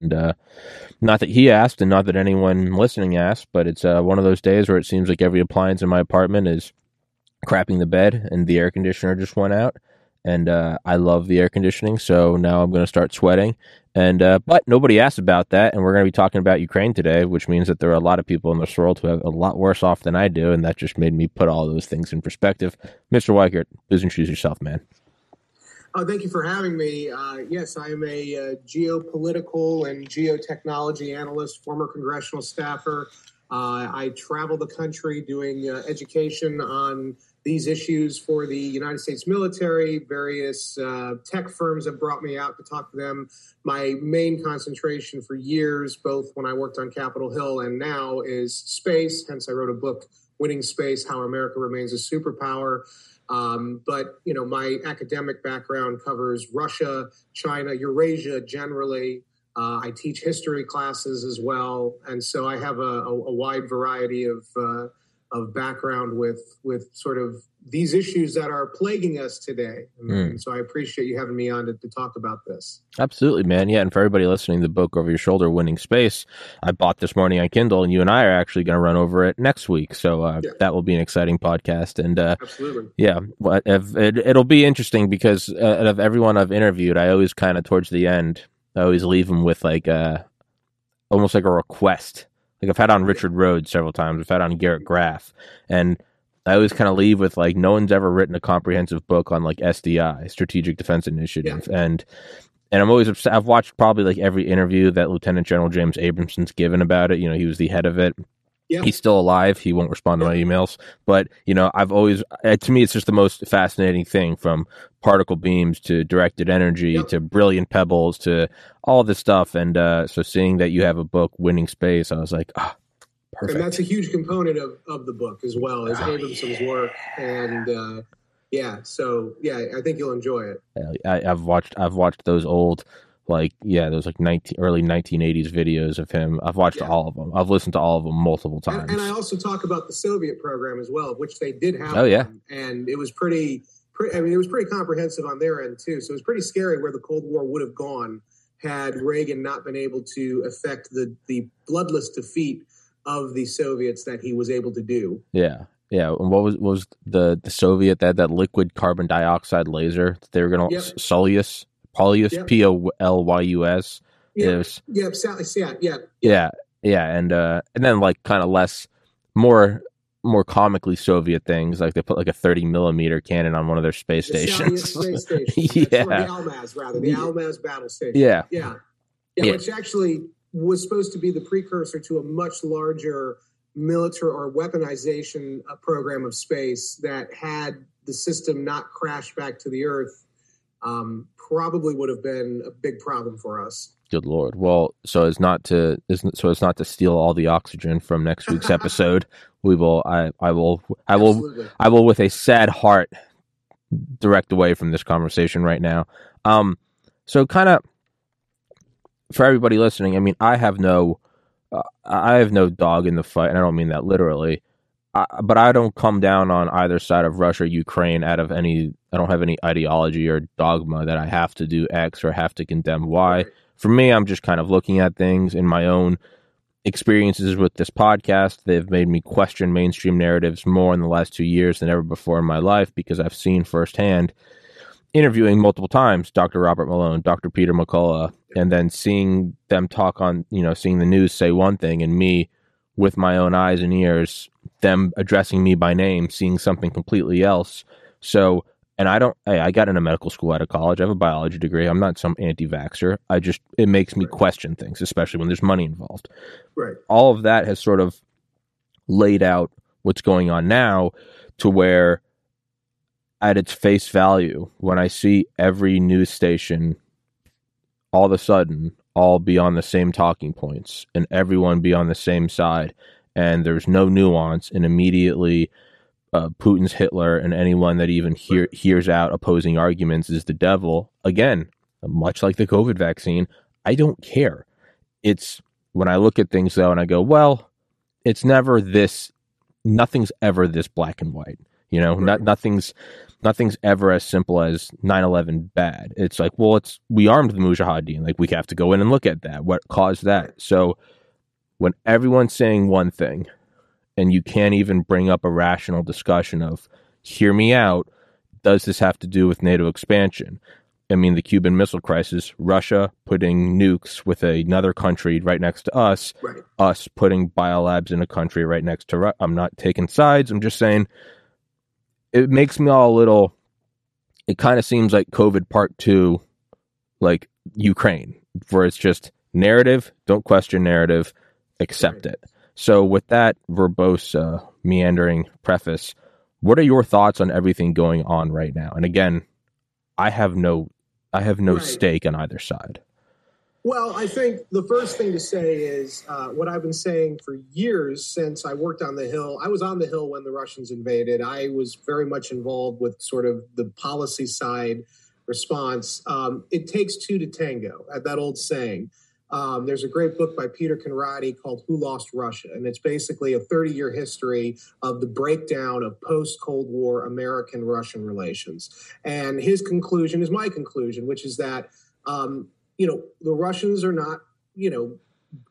And uh, not that he asked, and not that anyone listening asked, but it's uh, one of those days where it seems like every appliance in my apartment is crapping the bed, and the air conditioner just went out. And uh, I love the air conditioning, so now I'm going to start sweating. And uh, but nobody asked about that, and we're going to be talking about Ukraine today, which means that there are a lot of people in this world who have a lot worse off than I do, and that just made me put all those things in perspective. Mr. Weichert, please introduce yourself, man. Oh, thank you for having me. Uh, yes, I am a uh, geopolitical and geotechnology analyst, former congressional staffer. Uh, I travel the country doing uh, education on these issues for the United States military. Various uh, tech firms have brought me out to talk to them. My main concentration for years, both when I worked on Capitol Hill and now, is space. Hence, I wrote a book, Winning Space How America Remains a Superpower. Um, but you know, my academic background covers Russia, China, Eurasia generally. Uh, I teach history classes as well, and so I have a, a, a wide variety of uh, of background with with sort of these issues that are plaguing us today. Mm. So I appreciate you having me on to, to, talk about this. Absolutely, man. Yeah, and for everybody listening, the book over your shoulder, "Winning Space," I bought this morning on Kindle, and you and I are actually going to run over it next week. So uh, yeah. that will be an exciting podcast. And uh, absolutely, yeah, if, it, will be interesting because uh, of everyone I've interviewed, I always kind of towards the end, I always leave them with like a uh, almost like a request. Like I've had on Richard Rhodes several times. I've had on Garrett Graff, and I always kind of leave with like no one's ever written a comprehensive book on like SDI, Strategic Defense Initiative, yeah. and and I'm always upset. I've watched probably like every interview that Lieutenant General James Abrahamson's given about it. You know, he was the head of it. Yeah. He's still alive. He won't respond to my emails. But, you know, I've always, uh, to me, it's just the most fascinating thing from particle beams to directed energy yeah. to brilliant pebbles to all this stuff. And uh, so seeing that you have a book, Winning Space, I was like, ah, Perfect. And that's a huge component of, of the book as well as oh, Abrahamson's yeah. work. And uh, yeah, so yeah, I think you'll enjoy it. I, have watched I've watched those old like yeah those like 19 early 1980s videos of him i've watched yeah. all of them i've listened to all of them multiple times and, and, i also talk about the soviet program as well which they did have oh yeah and it was pretty, pretty i mean it was pretty comprehensive on their end too so it was pretty scary where the cold war would have gone had reagan not been able to effect the the bloodless defeat of the Soviets that he was able to do. Yeah. Yeah, and what was what was the the Soviet that that liquid carbon dioxide laser that they were going to yep. Solyus Polyus P O L Y U S. Yeah, yeah, yeah, yeah, yeah, yeah, and uh, and then like kind of less, more more comically Soviet things, like they put like a thirty millimeter cannon on one of their space the stations. Space station. yeah, the Almaz rather the Almaz battle station. Yeah, yeah, yeah, yeah. which actually was supposed to be the precursor to a much larger military or weaponization uh, program of space that had the system not crashed back to the earth um, probably would have been a big problem for us. Good lord. Well so as not to so it's not to steal all the oxygen from next week's episode. We will i i will i will Absolutely. i will with a sad heart direct away from this conversation right now. Um so kind of for everybody listening, I mean, I have no, uh, I have no dog in the fight, and I don't mean that literally. I, but I don't come down on either side of Russia, or Ukraine, out of any. I don't have any ideology or dogma that I have to do X or have to condemn Y. For me, I'm just kind of looking at things in my own experiences with this podcast. They've made me question mainstream narratives more in the last two years than ever before in my life because I've seen firsthand interviewing multiple times Dr. Robert Malone, Dr. Peter McCullough, and then seeing them talk on, you know, seeing the news say one thing and me with my own eyes and ears, them addressing me by name, seeing something completely else. So, and I don't, hey, I got into medical school out of college. I have a biology degree. I'm not some anti vaxxer. I just, it makes me right. question things, especially when there's money involved. Right. All of that has sort of laid out what's going on now to where at its face value, when I see every news station all of a sudden all be on the same talking points and everyone be on the same side, and there's no nuance, and immediately uh, Putin's Hitler and anyone that even hear, hears out opposing arguments is the devil. Again, much like the COVID vaccine, I don't care. It's when I look at things though, and I go, well, it's never this. Nothing's ever this black and white You know, right. not, nothing's nothing's ever as simple as 9-11 bad. It's like, well, it's we armed the Mujahideen. Like we have to go in and look at that. What caused that? So when everyone's saying one thing and you can't even bring up a rational discussion of hear me out, does this have to do with NATO expansion? I mean, the Cuban Missile Crisis, Russia putting nukes with another country right next to us, right. us putting biolabs in a country right next to. I'm not taking sides. I'm just saying it makes me all a little. It kind of seems like COVID Part Two, like Ukraine, where it's just narrative. Don't question narrative. Accept it. So, with that verbose, uh, meandering preface, what are your thoughts on everything going on right now? And again, I have no I have no right. stake on either side. Well, I think the first thing to say is uh, what I've been saying for years since I worked on the Hill. I was on the Hill when the Russians invaded. I was very much involved with sort of the policy side response. Um, it takes two to tango, at that old saying. Um, there's a great book by Peter Conradi called Who Lost Russia? And it's basically a 30 year history of the breakdown of post Cold War American Russian relations. And his conclusion is my conclusion, which is that, um, you know, the Russians are not, you know,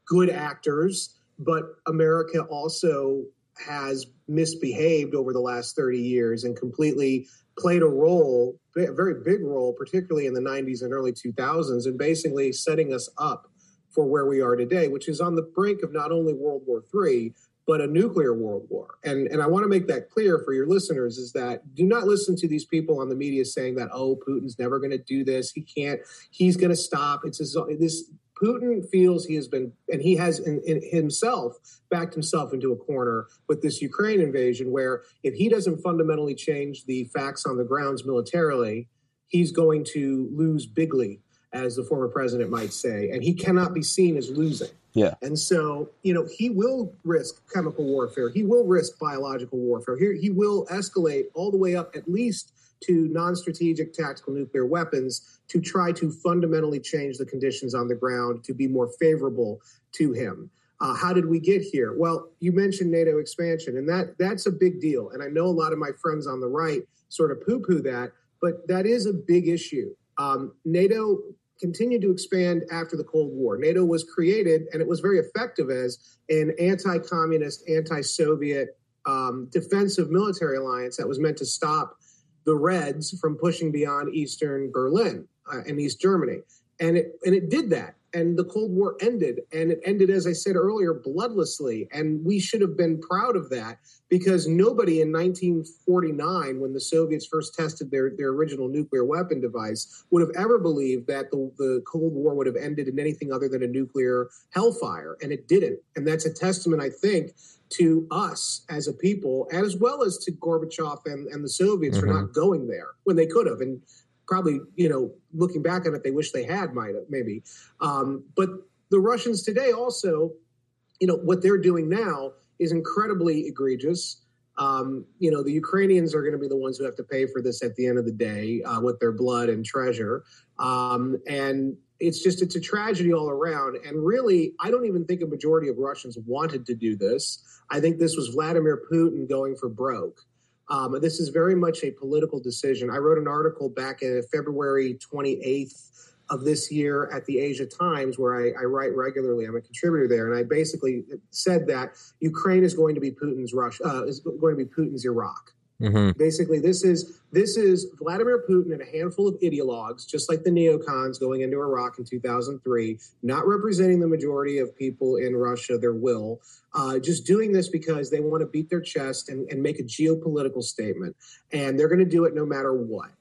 good actors, but America also has misbehaved over the last 30 years and completely played a role, a very big role, particularly in the 90s and early 2000s, and basically setting us up for where we are today, which is on the brink of not only World War III, but a nuclear world war. And and I want to make that clear for your listeners is that do not listen to these people on the media saying that oh Putin's never going to do this, he can't, he's going to stop. It's his, this Putin feels he has been and he has in, in himself backed himself into a corner with this Ukraine invasion where if he doesn't fundamentally change the facts on the grounds militarily, he's going to lose bigly as the former president might say, and he cannot be seen as losing. Yeah. And so, you know, he will risk chemical warfare. He will risk biological warfare. He, he will escalate all the way up at least to non strategic tactical nuclear weapons to try to fundamentally change the conditions on the ground to be more favorable to him. Uh, how did we get here? Well, you mentioned NATO expansion, and that that's a big deal. And I know a lot of my friends on the right sort of poo poo that, but that is a big issue. Um, NATO continued to expand after the Cold War. NATO was created, and it was very effective as an anti communist, anti Soviet um, defensive military alliance that was meant to stop the Reds from pushing beyond Eastern Berlin uh, and East Germany. And it, and it did that and the Cold War ended. And it ended, as I said earlier, bloodlessly. And we should have been proud of that because nobody in 1949, when the Soviets first tested their, their original nuclear weapon device, would have ever believed that the, the Cold War would have ended in anything other than a nuclear hellfire. And it didn't. And that's a testament, I think, to us as a people, as well as to Gorbachev and, and the Soviets mm-hmm. for not going there when they could have. And probably, you know, looking back on it, they wish they had, might have, maybe. Um, but the Russians today also, you know, what they're doing now is incredibly egregious. Um, you know, the Ukrainians are going to be the ones who have to pay for this at the end of the day uh, with their blood and treasure. Um, and it's just, it's a tragedy all around. And really, I don't even think a majority of Russians wanted to do this. I think this was Vladimir Putin going for broke. Um, this is very much a political decision. I wrote an article back in February 28th of this year at the Asia Times, where I, I, write regularly. I'm a contributor there, and I basically said that Ukraine is going to be Putin's Russia, uh, is going to be Putin's Iraq. Mm-hmm. Basically, this is this is Vladimir Putin and a handful of ideologues, just like the neocons going into Iraq in 2003, not representing the majority of people in Russia, their will, uh, just doing this because they want to beat their chest and, and make a geopolitical statement, and they're going to do it no matter what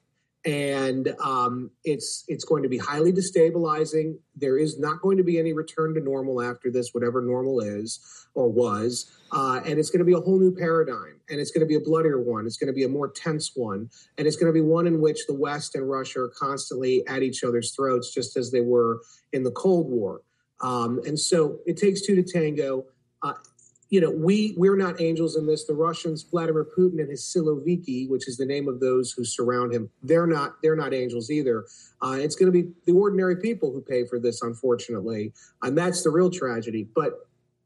and um, it's it's going to be highly destabilizing. There is not going to be any return to normal after this, whatever normal is or was, uh, and it's going to be a whole new paradigm, and it's going to be a bloodier one. It's going to be a more tense one, and it's going to be one in which the West and Russia are constantly at each other's throats, just as they were in the Cold War. Um, and so it takes two to tango. Uh, you know, we we're not angels in this. The Russians, Vladimir Putin and his Siloviki, which is the name of those who surround him, they're not they're not angels either. Uh, it's going to be the ordinary people who pay for this, unfortunately, and that's the real tragedy. But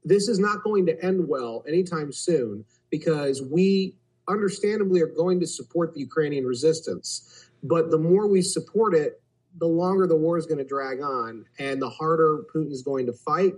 this is not going to end well anytime soon because we understandably are going to support the Ukrainian resistance. But the more we support it, the longer the war is going to drag on and the harder Putin is going to fight.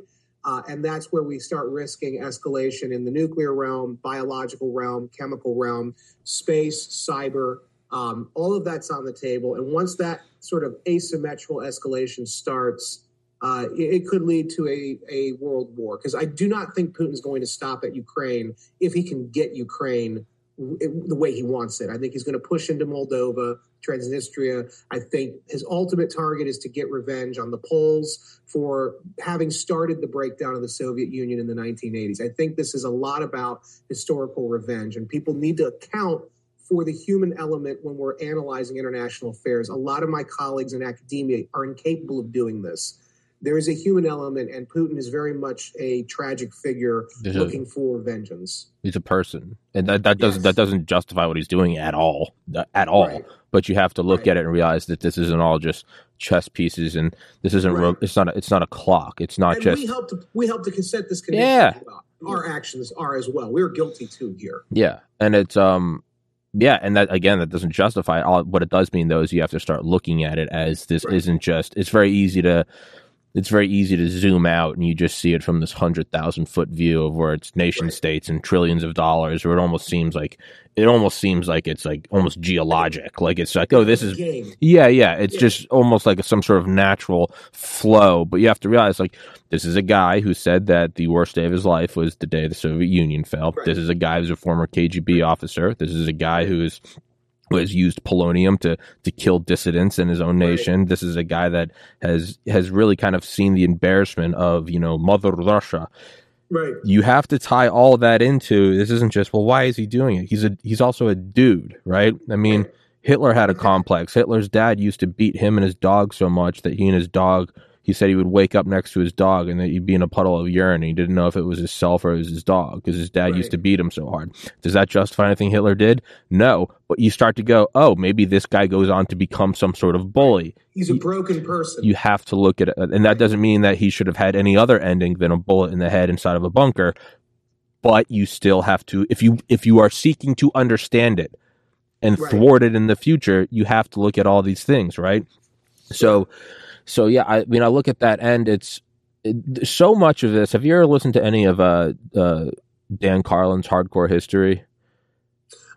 Uh, and that's where we start risking escalation in the nuclear realm, biological realm, chemical realm, space, cyber. Um, all of that's on the table. And once that sort of asymmetrical escalation starts, uh, it, it, could lead to a, a world war. Because I do not think Putin's going to stop at Ukraine if he can get Ukraine the way he wants it. I think he's going to push into Moldova, Transnistria. I think his ultimate target is to get revenge on the Poles for having started the breakdown of the Soviet Union in the 1980s. I think this is a lot about historical revenge, and people need to account for the human element when we're analyzing international affairs. A lot of my colleagues in academia are incapable of doing this there is a human element, and Putin is very much a tragic figure There's looking a, for vengeance. He's a person, and that, that doesn't yes. that doesn't justify what he's doing at all, at all. Right. But you have to look right. at it and realize that this isn't all just chess pieces, and this isn't right. it's not a, it's not a clock. It's not and just we helped to we help to set this condition. Yeah, our actions are as well. We're guilty too here. Yeah, and it's um yeah, and that again, that doesn't justify all. What it does mean, though, is you have to start looking at it as this right. isn't just. It's very easy to it's very easy to zoom out and you just see it from this hundred thousand foot view of where it's nation states and trillions of dollars, where it almost seems like it almost seems like it's like almost geologic. Like it's like, oh, this is yeah, yeah. It's just almost like some sort of natural flow. But you have to realize, like, this is a guy who said that the worst day of his life was the day the Soviet Union fell. This is a guy who's a former KGB officer. This is a guy who is has used polonium to to kill dissidents in his own nation. Right. This is a guy that has has really kind of seen the embarrassment of you know Mother Russia. Right. You have to tie all that into this. Isn't just well, why is he doing it? He's a he's also a dude, right? I mean. Hitler had a complex. Hitler's dad used to beat him and his dog so much that he and his dog he said he would wake up next to his dog and that he'd be in a puddle of urine. And he didn't know if it was himself or it was his dog because his dad right. used to beat him so hard. Does that justify anything Hitler did? No. But you start to go, oh, maybe this guy goes on to become some sort of bully. He's a broken person. You have to look at it. And that doesn't mean that he should have had any other ending than a bullet in the head inside of a bunker. But you still have to, if you if you are seeking to understand it and right. thwart it in the future, you have to look at all these things, right? So, so yeah, I, mean, I look at that end. It's it, so much of this. Have you ever listened to any of uh, uh, Dan Carlin's Hardcore History?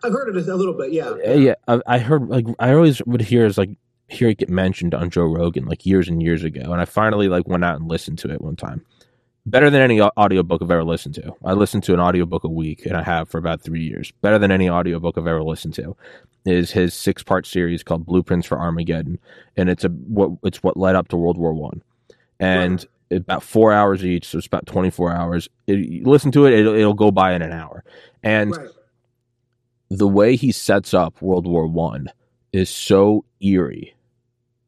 I've heard it a little bit. Yeah, yeah. yeah I, I, heard like I always would hear is like hear it get mentioned on Joe Rogan like years and years ago, and I finally like went out and listened to it one time. Better than any audiobook I've ever listened to. I listen to an audiobook a week, and I have for about three years. Better than any audiobook I've ever listened to is his six part series called Blueprints for Armageddon, and it's a what it's what led up to World War One, and right. about four hours each, so it's about twenty four hours. It, listen to it; it'll, it'll, go by in an hour, and right. the way he sets up World War One is so eerie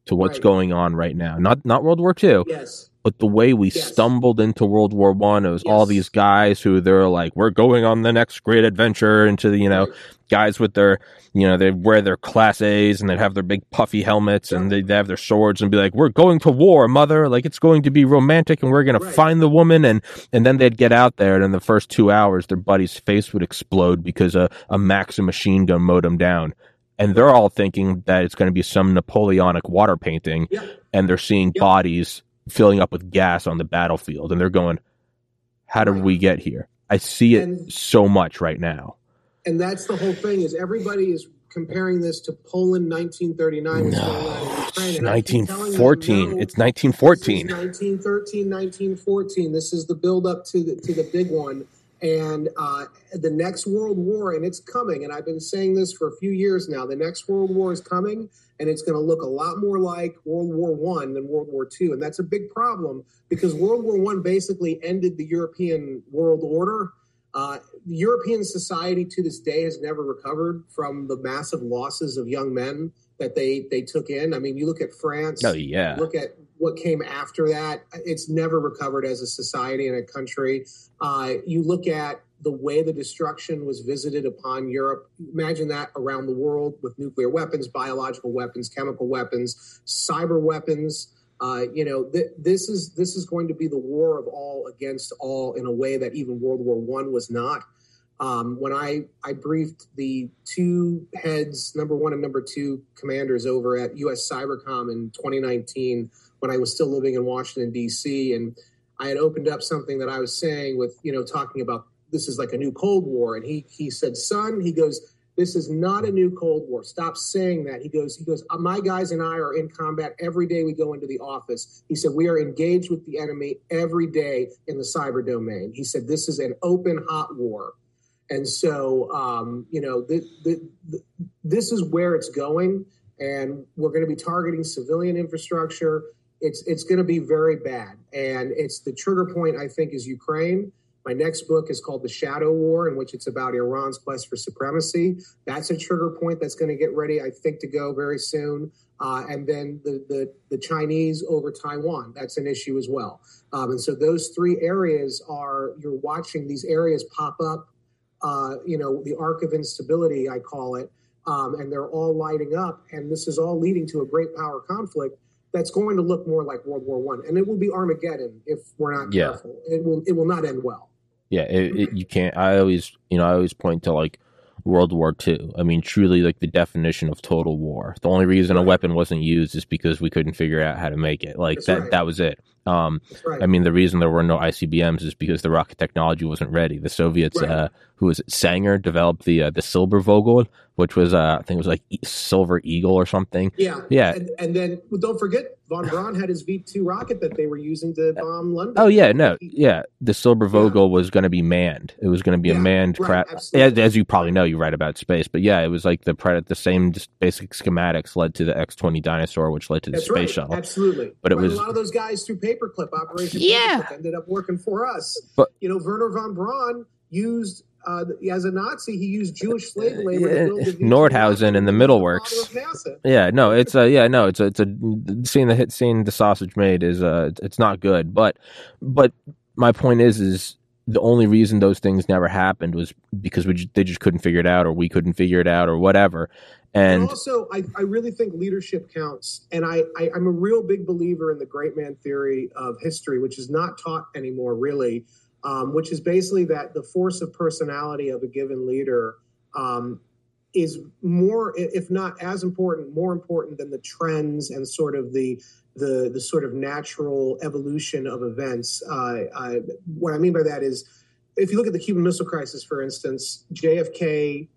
to what's right. going on right now. Not not World War Two. Yes but the way we yes. stumbled into World War One, it was yes. all these guys who they're like, "We're going on the next great adventure." Into the you know, guys with their you know they wear their class A's and they have their big puffy helmets and they, they have their swords and be like, "We're going to war, mother!" Like it's going to be romantic and we're going right. to find the woman and and then they'd get out there and in the first two hours their buddy's face would explode because a a Maxim machine gun mowed him down and they're all thinking that it's going to be some Napoleonic water painting, and they're seeing bodies filling up with gas on the battlefield, and they're going, "How did we get here?" I see it and, so much right now. And that's the whole thing: is everybody is comparing this to Poland 1939. No, 1914. it's 1914. 1913, 1914. This is the build up to the to the big one and uh, the next world war and it's coming and i've been saying this for a few years now the next world war is coming and it's going to look a lot more like world war one than world war two and that's a big problem because world war one basically ended the european world order. Uh, european society to this day has never recovered from the massive losses of young men that they they took in. I mean you look at france oh yeah. look at what came after that, it's never recovered as a society and a country. Uh, you look at the way the destruction was visited upon Europe. Imagine that around the world with nuclear weapons, biological weapons, chemical weapons, cyber weapons. Uh, you know, th- this is this is going to be the war of all against all in a way that even World War One was not. Um, when I, I briefed the two heads, number one and number two commanders over at US Cybercom in 2019, when I was still living in Washington, D.C., and I had opened up something that I was saying with, you know, talking about this is like a new Cold War. And he, he said, son, he goes, this is not a new Cold War. Stop saying that. He goes, he goes, my guys and I are in combat every day we go into the office. He said, we are engaged with the enemy every day in the cyber domain. He said, this is an open hot war. And so, um, you know, th- th- th- this is where it's going. And we're going to be targeting civilian infrastructure. It's, it's going to be very bad. And it's the trigger point, I think, is Ukraine. My next book is called The Shadow War, in which it's about Iran's quest for supremacy. That's a trigger point that's going to get ready, I think, to go very soon. Uh, and then the, the, the Chinese over Taiwan. That's an issue as well. Um, and so those three areas are you're watching these areas pop up uh, you know, the arc of instability, I call it, um, and they're all lighting up, and this is all leading to a great power conflict that's going to look more like World War One, and it will be Armageddon if we're not yeah. careful. It will it will not end well. Yeah, it, it, you can't. I always, you know, I always point to like World War II. I mean, truly, like the definition of total war. The only reason right. a weapon wasn't used is because we couldn't figure out how to make it. Like That's that, right. that was it. Um, right. I mean, the reason there were no ICBMs is because the rocket technology wasn't ready. The Soviets, uh, who was it, Sanger, developed the uh, the Silbervogel, which was uh, I think it was like Silver Eagle or something. Yeah, yeah. And, and then well, don't forget, von Braun had his V two rocket that they were using to bomb London. Oh yeah, no, yeah. The Silbervogel yeah. was going to be manned. It was going to be yeah, a manned right, craft. As, as, you probably know, you write about space, but yeah, it was like the predator. The same basic schematics led to the X twenty Dyna-Soar, which led to the That's space right. shuttle. Absolutely, but it was a lot of those guys through paperclip operation. Yeah, paperclip ended up working for us. But you know, Werner von Braun used uh, as a Nazi, he used Jewish slave labor to build Nordhausen in the middle works. Yeah, no, it's a yeah, no, it's a it's a seeing the hit seeing the sausage made is uh it's not good. But but my point is is the only reason those things never happened was because we just, they just couldn't figure it out or we couldn't figure it out or whatever. And, and also, I, I really think leadership counts. And I, I, I'm a real big believer in the great man theory of history, which is not taught anymore, really um, which is basically that the force of personality of a given leader um, is more, if not as important, more important than the trends and sort of the the the sort of natural evolution of events. Uh, I, what I mean by that is, if you look at the Cuban Missile Crisis, for instance, JFK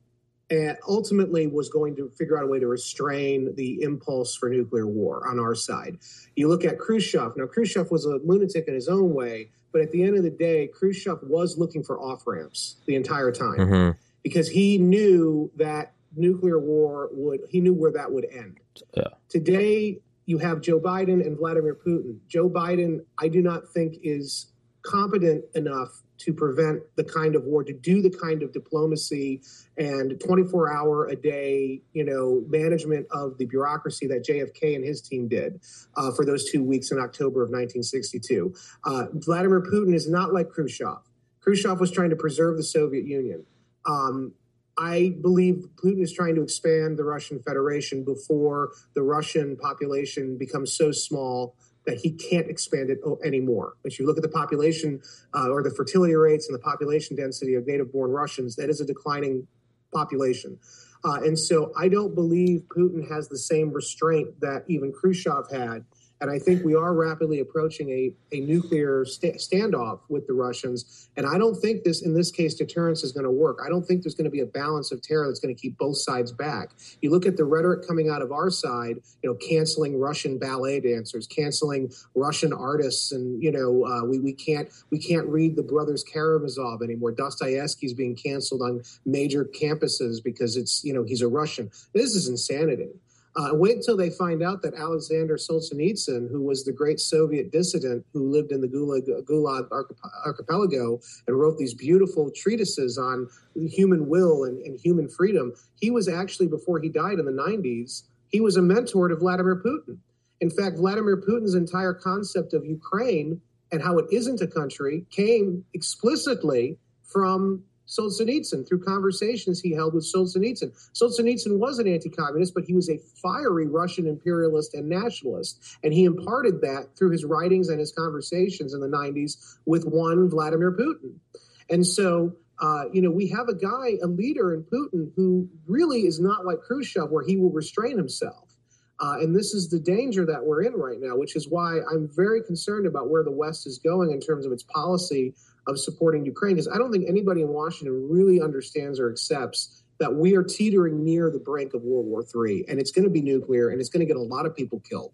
and ultimately was going to figure out a way to restrain the impulse for nuclear war on our side. You look at Khrushchev. Now, Khrushchev was a lunatic in his own way, but at the end of the day, Khrushchev was looking for off ramps the entire time mm-hmm. because he knew that nuclear war would, he knew where that would end. Yeah. Today, you have Joe Biden and Vladimir Putin. Joe Biden, I do not think is competent enough to prevent the kind of war, to do the kind of diplomacy and 24 hour a day, you know, management of the bureaucracy that JFK and his team did uh, for those two weeks in October of 1962. Uh, Vladimir Putin is not like Khrushchev. Khrushchev was trying to preserve the Soviet Union. Um, I believe Putin is trying to expand the Russian Federation before the Russian population becomes so small that he can't expand it anymore. If you look at the population uh, or the fertility rates and the population density of native born Russians, that is a declining population. Uh, and so I don't believe Putin has the same restraint that even Khrushchev had and I think we are rapidly approaching a, a nuclear st- standoff with the Russians. And I don't think this, in this case, deterrence is going to work. I don't think there's going to be a balance of terror that's going to keep both sides back. You look at the rhetoric coming out of our side, you know, canceling Russian ballet dancers, canceling Russian artists, and you know, uh, we we can't we can't read the Brothers Karamazov anymore. Dostoevsky's being canceled on major campuses because it's you know he's a Russian. This is insanity. Uh, wait until they find out that Alexander Solzhenitsyn, who was the great Soviet dissident who lived in the Gulag, Gulag archipelago and wrote these beautiful treatises on human will and, and human freedom, he was actually, before he died in the 90s, he was a mentor to Vladimir Putin. In fact, Vladimir Putin's entire concept of Ukraine and how it isn't a country came explicitly from Solzhenitsyn through conversations he held with Solzhenitsyn. Solzhenitsyn was an anti communist, but he was a fiery Russian imperialist and nationalist. And he imparted that through his writings and his conversations in the 90s with one Vladimir Putin. And so Uh, you know, we have a guy, a leader in Putin, who really is not like Khrushchev, where he will restrain himself. Uh, and this is the danger that we're in right now, which is why I'm very concerned about where the West is going in terms of its policy of supporting Ukraine. Because I don't think anybody in Washington really understands or accepts that we are teetering near the brink of World War III, and it's going to be nuclear, and it's going to get a lot of people killed.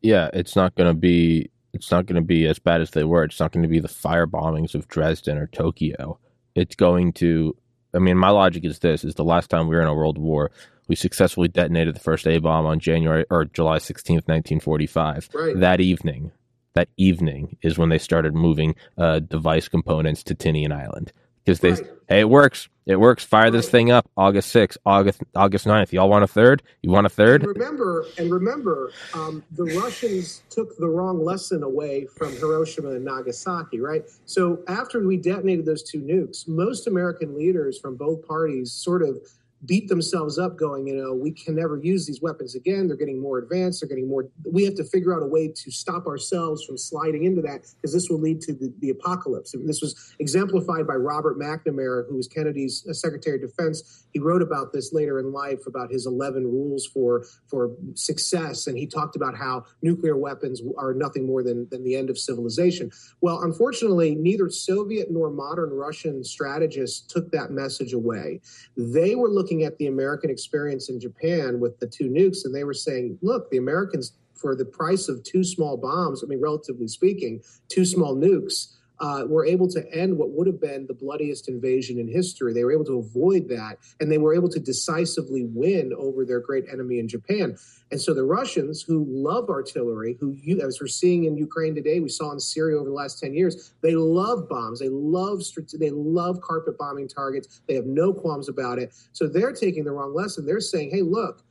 Yeah, it's not going to be. It's not going to be as bad as they were. It's not going to be the fire bombings of Dresden or Tokyo. It's going to. I mean, my logic is this: is the last time we were in a world war, we successfully detonated the first A bomb on January or July 16th, 1945. Right. That evening, that evening is when they started moving uh, device components to Tinian Island. Because they Right. hey it works. It works. Fire this thing up August 6th August August 9th y'all want a third? You want a third? And remember, and remember, um, the Russians took the wrong lesson away from Hiroshima and Nagasaki, right? So after we detonated those two nukes, most American leaders from both parties sort of beat themselves up, going, you know, we can never use these weapons again. They're getting more advanced. They're getting more. We have to figure out a way to stop ourselves from sliding into that because this will lead to the, the apocalypse. And this was exemplified by Robert McNamara, who was Kennedy's uh, Secretary of Defense. He wrote about this later in life about his 11 rules for for success, and he talked about how nuclear weapons are nothing more than than the end of civilization. Well, unfortunately, neither Soviet nor modern Russian strategists took that message away. They were looking at the American experience in Japan with the two nukes, and they were saying, look, the Americans, for the price of two small bombs, I mean, relatively speaking, two small nukes, uh, were able to end what would have been the bloodiest invasion in history. They were able to avoid that, and they were able to decisively win over their great enemy in Japan. And so the Russians, who love artillery, who, as we're seeing in Ukraine today, we saw in Syria over the last 10 years, they love bombs. They love they love carpet bombing targets. They have no qualms about it. So they're taking the wrong lesson. They're saying, hey, look,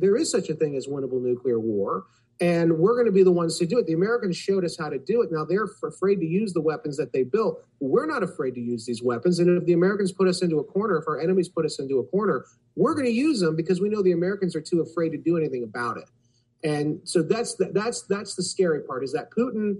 there is such a thing as winnable nuclear war. And we're going to be the ones to do it. The Americans showed us how to do it. Now they're afraid to use the weapons that they built. We're not afraid to use these weapons. And if the Americans put us into a corner, if our enemies put us into a corner, we're going to use them because we know the Americans are too afraid to do anything about it. And so that's the, that's that's the scary part is that Putin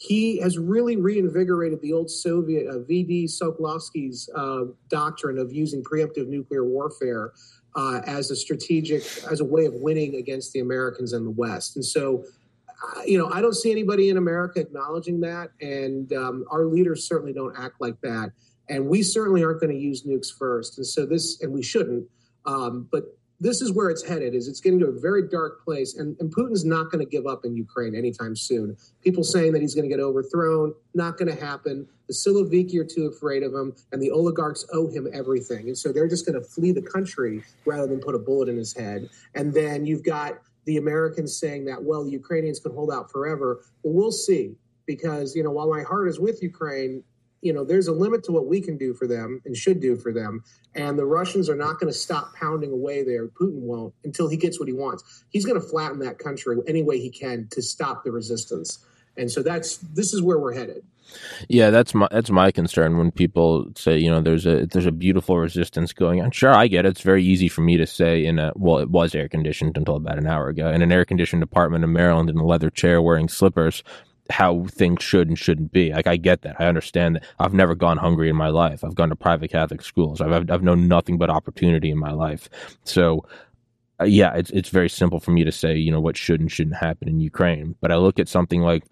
he has really reinvigorated the old Soviet uh, VD Sokolovsky's uh, doctrine of using preemptive nuclear warfare uh, as a strategic as a way of winning against the Americans and the West. And so, uh, you know, I don't see anybody in America acknowledging that, and um, our leaders certainly don't act like that. And we certainly aren't going to use nukes first. And so this, and we shouldn't. Um, but this is where it's headed is it's getting to a very dark place and, and putin's not going to give up in ukraine anytime soon. People saying that he's going to get overthrown not going to happen. The siloviki are too afraid of him and the oligarchs owe him everything. And so they're just going to flee the country rather than put a bullet in his head. And then you've got the americans saying that well the ukrainians can hold out forever. Well we'll see because you know while my heart is with ukraine you know there's a limit to what we can do for them and should do for them. And the russians are not going to stop pounding away there. Putin won't until he gets what he wants. He's going to flatten that country any way he can to stop the resistance. And so that's this is where we're headed. Yeah, that's my that's my concern when people say, you know, there's a there's a beautiful resistance going on. Sure, I get it. It's very easy for me to say in a well, it was air conditioned until about an hour ago. In an air conditioned apartment in Maryland in a leather chair wearing slippers how things should and shouldn't be. Like I get that. I understand that. I've never gone hungry in my life. I've gone to private Catholic schools. I've I've, I've known nothing but opportunity in my life. So uh, yeah, it's it's very simple for me to say, you know, what should and shouldn't happen in Ukraine. But I look at something like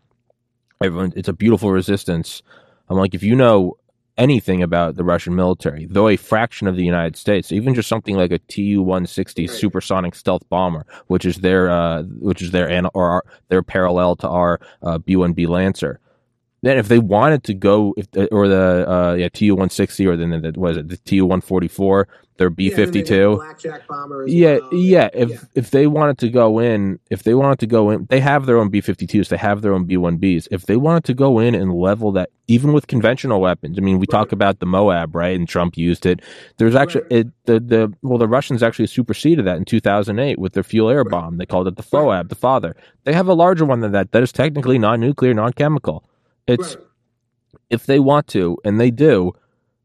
everyone it's a beautiful resistance. I'm like, if you know anything about the Russian military, though a fraction of the United States, even just something like a Tu-160 Right. supersonic stealth bomber, which is their uh, which is their or our, their parallel to our uh, B-1B Lancer. Then, if they wanted to go, if the, or the uh, yeah Tu-160, or then the, what is it, the Tu-144, their Yeah, and then the B-52, blackjack bomber yeah, well. yeah. If yeah. if they wanted to go in, if they wanted to go in, they have their own B fifty twos. They have their own B one Bs. If they wanted to go in and level that, even with conventional weapons, I mean, we talk about the Moab, right? And Trump used it. There's actually Right. it, the the well, the Russians actually superseded that in two thousand eight with their fuel air Right. bomb. They called it the FOAB, the father. They have a larger one than that. That is technically non nuclear, non chemical. It's Right. if they want to, and they do,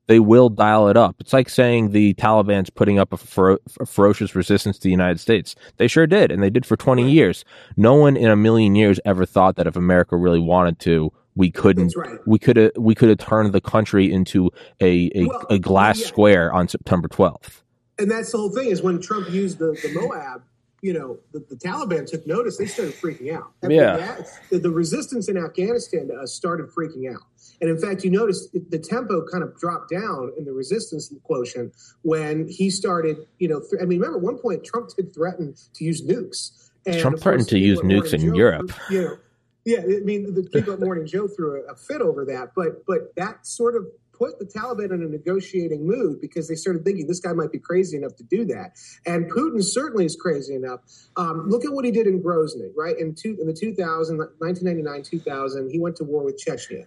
they will dial it up. It's like saying the Taliban's putting up a, fero- a ferocious resistance to the United States. They sure did, and they did for 20 Right. years. No one in a million years ever thought that if America really wanted to, we couldn't right. we could have we could have turned the country into a a, Well, a glass yeah. square on September 12th. and that's the whole thing is when Trump used the, the Moab, you know, the, the Taliban took notice, they started freaking out. Mean, Yeah. that- the, the resistance in Afghanistan uh, started freaking out. And in fact, you notice the tempo kind of dropped down in the resistance quotient when he started, you know, th- I mean, remember at one point Trump did threaten to use nukes. And Trump threatened to use nukes in Joe Europe. You know, yeah, I mean, the people at Morning Joe threw a, a fit over that, but but that sort of put the Taliban in a negotiating mood because they started thinking this guy might be crazy enough to do that, and Putin certainly is crazy enough. Um, look at what he did in Grozny, right? In two, in the 2000, 1999, 2000, he went to war with Chechnya,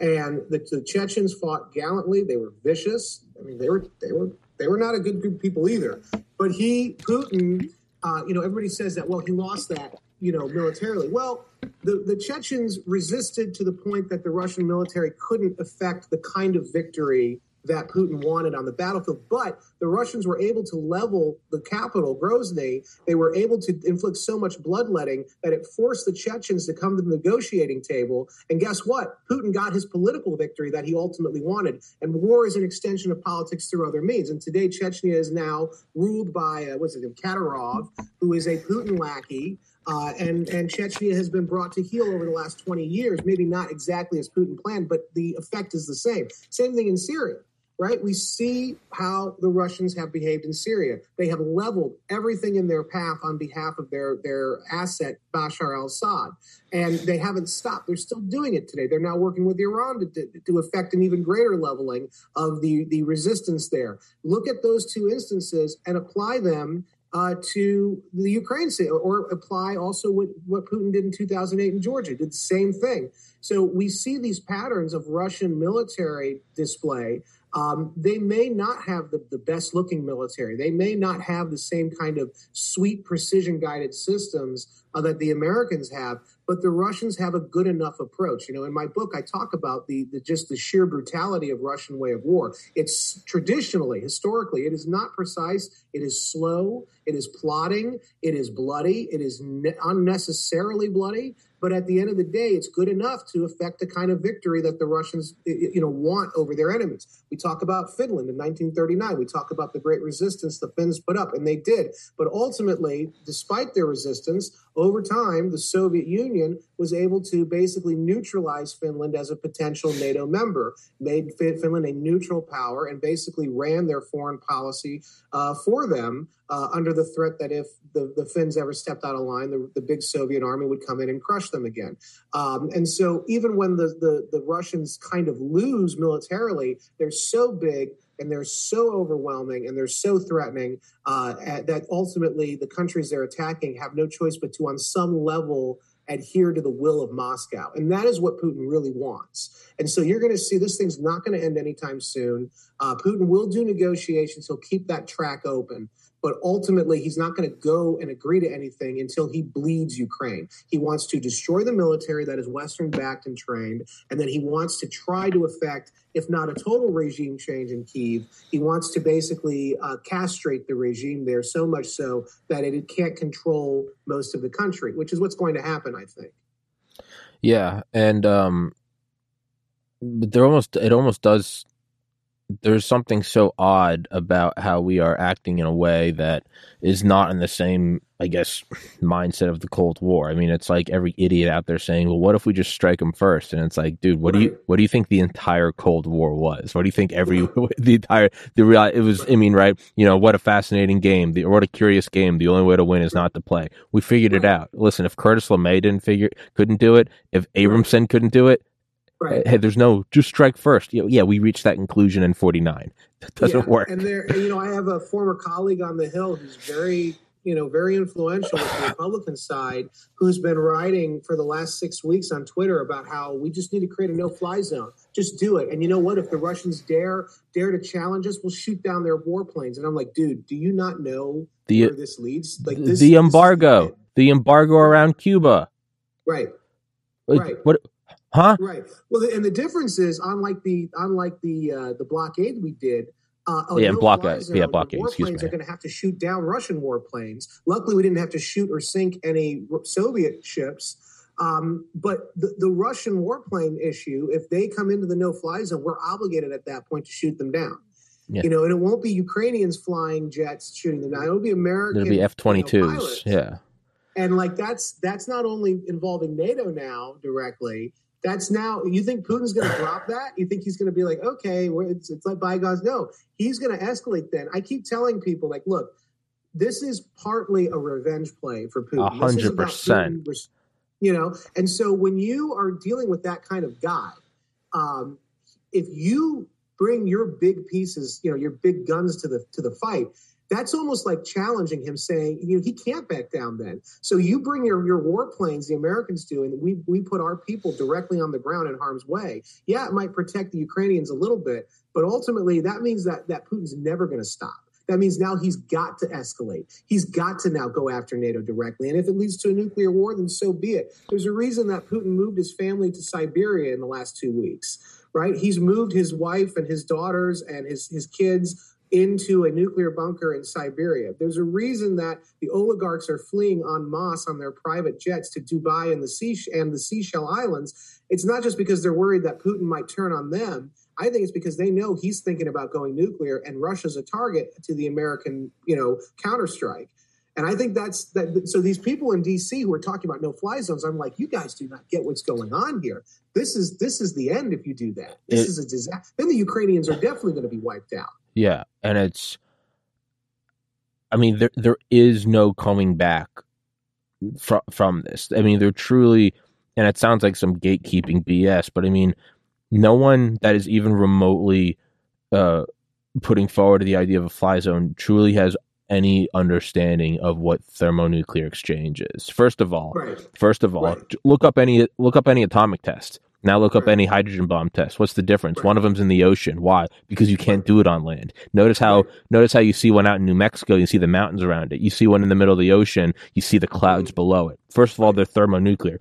and the, the Chechens fought gallantly. They were vicious. I mean, they were they were they were not a good group of people either. But he, Putin, uh, you know, everybody says that. Well, he lost that, you know, militarily. Well, the, the Chechens resisted to the point that the Russian military couldn't affect the kind of victory that Putin wanted on the battlefield. But the Russians were able to level the capital, Grozny. They were able to inflict so much bloodletting that it forced the Chechens to come to the negotiating table. And guess what? Putin got his political victory that he ultimately wanted. And war is an extension of politics through other means. And today, Chechnya is now ruled by, uh, what's it, Kadyrov, who is a Putin lackey. Uh, and and Chechnya has been brought to heel over the last 20 years. Maybe not exactly as Putin planned, but the effect is the same. Same thing in Syria, right? We see how the Russians have behaved in Syria. They have leveled everything in their path on behalf of their their asset Bashar al-Assad, and they haven't stopped. They're still doing it today. They're now working with Iran to, to, to effect an even greater leveling of the the resistance there. Look at those two instances and apply them uh, to the Ukraine or apply also what, what Putin did in 2008 in Georgia, did the same thing. So we see these patterns of Russian military display. Um, they may not have the, the best looking military. They may not have the same kind of sweet precision guided systems uh, that the Americans have, but the Russians have a good enough approach. You know, in my book, I talk about the, the just the sheer brutality of Russian way of war. It's traditionally, historically, it is not precise. It is slow. It is plotting. It is bloody. It is ne- unnecessarily bloody. But at the end of the day, it's good enough to affect the kind of victory that the Russians, you know, want over their enemies. We talk about Finland in 1939. We talk about the great resistance the Finns put up, and they did. But ultimately, despite their resistance, over time, the Soviet Union was able to basically neutralize Finland as a potential NATO member, made Finland a neutral power, and basically ran their foreign policy uh, for them uh, under the threat that if the, the Finns ever stepped out of line, the, the big Soviet army would come in and crush them again. Um, and so even when the, the, the Russians kind of lose militarily, they're so big and they're so overwhelming and they're so threatening uh, that ultimately the countries they're attacking have no choice but to, on some level, adhere to the will of Moscow. And that is what Putin really wants. And so you're going to see this thing's not going to end anytime soon. Uh, Putin will do negotiations, he'll keep that track open. But ultimately, he's not going to go and agree to anything until he bleeds Ukraine. He wants to destroy the military that is Western backed and trained. And then he wants to try to effect, if not a total regime change in Kiev, he wants to basically uh, castrate the regime there so much so that it can't control most of the country, which is what's going to happen, I think. Yeah, and um, but there almost it almost does. There's something so odd about how we are acting in a way that is not in the same, I guess, mindset of the Cold War. I mean, it's like every idiot out there saying, "Well, what if we just strike them first? And it's like, dude, what do you what do you think the entire Cold War was? What do you think every the entire the real it was? I mean, right? You know, what a fascinating game. The what a curious game. The only way to win is not to play. We figured it out. Listen, if Curtis LeMay didn't figure couldn't do it, if Abrahamson couldn't do it, Right. hey, there's no just strike first. You know, yeah, we reached that conclusion in '49. That doesn't Yeah, work. And there, you know, I have a former colleague on the Hill who's very, you know, very influential with the Republican side, who's been writing for the last six weeks on Twitter about how we just need to create a no-fly zone. Just do it. And you know what? If the Russians dare dare to challenge us, we'll shoot down their warplanes. And I'm like, dude, do you not know The where this leads? Like this, the embargo, it. the embargo around Cuba. right? Right. What? Huh? Right. Well, and the difference is, unlike the unlike the uh, the blockade we did. Uh, a Yeah, no-fly blockade. Yeah, blockade, excuse Warplanes me. are going to have to shoot down Russian warplanes. Luckily, we didn't have to shoot or sink any Soviet ships. Um, but the, the Russian warplane issue, if they come into the no-fly zone, we're obligated at that point to shoot them down. Yeah. You know, and it won't be Ukrainians flying jets shooting them down. It'll be American. It'll be F twenty twos. Yeah. And like that's that's not only involving NATO now directly. That's now. You think Putin's going to drop that? You think he's going to be like, okay, it's, it's like bygones? No, he's going to escalate. Then I keep telling people, like, look, this is partly a revenge play for Putin. A hundred percent. You know, and so when you are dealing with that kind of guy, um, if you bring your big pieces, you know, your big guns to the to the fight, that's almost like challenging him, saying, you know, he can't back down then. So you bring your, your warplanes, the Americans do, and we, we put our people directly on the ground in harm's way. Yeah, it might protect the Ukrainians a little bit, but ultimately that means that, that Putin's never going to stop. That means now he's got to escalate. He's got to now go after NATO directly. And if it leads to a nuclear war, then so be it. There's a reason that Putin moved his family to Siberia in the last two weeks, right? He's moved his wife and his daughters and his, his kids into a nuclear bunker in Siberia. There's a reason that the oligarchs are fleeing en masse on their private jets to Dubai and the sea and the Seychelles Islands. It's not just because they're worried that Putin might turn on them. I think it's because they know he's thinking about going nuclear, and Russia's a target to the American, you know, counterstrike. And I think that's that. So these people in D.C. who are talking about no-fly zones, I'm like, you guys do not get what's going on here. This is this is the end if you do that. This it, is a disaster. Then the Ukrainians are definitely going to be wiped out. Yeah, and it's I mean there there is no coming back from from this. I mean, they're truly and it sounds like some gatekeeping BS, but I mean, no one that is even remotely uh, putting forward the idea of a fly zone truly has any understanding of what thermonuclear exchange is. First of all, right. first of all, right. look up any look up any atomic test. Now look up any hydrogen bomb test. What's the difference? One of them's in the ocean. Why? Because you can't do it on land. Notice how notice how you see one out in New Mexico, you see the mountains around it. You see one in the middle of the ocean, you see the clouds mm-hmm. below it. First of all, they're thermonuclear.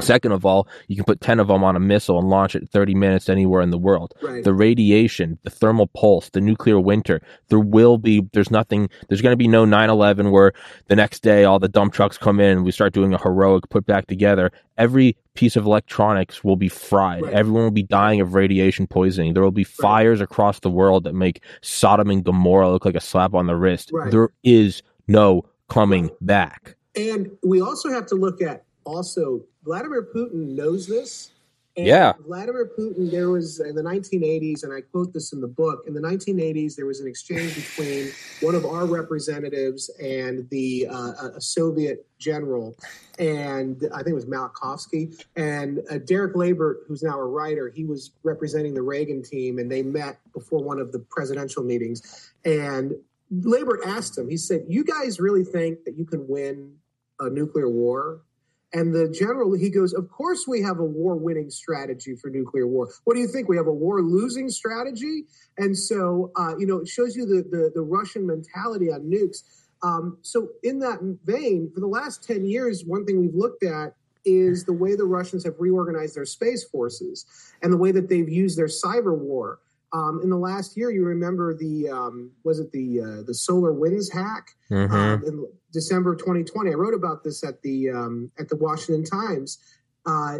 Second of all, you can put 10 of them on a missile and launch it 30 minutes anywhere in the world. Right. The radiation, the thermal pulse, the nuclear winter, there will be, there's nothing, there's going to be no 9 11 where the next day all the dump trucks come in and we start doing a heroic put back together. Every piece of electronics will be fried. Right. Everyone will be dying of radiation poisoning. There will be fires right. across the world that make Sodom and Gomorrah look like a slap on the wrist. There is no coming back. And we also have to look at also Vladimir Putin knows this. And yeah. Vladimir Putin, there was in the 1980s, and I quote this in the book, in the 1980s, there was an exchange between one of our representatives and the uh, a Soviet general, and I think it was Malachowski, and uh, Derek Leebaert, who's now a writer, he was representing the Reagan team, and they met before one of the presidential meetings. And Leebaert asked him, he said, You guys really think that you can win a nuclear war? And the general, he goes, Of course, we have a war winning strategy for nuclear war. What do you think? We have a war losing strategy? And so, uh, you know, it shows you the, the, the Russian mentality on nukes. Um, so, in that vein, for the last 10 years, one thing we've looked at is the way the Russians have reorganized their space forces and the way that they've used their cyber war. Um, in the last year, you remember the um, was it the uh, the SolarWinds hack mm-hmm. um, in December 2020. I wrote about this at the um, at the Washington Times. Uh,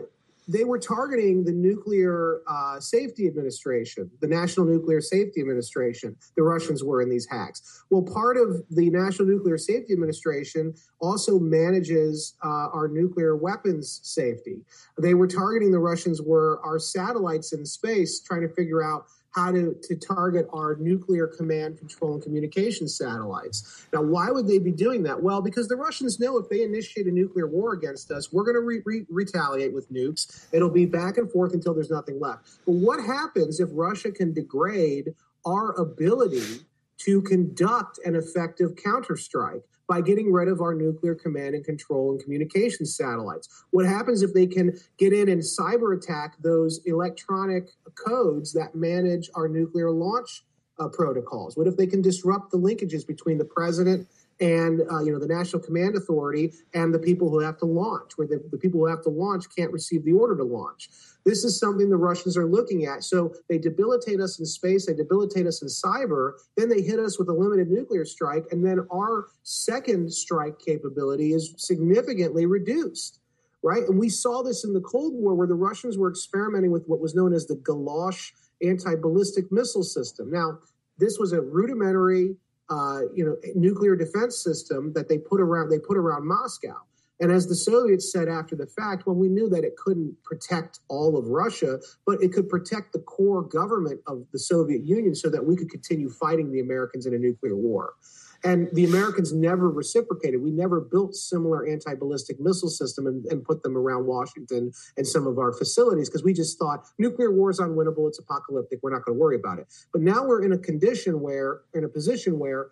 they were targeting the Nuclear uh, Safety Administration, the National Nuclear Safety Administration. The Russians were in these hacks. Well, part of the National Nuclear Safety Administration also manages uh, our nuclear weapons safety. They were targeting the Russians were our satellites in space, trying to figure out how to, to target our nuclear command, control, and communication satellites. Now, why would they be doing that? Well, because the Russians know if they initiate a nuclear war against us, we're going to re- re- retaliate with nukes. It'll be back and forth until there's nothing left. But what happens if Russia can degrade our ability to conduct an effective counterstrike? By getting rid of our nuclear command and control and communication satellites. What happens if they can get in and cyber attack those electronic codes that manage our nuclear launch uh, protocols? What if they can disrupt the linkages between the president and uh, you know the National Command Authority and the people who have to launch, where the, the people who have to launch can't receive the order to launch. This is something the Russians are looking at. So they debilitate us in space, they debilitate us in cyber, then they hit us with a limited nuclear strike, and then our second strike capability is significantly reduced right? And we saw this in the Cold War where the Russians were experimenting with what was known as the Galosh anti-ballistic missile system. Now, this was a rudimentary, uh, you know, nuclear defense system that they put around they put around Moscow. And as the Soviets said after the fact, well, we knew that it couldn't protect all of Russia, but it could protect the core government of the Soviet Union so that we could continue fighting the Americans in a nuclear war. And the Americans never reciprocated. We never built similar anti ballistic missile system and, and, put them around Washington and some of our facilities because we just thought nuclear war is unwinnable. It's apocalyptic. We're not going to worry about it. But now we're in a condition where, in a position where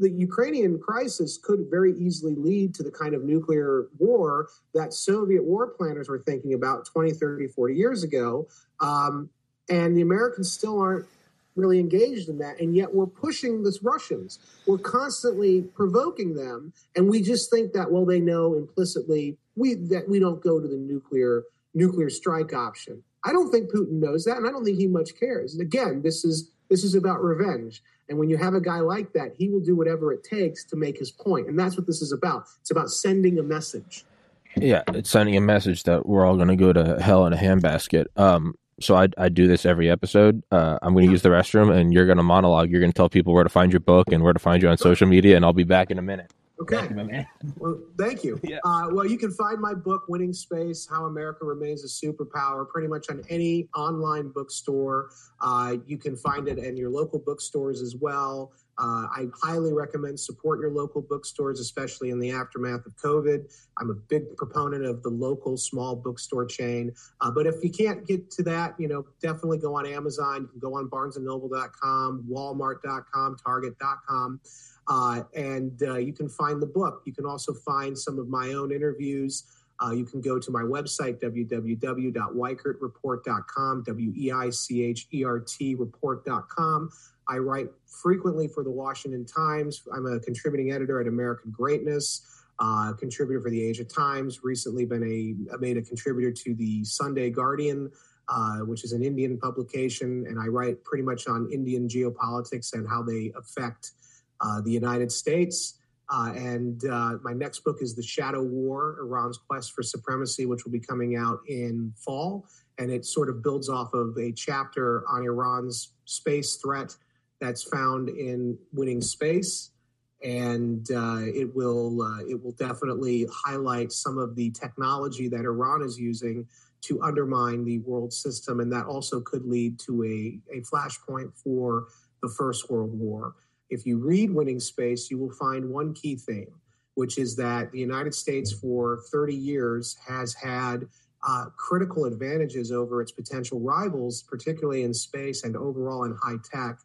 the Ukrainian crisis could very easily lead to the kind of nuclear war that Soviet war planners were thinking about 20, 30, 40 years ago. Um, and the Americans still aren't really engaged in that. And yet we're pushing the Russians. We're constantly provoking them. And we just think that, well, they know implicitly we that we don't go to the nuclear nuclear strike option. I don't think Putin knows that, and I don't think he much cares. Again, this is this is about revenge. And when you have a guy like that, he will do whatever it takes to make his point. And that's what this is about. It's about sending a message. Yeah, it's sending a message that we're all going to go to hell in a handbasket. Um, so I, I do this every episode. Uh, I'm going to use the restroom, and you're going to monologue. You're going to tell people where to find your book and where to find you on social media, and I'll be back in a minute. Okay. You, well, thank you. Yeah. Uh, well, you can find my book, Winning Space How America Remains a Superpower, pretty much on any online bookstore. Uh, you can find it in your local bookstores as well. Uh, I highly recommend support your local bookstores, especially in the aftermath of COVID. I'm a big proponent of the local small bookstore chain. Uh, but if you can't get to that, you know, definitely go on Amazon. You can go on BarnesandNoble.com, Walmart.com, Target.com. Uh, and uh, you can find the book. You can also find some of my own interviews. Uh, you can go to my website, www.weichertreport.com, W E I C H E R T report.com. I write frequently for the Washington Times. I'm a contributing editor at American Greatness, uh, contributor for the Asia Times. Recently, been a made a contributor to the Sunday Guardian, uh, which is an Indian publication, and I write pretty much on Indian geopolitics and how they affect the United States. Uh, and uh, my next book is The Shadow War Iran's Quest for Supremacy, which will be coming out in fall. And it sort of builds off of a chapter on Iran's space threat that's found in Winning Space. And uh, it will uh, it will definitely highlight some of the technology that Iran is using to undermine the world system, and that also could lead to a, a flashpoint for the First World War. If you read Winning Space, you will find one key theme, which is that the United States for 30 years has had uh, critical advantages over its potential rivals, particularly in space and overall in high tech.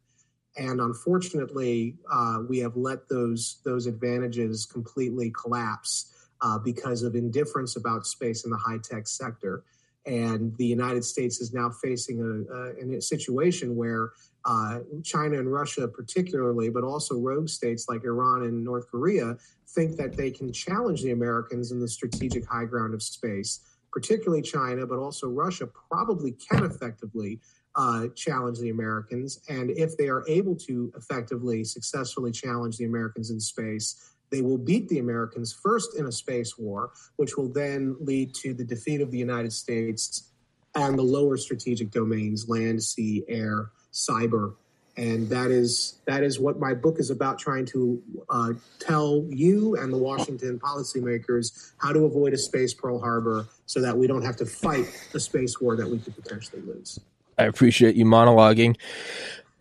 And unfortunately, uh, we have let those those advantages completely collapse uh, because of indifference about space in the high tech sector. And the United States is now facing a, a, a situation where uh, China and Russia, particularly, but also rogue states like Iran and North Korea, think that they can challenge the Americans in the strategic high ground of space. Particularly China, but also Russia probably can effectively uh, challenge the Americans. And if they are able to effectively, successfully challenge the Americans in space, they will beat the Americans first in a space war, which will then lead to the defeat of the United States and the lower strategic domains land, sea, air, cyber. And that is that is what my book is about, trying to uh, tell you and the Washington policymakers how to avoid a space Pearl Harbor, so that we don't have to fight a space war that we could potentially lose. I appreciate you monologuing.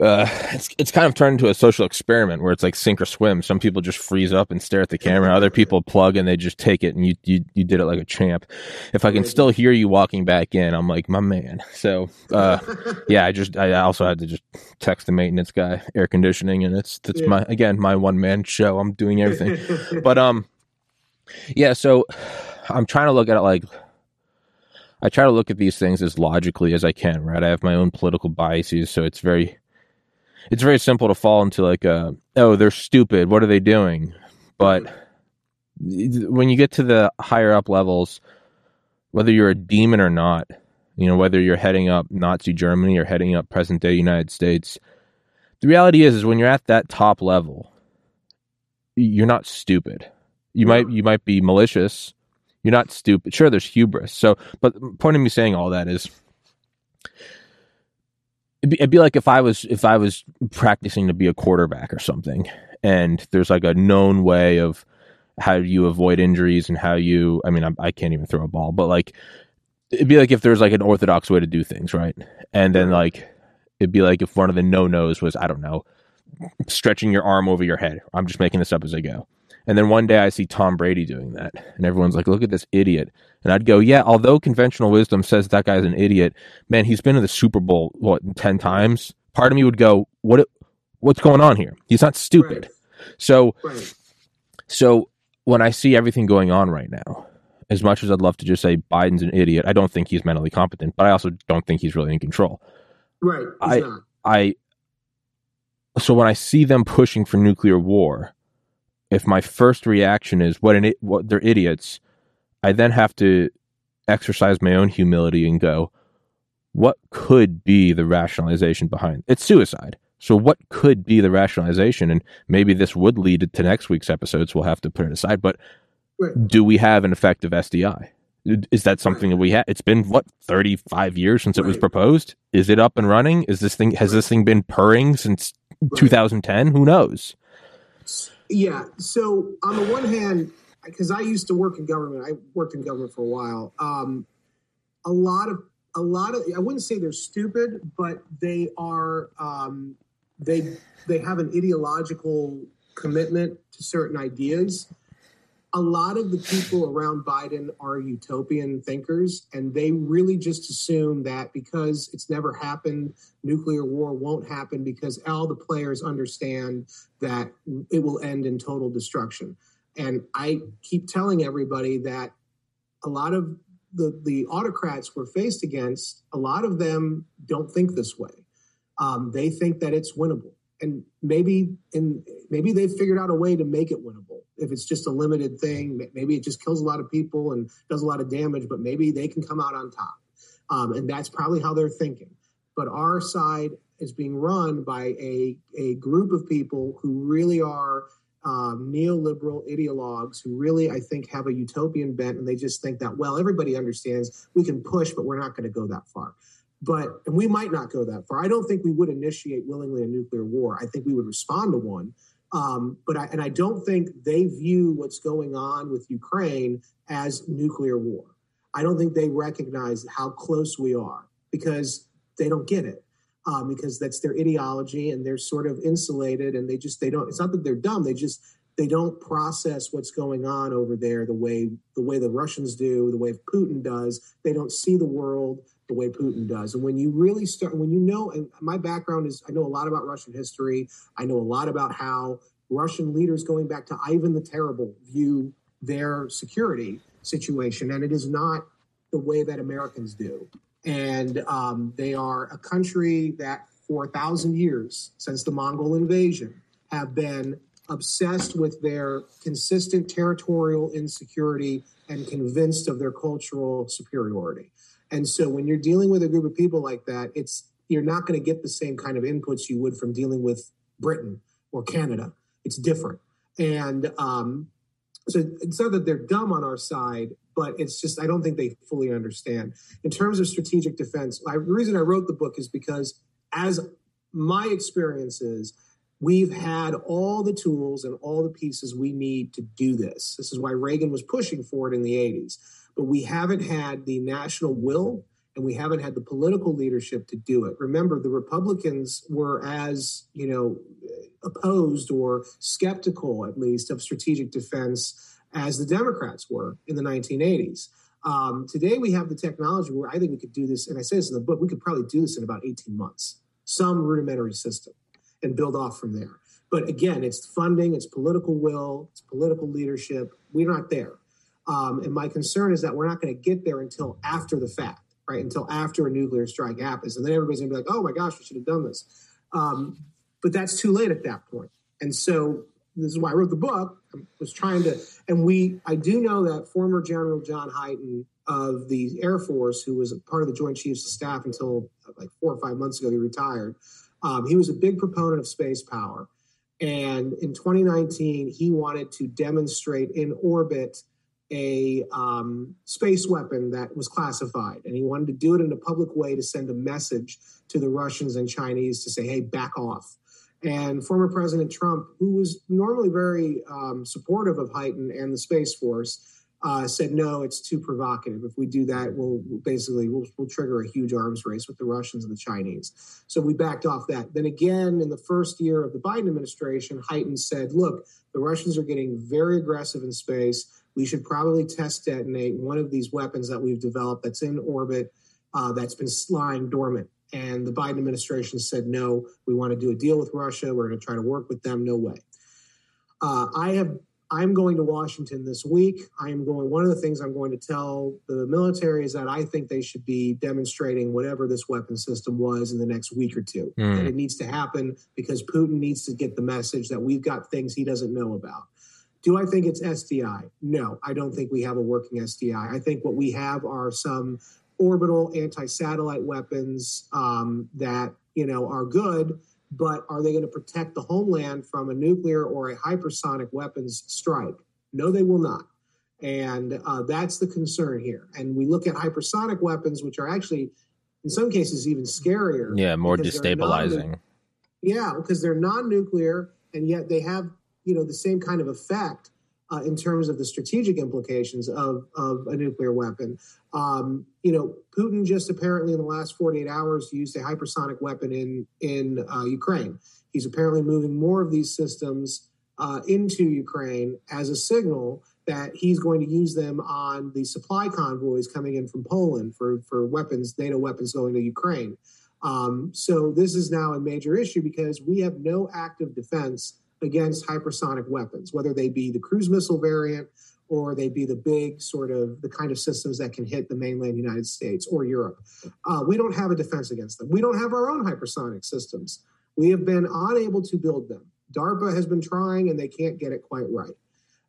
Uh, it's it's kind of turned into a social experiment where it's like sink or swim. Some people just freeze up and stare at the camera. Other people plug and they just take it, and you you you did it like a champ. If I can still hear you walking back in, I'm like my man. So uh, yeah, I just I also had to just text the maintenance guy, air conditioning, and it's it's yeah. my again my one man show. I'm doing everything, but um, yeah. So I'm trying to look at it like I try to look at these things as logically as I can, right? I have my own political biases, so it's very it's very simple to fall into like a oh, they're stupid, what are they doing? But when you get to the higher up levels, whether you're a demon or not, you know, whether you're heading up Nazi Germany or heading up present day United States, the reality is is when you're at that top level, you're not stupid. You might you might be malicious, You're not stupid. Sure, there's hubris. So, but the point of me saying all that is, it'd be, it'd be like if I was if I was practicing to be a quarterback or something, and there's like a known way of how you avoid injuries and how you. I mean, I, I can't even throw a ball, but like it'd be like if there's like an orthodox way to do things, right? And then like it'd be like if one of the no nos was I don't know, stretching your arm over your head. I'm just making this up as I go. And then one day I see Tom Brady doing that, and everyone's like, "Look at this idiot." And I'd go, "Yeah, although conventional wisdom says that guy's an idiot, man, he's been in the Super Bowl what ten times." Part of me would go, "What? What's going on here? He's not stupid." Right. So, Right. so when I see everything going on right now, as much as I'd love to just say Biden's an idiot, I don't think he's mentally competent, but I also don't think he's really in control. Right. I- not. I so when I see them pushing for nuclear war, if my first reaction is what an what they're idiots, I then have to exercise my own humility and go, what could be the rationalization behind it's suicide. So what could be the rationalization? And maybe this would lead to next week's episodes. We'll have to put it aside. But do we have an effective SDI? Is that something that we have? It's been what thirty five years since it was proposed. Is it up and running? Is this thing has this thing been purring since 2010? Who knows? Yeah. So on the one hand, because I used to work in government, I worked in government for a while. Um, a lot of a lot of I wouldn't say they're stupid, but they are um, they they have an ideological commitment to certain ideas. A lot of the people around Biden are utopian thinkers, and they really just assume that because it's never happened, nuclear war won't happen because all the players understand that it will end in total destruction. And I keep telling everybody that a lot of the, the autocrats we're faced against, a lot of them don't think this way. Um, they think that it's winnable. And maybe in maybe they've figured out a way to make it winnable. If it's just a limited thing, maybe it just kills a lot of people and does a lot of damage, but maybe they can come out on top. Um, and that's probably how they're thinking. But our side is being run by a, a group of people who really are um, neoliberal ideologues who really, I think, have a utopian bent, and they just think that well, everybody understands we can push, but we're not going to go that far. But and we might not go that far. I don't think we would initiate willingly a nuclear war. I think we would respond to one. Um, but I, and I don't think they view what's going on with Ukraine as nuclear war. I don't think they recognize how close we are because they don't get it um, because that's their ideology and they're sort of insulated and they just they don't it's not that they're dumb they just they don't process what's going on over there the way the way the russians do the way putin does they don't see the world the way putin does. And when you really start when you know and my background is i know a lot about russian history. I know a lot about how russian leaders going back to ivan the terrible view their security situation. And it is not the way that americans do. And um, they are a country that for a thousand years since the mongol invasion have been obsessed with their consistent territorial insecurity and convinced of their cultural superiority and so when you're dealing with a group of people like that it's you're not going to get the same kind of inputs you would from dealing with britain or canada it's different and um, so it's not that they're dumb on our side, but it's just I don't think they fully understand. In terms of strategic defense, I, the reason I wrote the book is because, as my experience is, we've had all the tools and all the pieces we need to do this. This is why Reagan was pushing for it in the 80s. But we haven't had the national will and we haven't had the political leadership to do it. Remember, the Republicans were as, you know, opposed or skeptical, at least, of strategic defense as the Democrats were in the 1980s. Um, today, we have the technology where I think we could do this, and I say this in the book, we could probably do this in about 18 months, some rudimentary system, and build off from there. But again, it's funding, it's political will, it's political leadership. We're not there. Um, and my concern is that we're not going to get there until after the fact, right? Until after a nuclear strike happens. And then everybody's going to be like, oh my gosh, we should have done this. Um, but that's too late at that point. And so this is why I wrote the book. I was trying to, and we, I do know that former General John Hyten of the Air Force, who was a part of the Joint Chiefs of Staff until like four or five months ago, he retired. Um, he was a big proponent of space power. And in 2019, he wanted to demonstrate in orbit a um, space weapon that was classified, and he wanted to do it in a public way to send a message to the Russians and Chinese to say, "Hey, back off." And former President Trump, who was normally very um, supportive of Hyten and the Space Force, uh, said no, it's too provocative. If we do that, we'll, basically we'll, we'll, trigger a huge arms race with the Russians and the Chinese. So we backed off that. Then again, in the first year of the Biden administration, Hyten said, "Look, the Russians are getting very aggressive in space. We should probably test detonate one of these weapons that we've developed that's in orbit, uh, that's been lying dormant." And the Biden administration said, "No, we want to do a deal with Russia. We're going to try to work with them. No way." Uh, I have I'm going to Washington this week. I am going, one of the things I'm going to tell the military is that I think they should be demonstrating whatever this weapon system was in the next week or two. Mm. And it needs to happen because Putin needs to get the message that we've got things he doesn't know about. Do I think it's SDI? No, I don't think we have a working SDI. I think what we have are some orbital anti-satellite weapons um, that you know are good but are they going to protect the homeland from a nuclear or a hypersonic weapons strike? No, they will not. And uh, that's the concern here. And we look at hypersonic weapons, which are actually, in some cases, even scarier. Yeah, more destabilizing. Yeah, because they're non-nuclear, and yet they have you know the same kind of effect uh, in terms of the strategic implications of, of a nuclear weapon. Um, you know, Putin just apparently in the last 48 hours used a hypersonic weapon in in uh, Ukraine. He's apparently moving more of these systems uh, into Ukraine as a signal that he's going to use them on the supply convoys coming in from Poland for for weapons, NATO weapons going to Ukraine. Um, so this is now a major issue because we have no active defense against hypersonic weapons, whether they be the cruise missile variant or they be the big sort of the kind of systems that can hit the mainland United States or Europe. Uh, we don't have a defense against them. We don't have our own hypersonic systems. We have been unable to build them. DARPA has been trying and they can't get it quite right.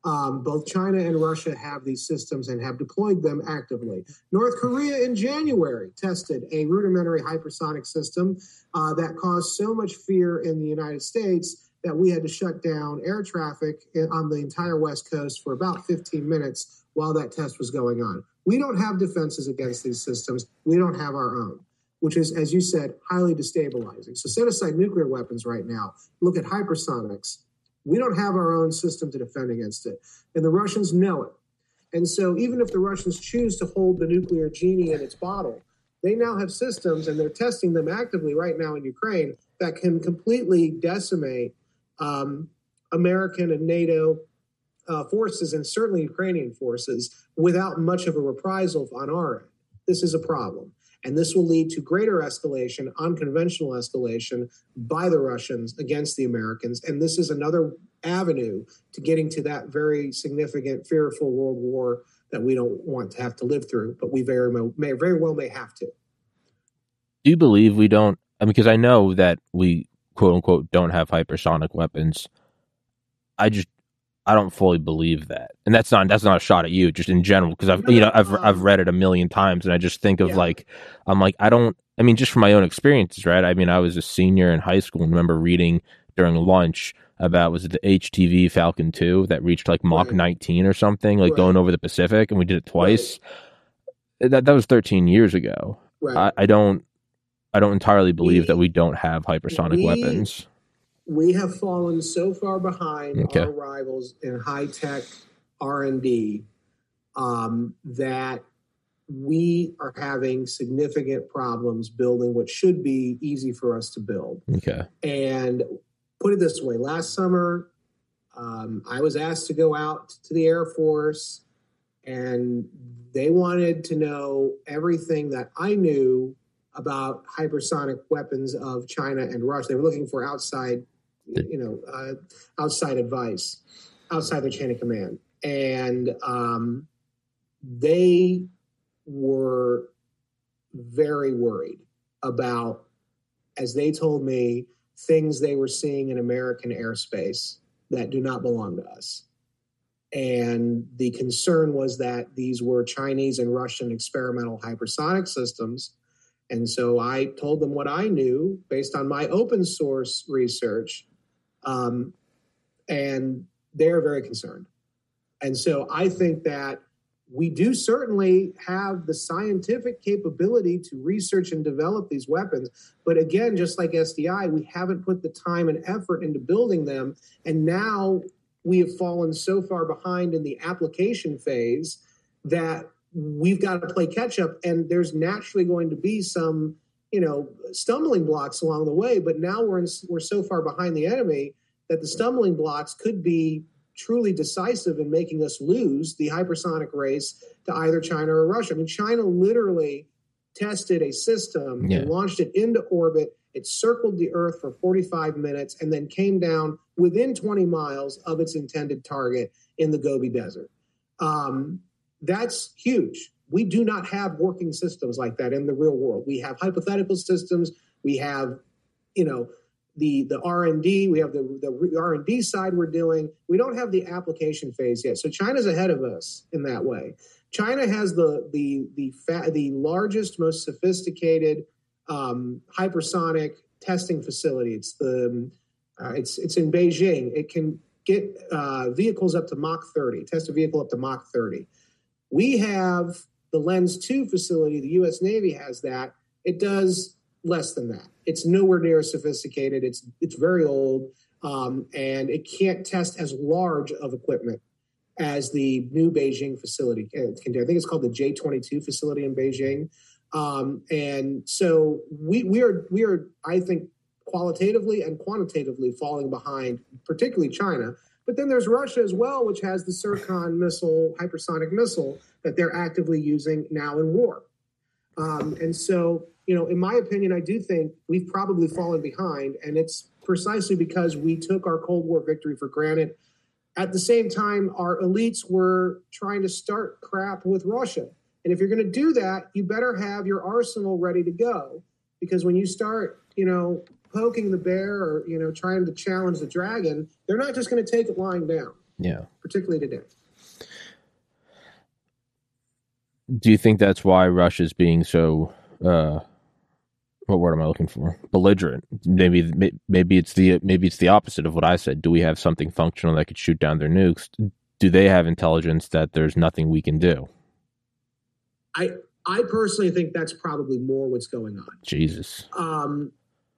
Um, both China and Russia have these systems and have deployed them actively. North Korea in January tested a rudimentary hypersonic system uh, that caused so much fear in the United States that we had to shut down air traffic on the entire West Coast for about 15 minutes while that test was going on. We don't have defenses against these systems. We don't have our own, which is, as you said, highly destabilizing. So set aside nuclear weapons right now. Look at hypersonics. We don't have our own system to defend against it. And the Russians know it. And so even if the Russians choose to hold the nuclear genie in its bottle, they now have systems and they're testing them actively right now in Ukraine that can completely decimate um, American and NATO uh, forces and certainly Ukrainian forces without much of a reprisal on our end. This is a problem. And this will lead to greater escalation, unconventional escalation by the Russians against the Americans. And this is another avenue to getting to that very significant, fearful world war that we don't want to have to live through, but we very, may, very well may have to. Do you believe we don't? I mean, because I know that we quote unquote don't have hypersonic weapons. I just I don't fully believe that, and that's not that's not a shot at you, just in general, because I've you know I've I've read it a million times, and I just think of yeah. like I'm like I don't I mean just from my own experiences, right? I mean I was a senior in high school and remember reading during lunch about was it the HTV Falcon 2 that reached like Mach right. 19 or something, like right. going over the Pacific, and we did it twice. Right. That that was 13 years ago. I, I don't I don't entirely believe we, that we don't have hypersonic we, weapons. We have fallen so far behind okay. our rivals in high tech R and D um, that we are having significant problems building what should be easy for us to build. Okay. And put it this way: last summer, um, I was asked to go out to the Air Force, and they wanted to know everything that I knew about hypersonic weapons of China and Russia. They were looking for outside, you know, uh, outside advice, outside the chain of command, and um, they were very worried about, as they told me, things they were seeing in American airspace that do not belong to us. And the concern was that these were Chinese and Russian experimental hypersonic systems and so I told them what I knew based on my open source research. Um, and they're very concerned. And so I think that we do certainly have the scientific capability to research and develop these weapons. But again, just like SDI, we haven't put the time and effort into building them. And now we have fallen so far behind in the application phase that we've got to play catch up. And there's naturally going to be some, you know, stumbling blocks along the way. But now we're in, we're so far behind the enemy that the stumbling blocks could be truly decisive in making us lose the hypersonic race to either China or Russia. I mean, China literally tested a system yeah. and launched it into orbit. It circled the Earth for 45 minutes and then came down within 20 miles of its intended target in the Gobi Desert. Um, that's huge. We do not have working systems like that in the real world. We have hypothetical systems. We have, you know, the the r&d we have the, the r&d side we're doing. We don't have the application phase yet. So china's ahead of us in that way. China has the the the fa- the largest most sophisticated um, hypersonic testing facility it's the uh, it's it's in beijing. It can get uh, vehicles up to mach 30 test a vehicle up to mach 30 we have the lens 2 facility the us navy has that it does less than that. It's nowhere near sophisticated. It's it's very old, um, and it can't test as large of equipment as the new Beijing facility can do. I think it's called the J22 facility in Beijing. Um, and so we we are we are I think qualitatively and quantitatively falling behind, particularly China. But then there's Russia as well, which has the Zircon missile, hypersonic missile that they're actively using now in war. Um, and so you know, in my opinion, I do think we've probably fallen behind, and it's precisely because we took our Cold War victory for granted. At the same time, our elites were trying to start crap with Russia. And if you're going to do that, you better have your arsenal ready to go. Because when you start, you know, poking the bear or, you know, trying to challenge the dragon, they're not just going to take it lying down. Yeah. Particularly today. Do you think that's why Russia's being so uh, what word am I looking for? Belligerent. Maybe maybe it's the maybe it's the opposite of what I said. Do we have something functional that could shoot down their nukes? Do they have intelligence that there's nothing we can do? I I personally think that's probably more what's going on. Jesus. Um,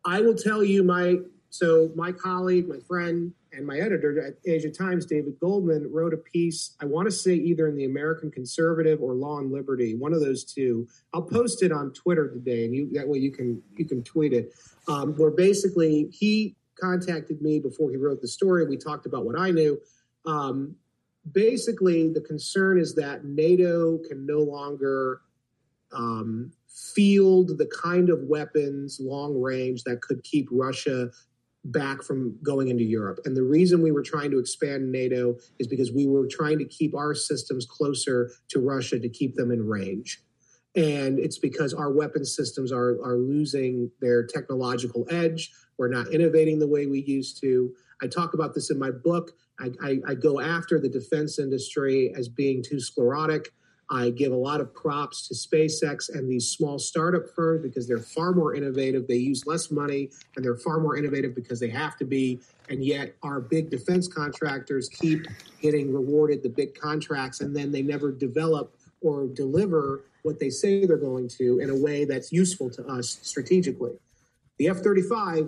I will tell you my so my colleague, my friend, and my editor at Asia Times, David Goldman, wrote a piece. I want to say either in the American Conservative or Law and Liberty, one of those two. I'll post it on Twitter today, and you that way you can you can tweet it. Um, where basically he contacted me before he wrote the story. We talked about what I knew. Um, basically, the concern is that NATO can no longer um, field the kind of weapons long range that could keep Russia back from going into Europe. And the reason we were trying to expand NATO is because we were trying to keep our systems closer to Russia to keep them in range. And it's because our weapon systems are, are losing their technological edge. We're not innovating the way we used to. I talk about this in my book. I, I, I go after the defense industry as being too sclerotic. I give a lot of props to SpaceX and these small startup firms because they're far more innovative. They use less money and they're far more innovative because they have to be. And yet, our big defense contractors keep getting rewarded the big contracts and then they never develop or deliver what they say they're going to in a way that's useful to us strategically. The F 35,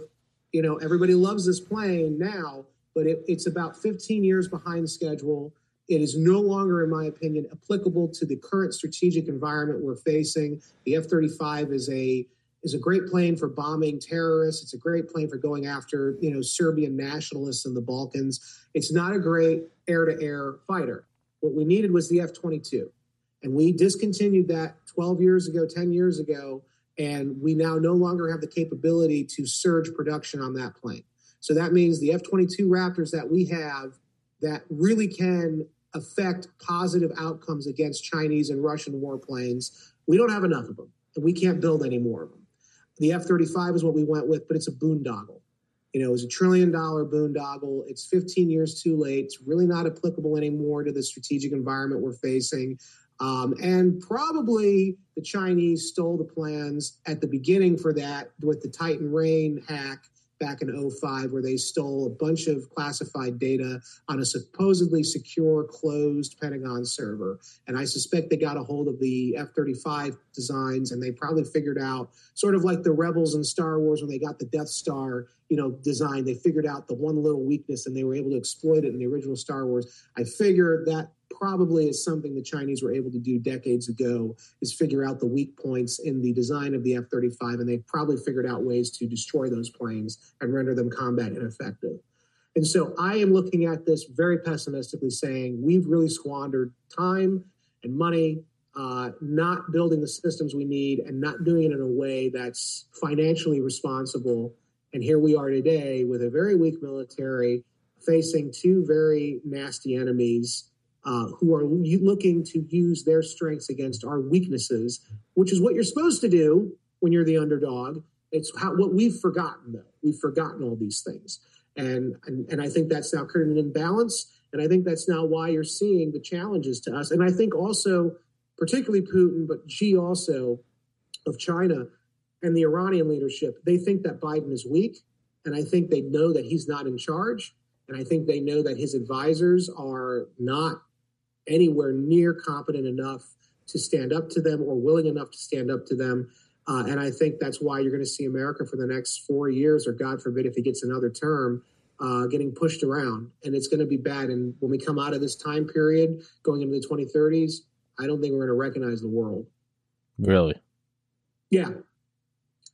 you know, everybody loves this plane now, but it, it's about 15 years behind schedule it is no longer, in my opinion, applicable to the current strategic environment we're facing. The F 35 is a is a great plane for bombing terrorists. It's a great plane for going after, you know, Serbian nationalists in the Balkans. It's not a great air-to-air fighter. What we needed was the F-22. And we discontinued that 12 years ago, 10 years ago, and we now no longer have the capability to surge production on that plane. So that means the F-22 Raptors that we have that really can affect positive outcomes against Chinese and Russian warplanes. We don't have enough of them, and we can't build any more of them. The F 35 is what we went with, but it's a boondoggle. You know, it's a trillion dollar boondoggle. It's 15 years too late. It's really not applicable anymore to the strategic environment we're facing. Um, and probably the Chinese stole the plans at the beginning for that with the Titan Rain hack back in 05 where they stole a bunch of classified data on a supposedly secure closed pentagon server. And i suspect they got a hold of the f-35 designs and they probably figured out sort of like the rebels in star wars when they got the death star you know design they figured out the one little weakness and they were able to exploit it in the original star wars. I figure that probably is something the Chinese were able to do decades ago is figure out the weak points in the design of the F-35 and they've probably figured out ways to destroy those planes and render them combat ineffective. And so I am looking at this very pessimistically saying we've really squandered time and money uh, not building the systems we need and not doing it in a way that's financially responsible. And here we are today with a very weak military facing two very nasty enemies uh, who are looking to use their strengths against our weaknesses, which is what you're supposed to do when you're the underdog. It's how, what we've forgotten, though. We've forgotten all these things. And, and, and I think that's now creating an imbalance. And I think that's now why you're seeing the challenges to us. And I think also, particularly Putin, but Xi also of China and the Iranian leadership, they think that Biden is weak. And I think they know that he's not in charge. And I think they know that his advisors are not anywhere near competent enough to stand up to them or willing enough to stand up to them. Uh, and I think that's why you're going to see America for the next four years, or God forbid, if he gets another term, uh, getting pushed around. And it's going to be bad. And when we come out of this time period, going into the 2030s, I don't think we're going to recognize the world. Really? Yeah.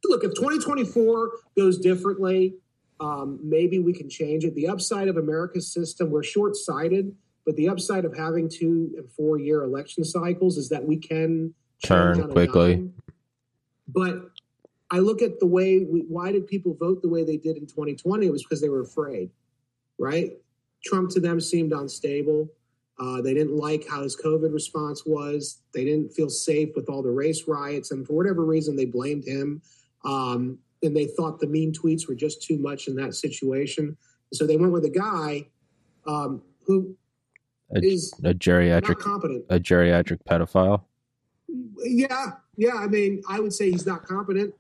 Look, if 2024 goes differently, um, maybe we can change it. The upside of America's system, we're short sighted but the upside of having two and four year election cycles is that we can turn quickly. But I look at the way we, why did people vote the way they did in 2020? It was because they were afraid, right? Trump to them seemed unstable. Uh, they didn't like how his COVID response was. They didn't feel safe with all the race riots. And for whatever reason, they blamed him. Um, and they thought the mean tweets were just too much in that situation. So they went with a guy um, who a, is a geriatric competent. A geriatric pedophile. Yeah, yeah. I mean, I would say he's not competent.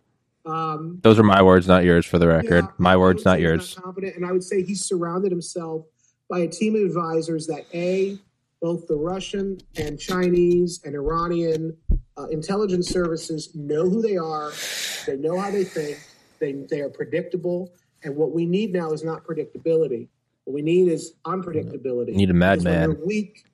Um, Those are my words, not yours, for the record. Yeah, my words, not yours. Not competent, and I would say he's surrounded himself by a team of advisors that a both the Russian and Chinese and Iranian uh, intelligence services know who they are. They know how they think. They they are predictable. And what we need now is not predictability. What we need is unpredictability. need a madman. When you're weak,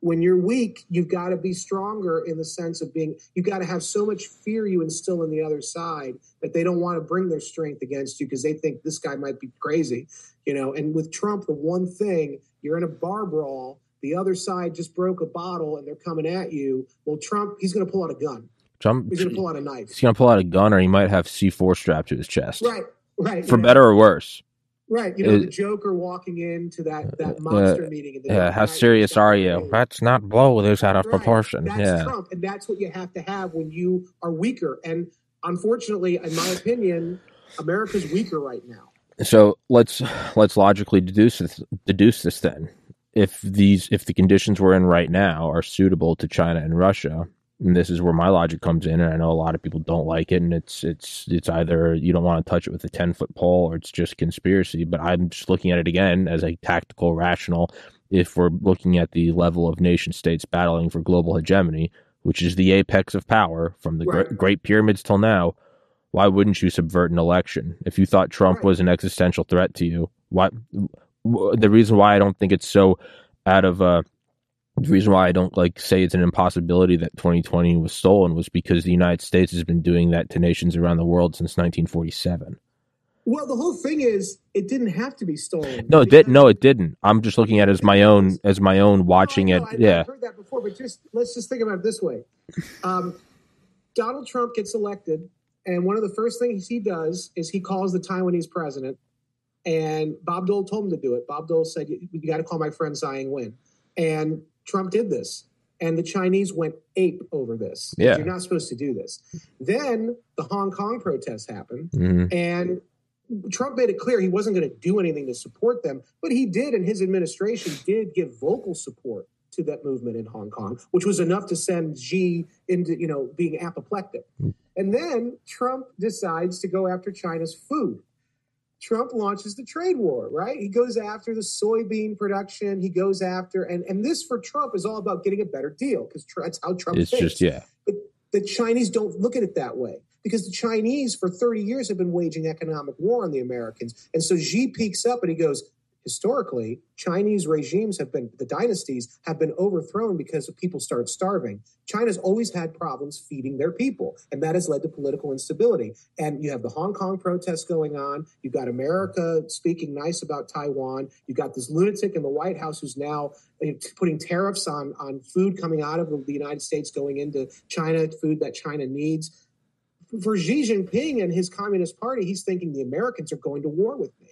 when you're weak, you've got to be stronger in the sense of being. You've got to have so much fear you instill in the other side that they don't want to bring their strength against you because they think this guy might be crazy, you know. And with Trump, the one thing you're in a bar brawl. The other side just broke a bottle and they're coming at you. Well, Trump, he's going to pull out a gun. Trump, he's going to pull out a knife. He's going to pull out a gun, or he might have C4 strapped to his chest. Right, right. For better or worse. Right, you know, the Joker walking into that that uh, monster uh, meeting. yeah, how serious are you? Let's not blow this out of right. proportion. That's yeah, Trump, and that's what you have to have when you are weaker. And unfortunately, in my opinion, America's weaker right now. So let's let's logically deduce this, deduce this then. If these if the conditions we're in right now are suitable to China and Russia, and this is where my logic comes in and i know a lot of people don't like it and it's it's it's either you don't want to touch it with a 10 foot pole or it's just conspiracy but i'm just looking at it again as a tactical rational if we're looking at the level of nation states battling for global hegemony which is the apex of power from the right. great, great pyramids till now why wouldn't you subvert an election if you thought trump right. was an existential threat to you what the reason why i don't think it's so out of uh the reason why I don't like say it's an impossibility that 2020 was stolen was because the United States has been doing that to nations around the world since 1947. Well, the whole thing is it didn't have to be stolen. No, it did. No, it didn't. I'm just looking at it as my own, as my own watching no, it. yeah, I've heard that before, but just let's just think about it this way: um, Donald Trump gets elected, and one of the first things he does is he calls the Taiwanese president, and Bob Dole told him to do it. Bob Dole said, "You, you got to call my friend Tsai Ing-wen," and Trump did this. And the Chinese went ape over this. Yeah. You're not supposed to do this. Then the Hong Kong protests happened. Mm-hmm. And Trump made it clear he wasn't going to do anything to support them, but he did, and his administration did give vocal support to that movement in Hong Kong, which was enough to send Xi into, you know, being apoplectic. Mm-hmm. And then Trump decides to go after China's food. Trump launches the trade war, right? He goes after the soybean production. He goes after, and, and this for Trump is all about getting a better deal because that's how Trump It's thinks. just yeah. But the Chinese don't look at it that way because the Chinese for 30 years have been waging economic war on the Americans. And so Xi peaks up and he goes, historically, Chinese regimes have been, the dynasties have been overthrown because people start starving. China's always had problems feeding their people, and that has led to political instability. And you have the Hong Kong protests going on. You've got America speaking nice about Taiwan. You've got this lunatic in the White House who's now uh, putting tariffs on, on food coming out of the United States going into China, food that China needs. For Xi Jinping and his Communist Party, he's thinking the Americans are going to war with me.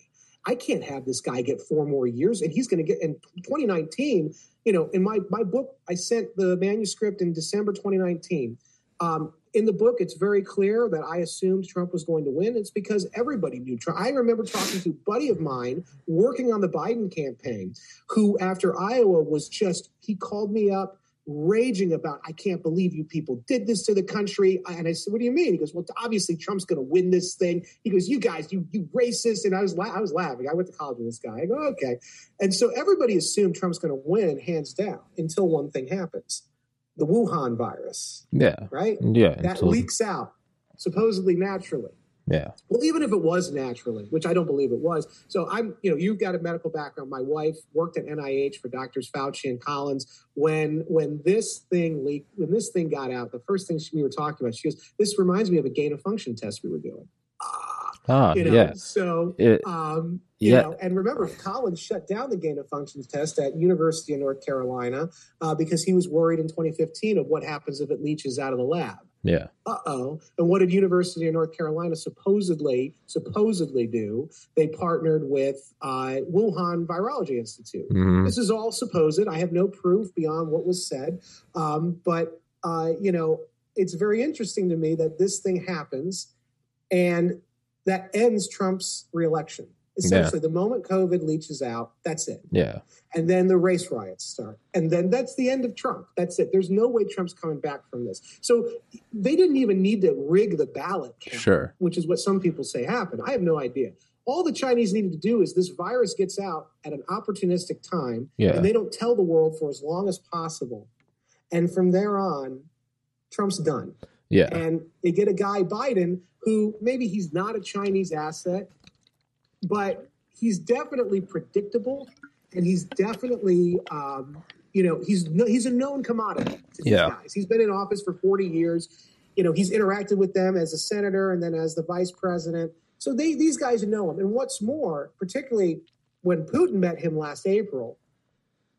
I can't have this guy get four more years, and he's going to get in 2019. You know, in my my book, I sent the manuscript in December 2019. Um, in the book, it's very clear that I assumed Trump was going to win. It's because everybody knew Trump. I remember talking to a buddy of mine working on the Biden campaign, who after Iowa was just he called me up raging about, I can't believe you people did this to the country. And I said, What do you mean? He goes, Well, obviously Trump's going to win this thing. He goes, You guys, you you racist. And I was la- I was laughing. I went to college with this guy. I go, Okay. And so everybody assumed Trump's going to win hands down until one thing happens the Wuhan virus, Yeah. right? Yeah. That leaks out supposedly naturally. Yeah. Well, even if it was naturally, which I don't believe it was. So I'm, you know, you've got a medical background. My wife worked at NIH for doctors Fauci and Collins. When when this thing leaked, when this thing got out, the first thing she, we were talking about, she goes, "This reminds me of a gain of function test we were doing." Ah, Ah, you know, yeah. so It, um, you Yeah. know, and remember, Collins shut down the gain of functions test at University of North Carolina uh, because he was worried in 2015 of what happens if it leaches out of the lab yeah. uh oh. And what did University of North Carolina supposedly supposedly do? They partnered with uh, Wuhan Virology Institute. hmm This is all supposed. I have no proof beyond what was said, um, but uh, you know, it's very interesting to me that this thing happens, and that ends Trump's reelection. Essentially, the moment COVID leaches out, that's it. Yeah. and then the race riots start. And then that's the end of trump. That's it. There's no way trump's coming back from this. So they didn't even need to rig the ballot count, Sure. which is what some people say happened. I have no idea. All the chinese needed to do is this virus gets out at an opportunistic time Yeah. and they don't tell the world for as long as possible. And from there on trump's done. Yeah. and they get a guy Biden who maybe he's not a Chinese asset, but he's definitely predictable, and he's definitely, um, you know, he's no, he's a known commodity to these Yeah. guys. He's been in office for forty years. You know, he's interacted with them as a senator and then as the vice president. So they these guys know him. And what's more, particularly when Putin met him last April,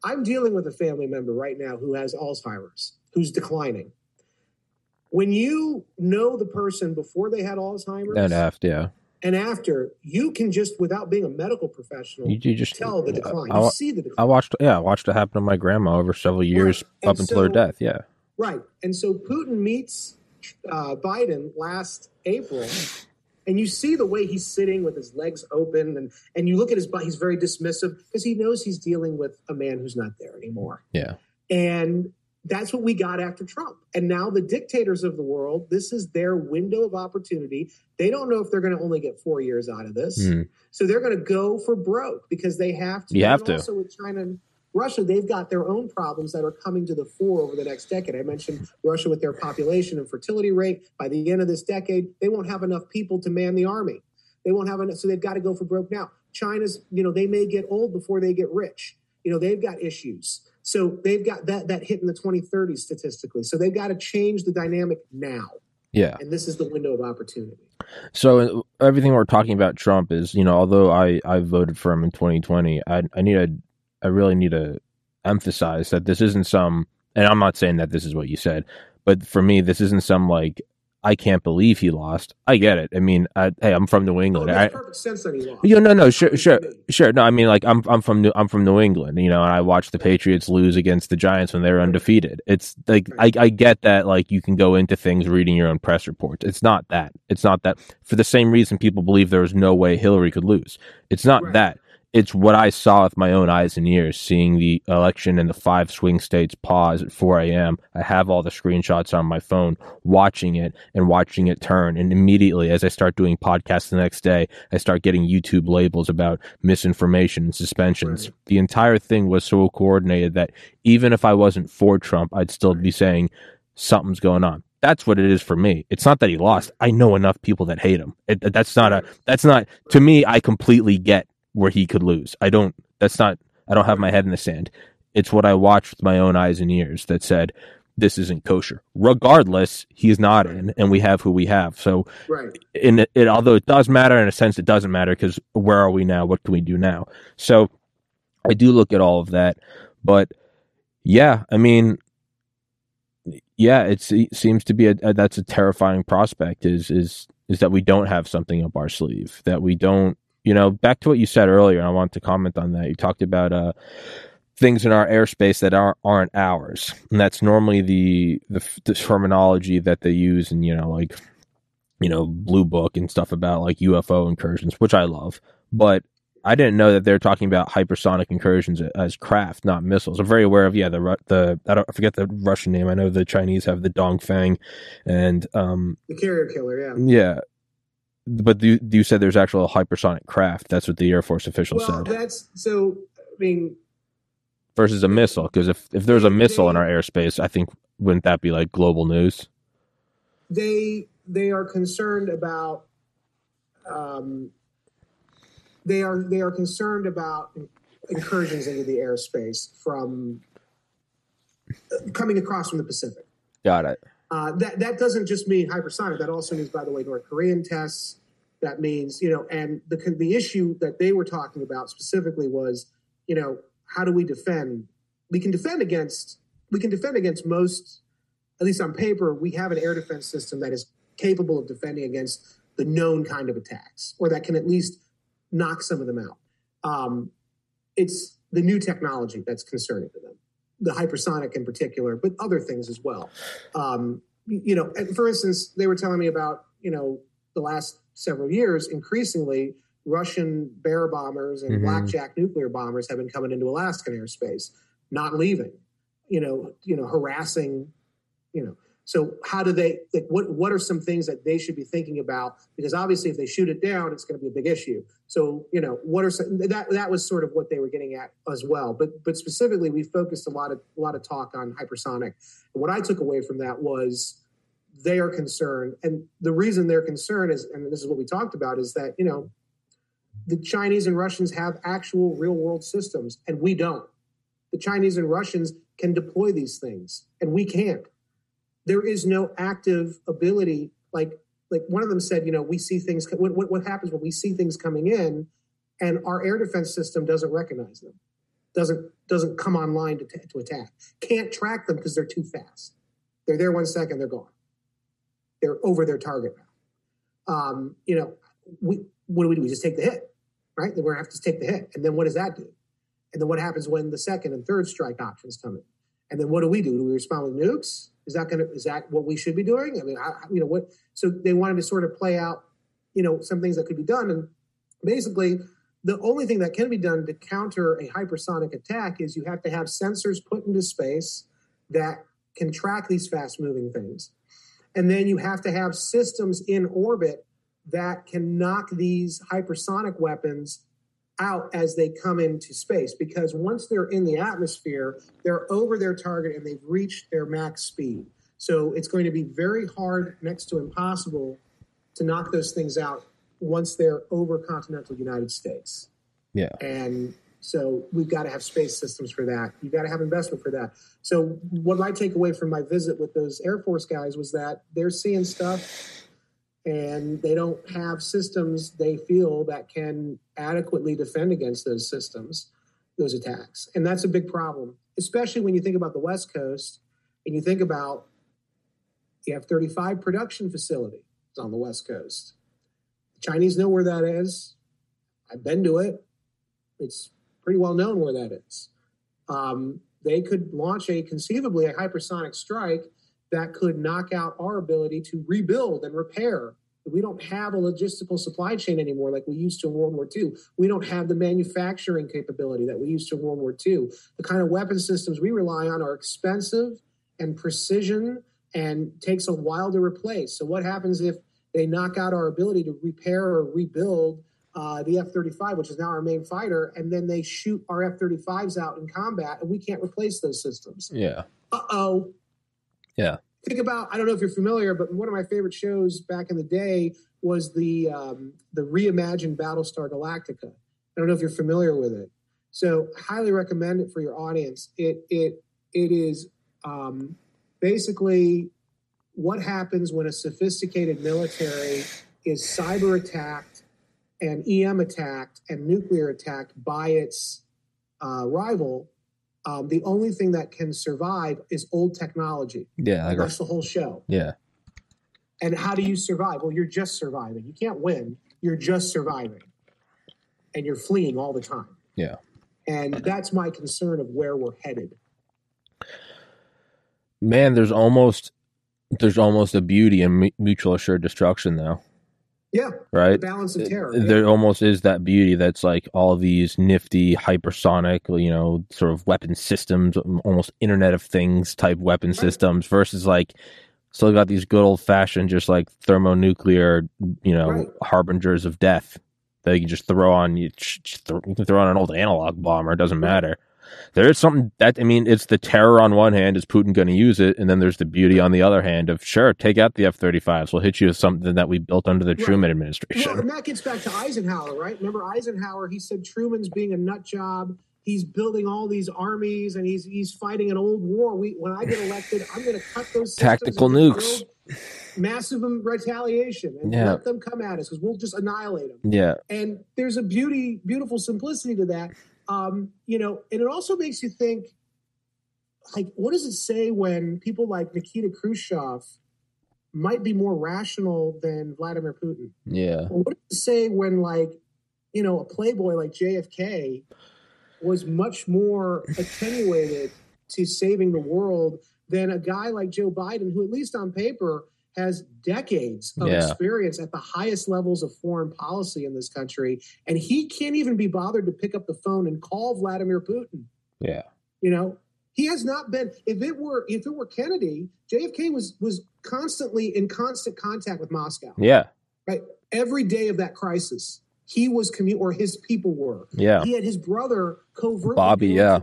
I'm dealing with a family member right now who has Alzheimer's, who's declining. When you know the person before they had Alzheimer's And after, yeah. And after, you can just, without being a medical professional, You, you just tell the decline. I, You see the decline. I watched. Yeah, I watched it happen to my grandma over several years And up until her death. Yeah. Right. And so Putin meets uh, Biden last April, and you see the way he's sitting with his legs open, and, and you look at his body, he's very dismissive because he knows he's dealing with a man who's not there anymore. Yeah. And that's what we got after Trump. And now the dictators of the world, this is their window of opportunity. They don't know if they're going to only get four years out of this. Mhm. So they're going to go for broke because they have to. You have and to. Also with China and Russia, they've got their own problems that are coming to the fore over the next decade. I mentioned Russia with their population and fertility rate. By the end of this decade, they won't have enough people to man the army. They won't have enough, so they've got to go for broke now. China's, you know, they may get old before they get rich. You know, they've got issues. So they've got that that hit in the 2030s statistically. So they've got to change the dynamic now. Yeah. And this is the window of opportunity. So uh, everything we're talking about Trump is, you know, although I I voted for him in 2020, I I need to I really need to emphasize that this isn't some and I'm not saying that this is what you said, but for me this isn't some like I can't believe he lost. I get it. I mean, I, hey, I'm from New Oh, it England. makes I, perfect sense that he lost. Yeah, no, no, sure, sure, sure. No, I mean, like I'm, I'm from New, I'm from New England, you know, and I watched the Patriots lose against the Giants when they were undefeated. It's like I, I get that, like you can go into things reading your own press reports. It's not that. It's not that. For the same reason, people believe there was no way Hillary could lose. It's not Right. that. It's what I saw with my own eyes and ears, seeing the election in the five swing states pause at 4 a.m. I have all the screenshots on my phone, watching it and watching it turn. And immediately, as I start doing podcasts the next day, I start getting YouTube labels about misinformation and suspensions. Right. The entire thing was so coordinated that even if I wasn't for Trump, I'd still be saying something's going on that's what it is for me. It's not that he lost. I know enough people that hate him. It, that's not a. That's not to me. I completely get where he could lose. I don't. That's not. I don't have my head in the sand. It's what I watched with my own eyes and ears that said this isn't kosher. Regardless, he's not in, and we have who we have. So, right. In it, it although it does matter in a sense, it doesn't matter because where are we now? What can we do now? So, I do look at all of that, but yeah, I mean, yeah, it seems to be a, a, that's a terrifying prospect. Is is is that we don't have something up our sleeve that we don't you know, back to what you said earlier, and I want to comment on that. You talked about uh, things in our airspace that aren't aren't ours, and that's normally the, the the terminology that they use, and you know, like you know, blue book and stuff about like UFO incursions, which I love, but I didn't know that they're talking about hypersonic incursions as craft, not missiles. I'm very aware of yeah the the I don't I forget the Russian name. I know the Chinese have the Dongfeng, and um the carrier killer. Yeah, yeah but you, you said there's actual hypersonic craft. That's what the Air Force official well, said. That's so. I mean, versus a missile, because if if there's a missile they, in our airspace, I think wouldn't that be like global news? They they are concerned about. Um, they are they are concerned about incursions into the airspace from uh, coming across from the Pacific. Got it. Uh, that that doesn't just mean hypersonic. That also means, by the way, North Korean tests. That means, you know, and the the issue that they were talking about specifically was, you know, how do we defend? We can defend against we can defend against most, at least on paper, we have an air defense system that is capable of defending against the known kind of attacks, or that can at least knock some of them out. Um, it's the new technology that's concerning to them the hypersonic in particular, but other things as well. Um, you know, for instance, they were telling me about you know the last several years, increasingly Russian Bear bombers and mm-hmm. blackjack nuclear bombers have been coming into Alaskan airspace, not leaving. You know, you know, harassing. You know, so how do they? Like, what what are some things that they should be thinking about? Because obviously, if they shoot it down, it's going to be a big issue. So you know, what are some, that that was sort of what they were getting at as well. But but specifically, we focused a lot of a lot of talk on hypersonic. And what I took away from that was they are concerned, and the reason they're concerned is, and this is what we talked about, is that you know, the Chinese and Russians have actual real world systems, and we don't. The Chinese and Russians can deploy these things, and we can't there is no active ability like like one of them said you know we see things what, what, what happens when we see things coming in and our air defense system doesn't recognize them doesn't doesn't come online to, to attack can't track them because they're too fast. They're there one second they're gone. They're over their target now. Um, you know we what do we do? We just take the hit right? Then we're to have to take the hit. And then what does that do? And then what happens when the second and third strike options come in and then what do we do do we respond with nukes is that going to is that what we should be doing? I mean, I, you know what? So they wanted to sort of play out, you know, some things that could be done, and basically, the only thing that can be done to counter a hypersonic attack is you have to have sensors put into space that can track these fast moving things, and then you have to have systems in orbit that can knock these hypersonic weapons out as they come into space because once they're in the atmosphere, they're over their target and they've reached their max speed. So it's going to be very hard, next to impossible, to knock those things out once they're over continental United States. Yeah. And so we've got to have space systems for that. You've got to have investment for that. So what I take away from my visit with those Air Force guys was that they're seeing stuff and they don't have systems they feel that can adequately defend against those systems, those attacks. And that's a big problem, especially when you think about the West Coast and you think about the F 35 production facility on the West Coast. The Chinese know where that is. I've been to it. It's pretty well known where that is. Um, they could launch a conceivably a hypersonic strike that could knock out our ability to rebuild and repair We don't have a logistical supply chain anymore like we used to in World War II. We don't have the manufacturing capability that we used to in World War II. The kind of weapon systems we rely on are expensive and precision and takes a while to replace. So what happens if they knock out our ability to repair or rebuild uh, the F 35, which is now our main fighter, and then they shoot our F 35s out in combat and we can't replace those systems? Yeah. Uh oh. Yeah think about I don't know if you're familiar, but one of my favorite shows back in the day was the um, the reimagined Battlestar Galactica. I don't know if you're familiar with it. So highly recommend it for your audience. It it it is um, basically what happens when a sophisticated military is cyber attacked and EM attacked and nuclear attacked by its uh, rival um, the only thing that can survive is old technology. Yeah, that's the whole show. Yeah. And how do you survive? Well, you're just surviving. You can't win. You're just surviving, and you're fleeing all the time. Yeah. And that's my concern of where we're headed. Man, there's almost there's almost a beauty in mutual assured destruction, though. Yeah. Right. balance of terror. There yeah. almost is that beauty that's like all these nifty hypersonic, you know, sort of weapon systems, um, almost Internet of Things type weapon right. systems versus like still got these good old fashioned, just like thermonuclear, you know, right. harbingers of death that you can just throw on you. You can throw on an old analog bomber. It doesn't matter there is something that I mean, it's the terror on one hand, is Putin going to use it, and then there's the beauty on the other hand of sure, take out the F-35s. We'll hit you with something that we built under the right. Truman administration. Well, and that gets back to Eisenhower, right? Remember Eisenhower? He said Truman's being a nut job. He's building all these armies, and he's he's fighting an old war. We when I get elected, I'm going to cut those tactical nukes massive retaliation and yeah. let them come at us because we'll just annihilate them. Yeah. And there's a beauty, beautiful simplicity to that. Um, you know, and it also makes you think, like, what does it say when people like Nikita Khrushchev might be more rational than Vladimir Putin? Yeah. Or what does it say when, like, you know, a playboy like JFK was much more attenuated to saving the world than a guy like Joe Biden, who, at least on paper, has decades of yeah. experience at the highest levels of foreign policy in this country, and he can't even be bothered to pick up the phone and call Vladimir Putin. Yeah, you know, he has not been. If it were, if it were Kennedy, JFK was was constantly in constant contact with Moscow. Yeah, right. Every day of that crisis, he was commute, or his people were. Yeah, he had his brother covertly. Bobby, yeah.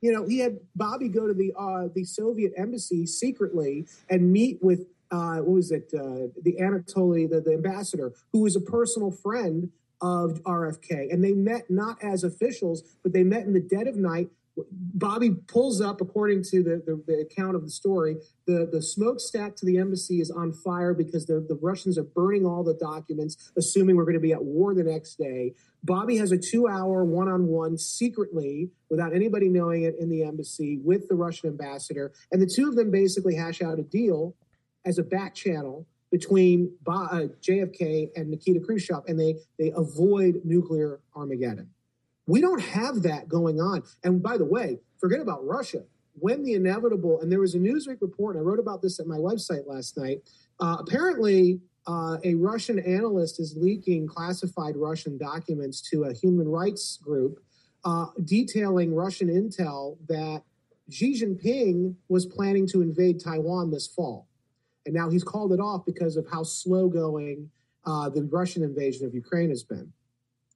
you know, he had Bobby go to the uh, the Soviet embassy secretly and meet with uh, what was it, uh, the Anatoly, the, the ambassador, who was a personal friend of RFK. And they met not as officials, but they met in the dead of night. Bobby pulls up, according to the, the, the, account of the story, the, the smokestack to the embassy is on fire because the, the Russians are burning all the documents, assuming we're going to be at war the next day. Bobby has a two hour one on one secretly, without anybody knowing it, in the embassy with the Russian ambassador. And the two of them basically hash out a deal as a back channel between uh, JFK and Nikita Khrushchev, and they they avoid nuclear Armageddon. We don't have that going on. And by the way, forget about Russia. When the inevitable, and there was a Newsweek report, and I wrote about this at my website last night. Uh, apparently, uh, a Russian analyst is leaking classified Russian documents to a human rights group uh, detailing Russian intel that Xi Jinping was planning to invade Taiwan this fall. And now he's called it off because of how slow going uh, the Russian invasion of Ukraine has been.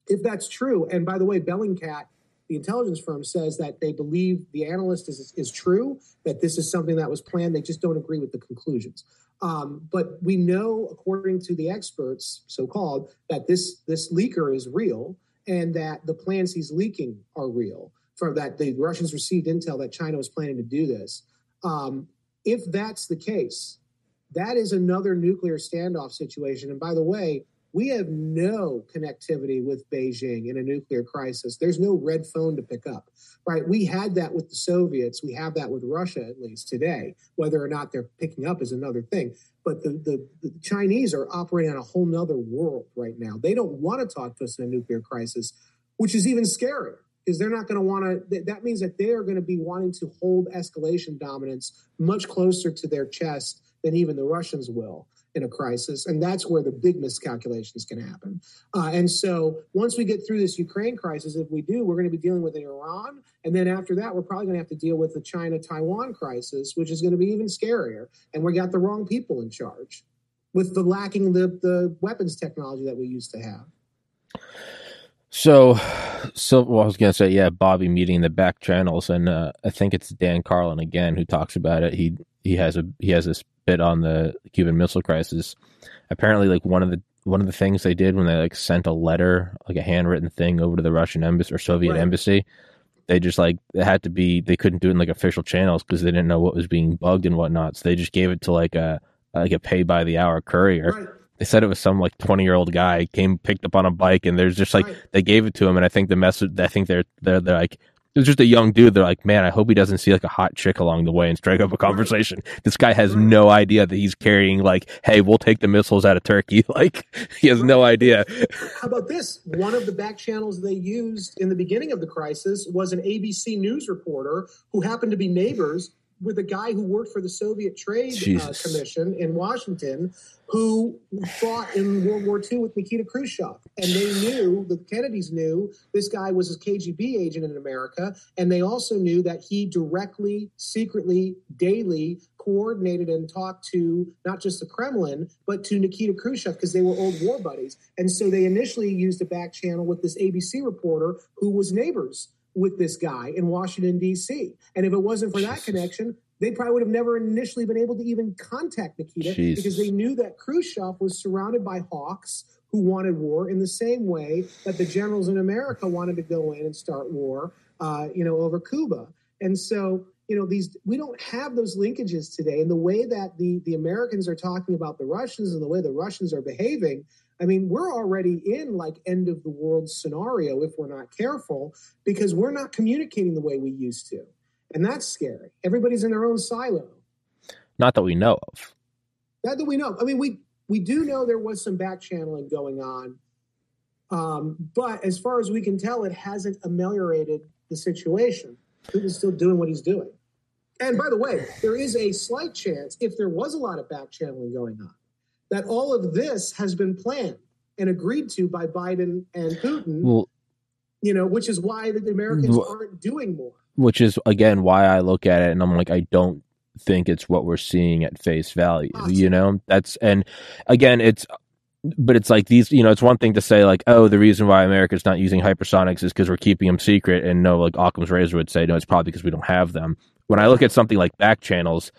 If that's true, and by the way, Bellingcat, the intelligence firm, says that they believe the analyst is, is true, that this is something that was planned. They just don't agree with the conclusions. Um, but we know, according to the experts, so called, that this, this leaker is real and that the plans he's leaking are real. For that, the Russians received intel that China was planning to do this. Um, if that's the case, that is another nuclear standoff situation. And by the way, we have no connectivity with Beijing in a nuclear crisis. There's no red phone to pick up, right? We had that with the Soviets. We have that with Russia, at least today. Whether or not they're picking up is another thing. But the, the, the Chinese are operating on a whole nother world right now. They don't want to talk to us in a nuclear crisis, which is even scarier because they're not going to want to. That means that they are going to be wanting to hold escalation dominance much closer to their chest than even the Russians will. in a crisis, and that's where the big miscalculations can happen. Uh, and so, once we get through this Ukraine crisis, if we do, we're going to be dealing with Iran, and then after that, we're probably going to have to deal with the China-Taiwan crisis, which is going to be even scarier. And we got the wrong people in charge, with the lacking the the weapons technology that we used to have. So, so well, I was gonna say, yeah, Bobby meeting the back channels, and uh, I think it's Dan Carlin again who talks about it. He he has a he has this bit on the Cuban Missile Crisis. Apparently, like one of the one of the things they did when they like sent a letter, like a handwritten thing, over to the Russian embassy or Soviet right. embassy, they just like it had to be they couldn't do it in like official channels because they didn't know what was being bugged and whatnot. So they just gave it to like a like a pay by the hour courier. Right they said it was some like 20 year old guy came picked up on a bike and there's just like right. they gave it to him and i think the message i think they're they're, they're like was just a young dude. They're like, man, I hope he doesn't see like a hot chick along the way and strike up a conversation. This guy has no idea that he's carrying like, hey, we'll take the missiles out of Turkey. Like, he has no idea. How about this? One of the back channels they used in the beginning of the crisis was an ABC News reporter who happened to be neighbors with a guy who worked for the Soviet Trade uh, Commission in Washington, who fought in World War II with Nikita Khrushchev. And they knew, the Kennedys knew, this guy was a KGB agent in America. And they also knew that he directly, secretly, daily coordinated and talked to not just the Kremlin, but to Nikita Khrushchev because they were old war buddies. And so they initially used a back channel with this ABC reporter who was neighbors with this guy in Washington, D.C. And if it wasn't for that connection, they probably would have never initially been able to even contact Nikita because they knew that Khrushchev was surrounded by hawks who wanted war in the same way that the generals in America wanted to go in and start war, uh, you know, over Cuba. And so, you know, these we don't have those linkages today. And the way that the the Americans are talking about the Russians and the way the Russians are behaving, I mean, we're already in like end of the world scenario if we're not careful because we're not communicating the way we used to. And that's scary. Everybody's in their own silo. Not that we know of. Not that we know. I mean, we we do know there was some back channeling going on. Um, but as far as we can tell, it hasn't ameliorated the situation. Putin's still doing what he's doing. And by the way, there is a slight chance, if there was a lot of back channeling going on, that all of this has been planned and agreed to by Biden and Putin. Well, you know, which is why the Americans well, aren't doing more. Which is again why I look at it and I'm like, I don't think it's what we're seeing at face value. Ah, awesome. You know, that's and again, it's but it's like these, you know, it's one thing to say like, oh, the reason why America's not using hypersonics is because we're keeping them secret, and no, like Occam's razor would say, no, it's probably because we don't have them. When I look at something like back channels,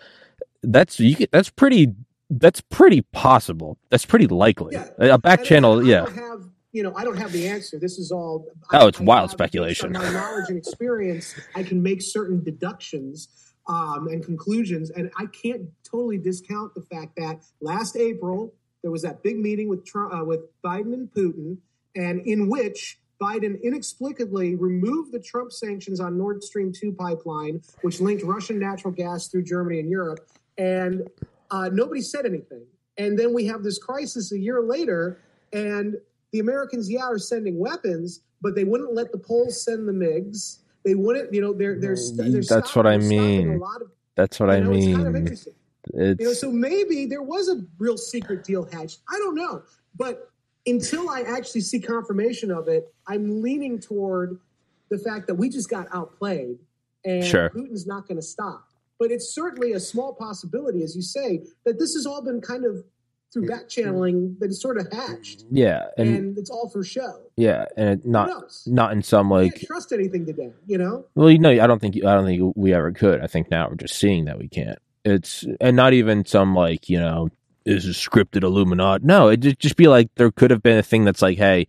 that's you get, that's pretty that's pretty possible. That's pretty likely. Yeah. A back and channel, I, yeah. have, you know, I don't have the answer. This is all. Oh, I, it's I wild speculation. my knowledge and experience, I can make certain deductions um, and conclusions, and I can't totally discount the fact that last April there was that big meeting with Trump, uh, with Biden and Putin, and in which Biden inexplicably removed the Trump sanctions on Nord Stream 2 pipeline, which linked Russian natural gas through Germany and Europe. And uh, nobody said anything. And then we have this crisis a year later, and the Americans, yeah, are sending weapons, but they wouldn't let the Poles send the MiGs. They wouldn't, you know, they're they're, they're that's what I mean. Of, that's what I know, mean. Kind of. You know, so maybe there was a real secret deal hatched. I don't know, but until I actually see confirmation of it, I'm leaning toward the fact that we just got outplayed, and sure. Putin's not going to stop. But it's certainly a small possibility, as you say, that this has all been kind of through back channeling that is sort of hatched. Yeah, and, and it's all for show. Yeah, and it not not in some like trust anything today, you know. Well, you know, I don't think I don't think we ever could. I think now we're just seeing that we can't. It's and not even some like you know is a scripted Illuminati. No, it just just be like there could have been a thing that's like, hey,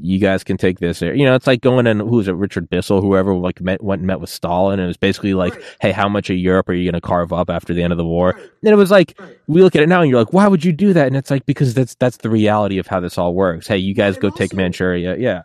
you guys can take this. You know, it's like going and who's it, Richard Bissell, whoever like met, went and met with Stalin, and it was basically like, right. hey, how much of Europe are you going to carve up after the end of the war? Right. And it was like, right. we look at it now, and you're like, why would you do that? And it's like because that's that's the reality of how this all works. Hey, you guys and go also, take Manchuria, yeah.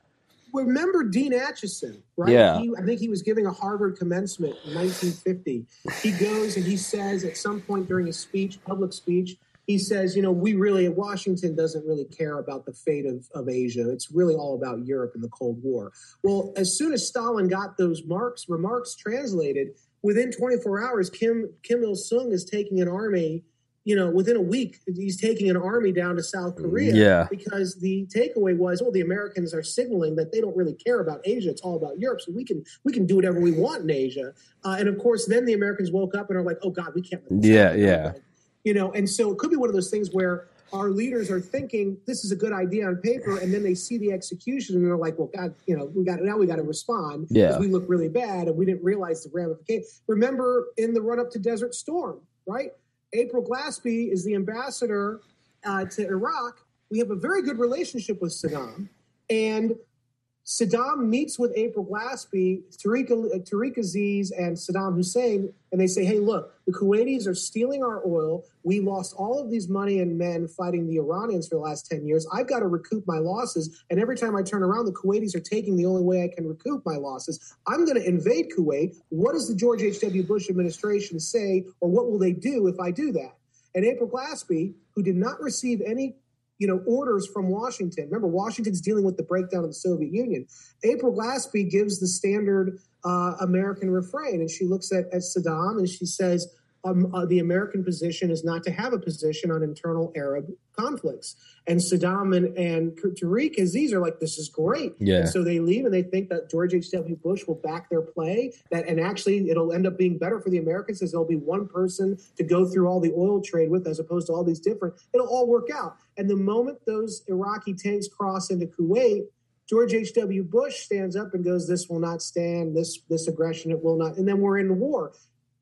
Remember Dean Acheson, right? Yeah. He, I think he was giving a Harvard commencement in 1950. He goes and he says at some point during a speech, public speech, he says, you know, we really, Washington doesn't really care about the fate of, of Asia. It's really all about Europe and the Cold War. Well, as soon as Stalin got those marks, remarks translated, within 24 hours, Kim, Kim Il sung is taking an army you know, within a week, he's taking an army down to South Korea. Yeah. Because the takeaway was, well, the Americans are signaling that they don't really care about Asia; it's all about Europe. So we can we can do whatever we want in Asia. Uh, and of course, then the Americans woke up and are like, oh God, we can't. Yeah, yeah. You know, and so it could be one of those things where our leaders are thinking this is a good idea on paper, and then they see the execution and they're like, well, God, you know, we got now we got to respond Yeah. we look really bad and we didn't realize the ramifications. Remember in the run up to Desert Storm, right? April Glaspie is the ambassador uh, to Iraq. We have a very good relationship with Saddam, and Saddam meets with April Glaspie, Tariq, uh, Tariq Aziz, and Saddam Hussein, and they say, "Hey, look, the Kuwaitis are stealing our oil. We lost all of these money and men fighting the Iranians for the last ten years. I've got to recoup my losses, and every time I turn around, the Kuwaitis are taking the only way I can recoup my losses. I'm going to invade Kuwait. What does the George H.W. Bush administration say, or what will they do if I do that?" And April Glaspie, who did not receive any you know, orders from Washington. Remember, Washington's dealing with the breakdown of the Soviet Union. April Glaspie gives the standard uh, American refrain, and she looks at, at Saddam and she says, um, uh, the American position is not to have a position on internal Arab conflicts. And Saddam and, and Tariq Aziz are like, this is great. Yeah. And so they leave and they think that George H.W. Bush will back their play. That and actually it'll end up being better for the Americans as there'll be one person to go through all the oil trade with as opposed to all these different. It'll all work out. And the moment those Iraqi tanks cross into Kuwait, George H.W. Bush stands up and goes, This will not stand, this this aggression, it will not, and then we're in war.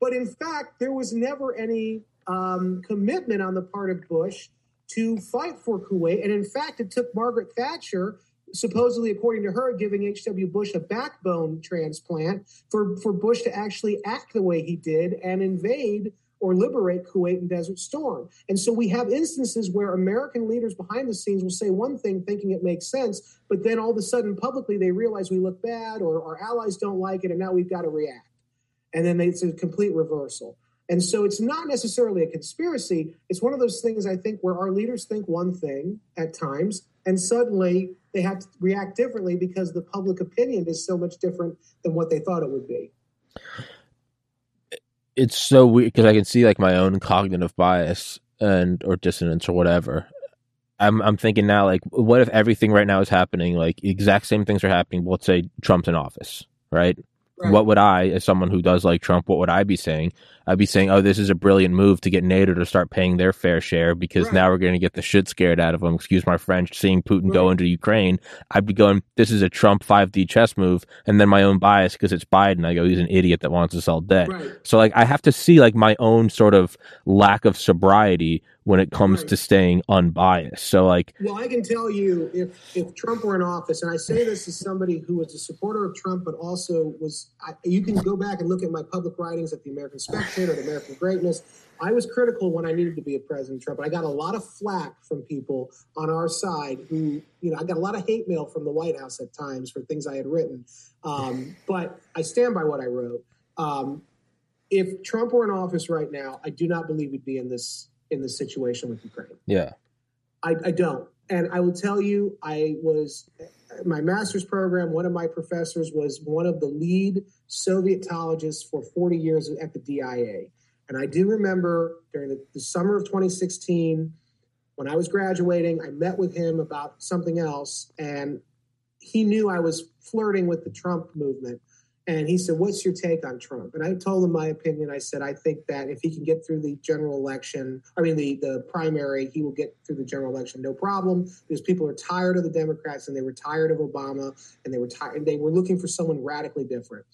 But in fact, there was never any um, commitment on the part of Bush to fight for Kuwait. And in fact, it took Margaret Thatcher, supposedly, according to her, giving H.W. Bush a backbone transplant for, for Bush to actually act the way he did and invade or liberate Kuwait and Desert Storm. And so we have instances where American leaders behind the scenes will say one thing thinking it makes sense, but then all of a sudden publicly they realize we look bad or our allies don't like it, and now we've got to react and then it's a complete reversal. And so it's not necessarily a conspiracy. It's one of those things I think where our leaders think one thing at times, and suddenly they have to react differently because the public opinion is so much different than what they thought it would be. It's so weird because I can see like my own cognitive bias and or dissonance or whatever. I'm I'm thinking now like, what if everything right now is happening like exact same things are happening? Let's say Trump's in office, right? Right. What would I, as someone who does like Trump, what would I be saying? I'd be saying, "Oh, this is a brilliant move to get NATO to start paying their fair share because Right. now we're going to get the shit scared out of them." Excuse my French. Seeing Putin go into Ukraine, I'd be going, "This is a Trump 5D chess move," and then my own bias because it's Biden. I go, "He's an idiot that wants us all dead." Right. So like, I have to see like my own sort of lack of sobriety when it comes Right. to staying unbiased. So like, Well, I can tell you if if Trump were in office, and I say this as somebody who was a supporter of Trump, but also was, I, you can go back and look at my public writings at the American Spectator, or the American Greatness. I was critical when I needed to be a President Trump, but I got a lot of flack from people on our side who, you know, I got a lot of hate mail from the White House at times for things I had written. Um, but I stand by what I wrote. Um, if Trump were in office right now, I do not believe we'd be in this in the situation with Ukraine. yeah, I, I don't. And I will tell you, I was my master's program. One of my professors was one of the lead Sovietologists for 40 years at the DIA. And I do remember during the, the summer of 2016, when I was graduating, I met with him about something else, and he knew I was flirting with the Trump movement. And he said, What's your take on Trump? And I told him my opinion. I said, I think that if he can get through the general election, I mean, the, the primary, he will get through the general election, no problem, because people are tired of the Democrats and they were tired of Obama and they were tired, they were looking for someone radically different.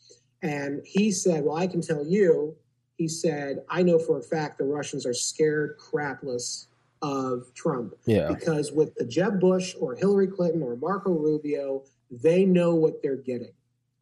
And he said, Well, I can tell you, he said, I know for a fact the Russians are scared crapless of Trump yeah, because with the Jeb Bush or Hillary Clinton or Marco Rubio, they know what they're getting.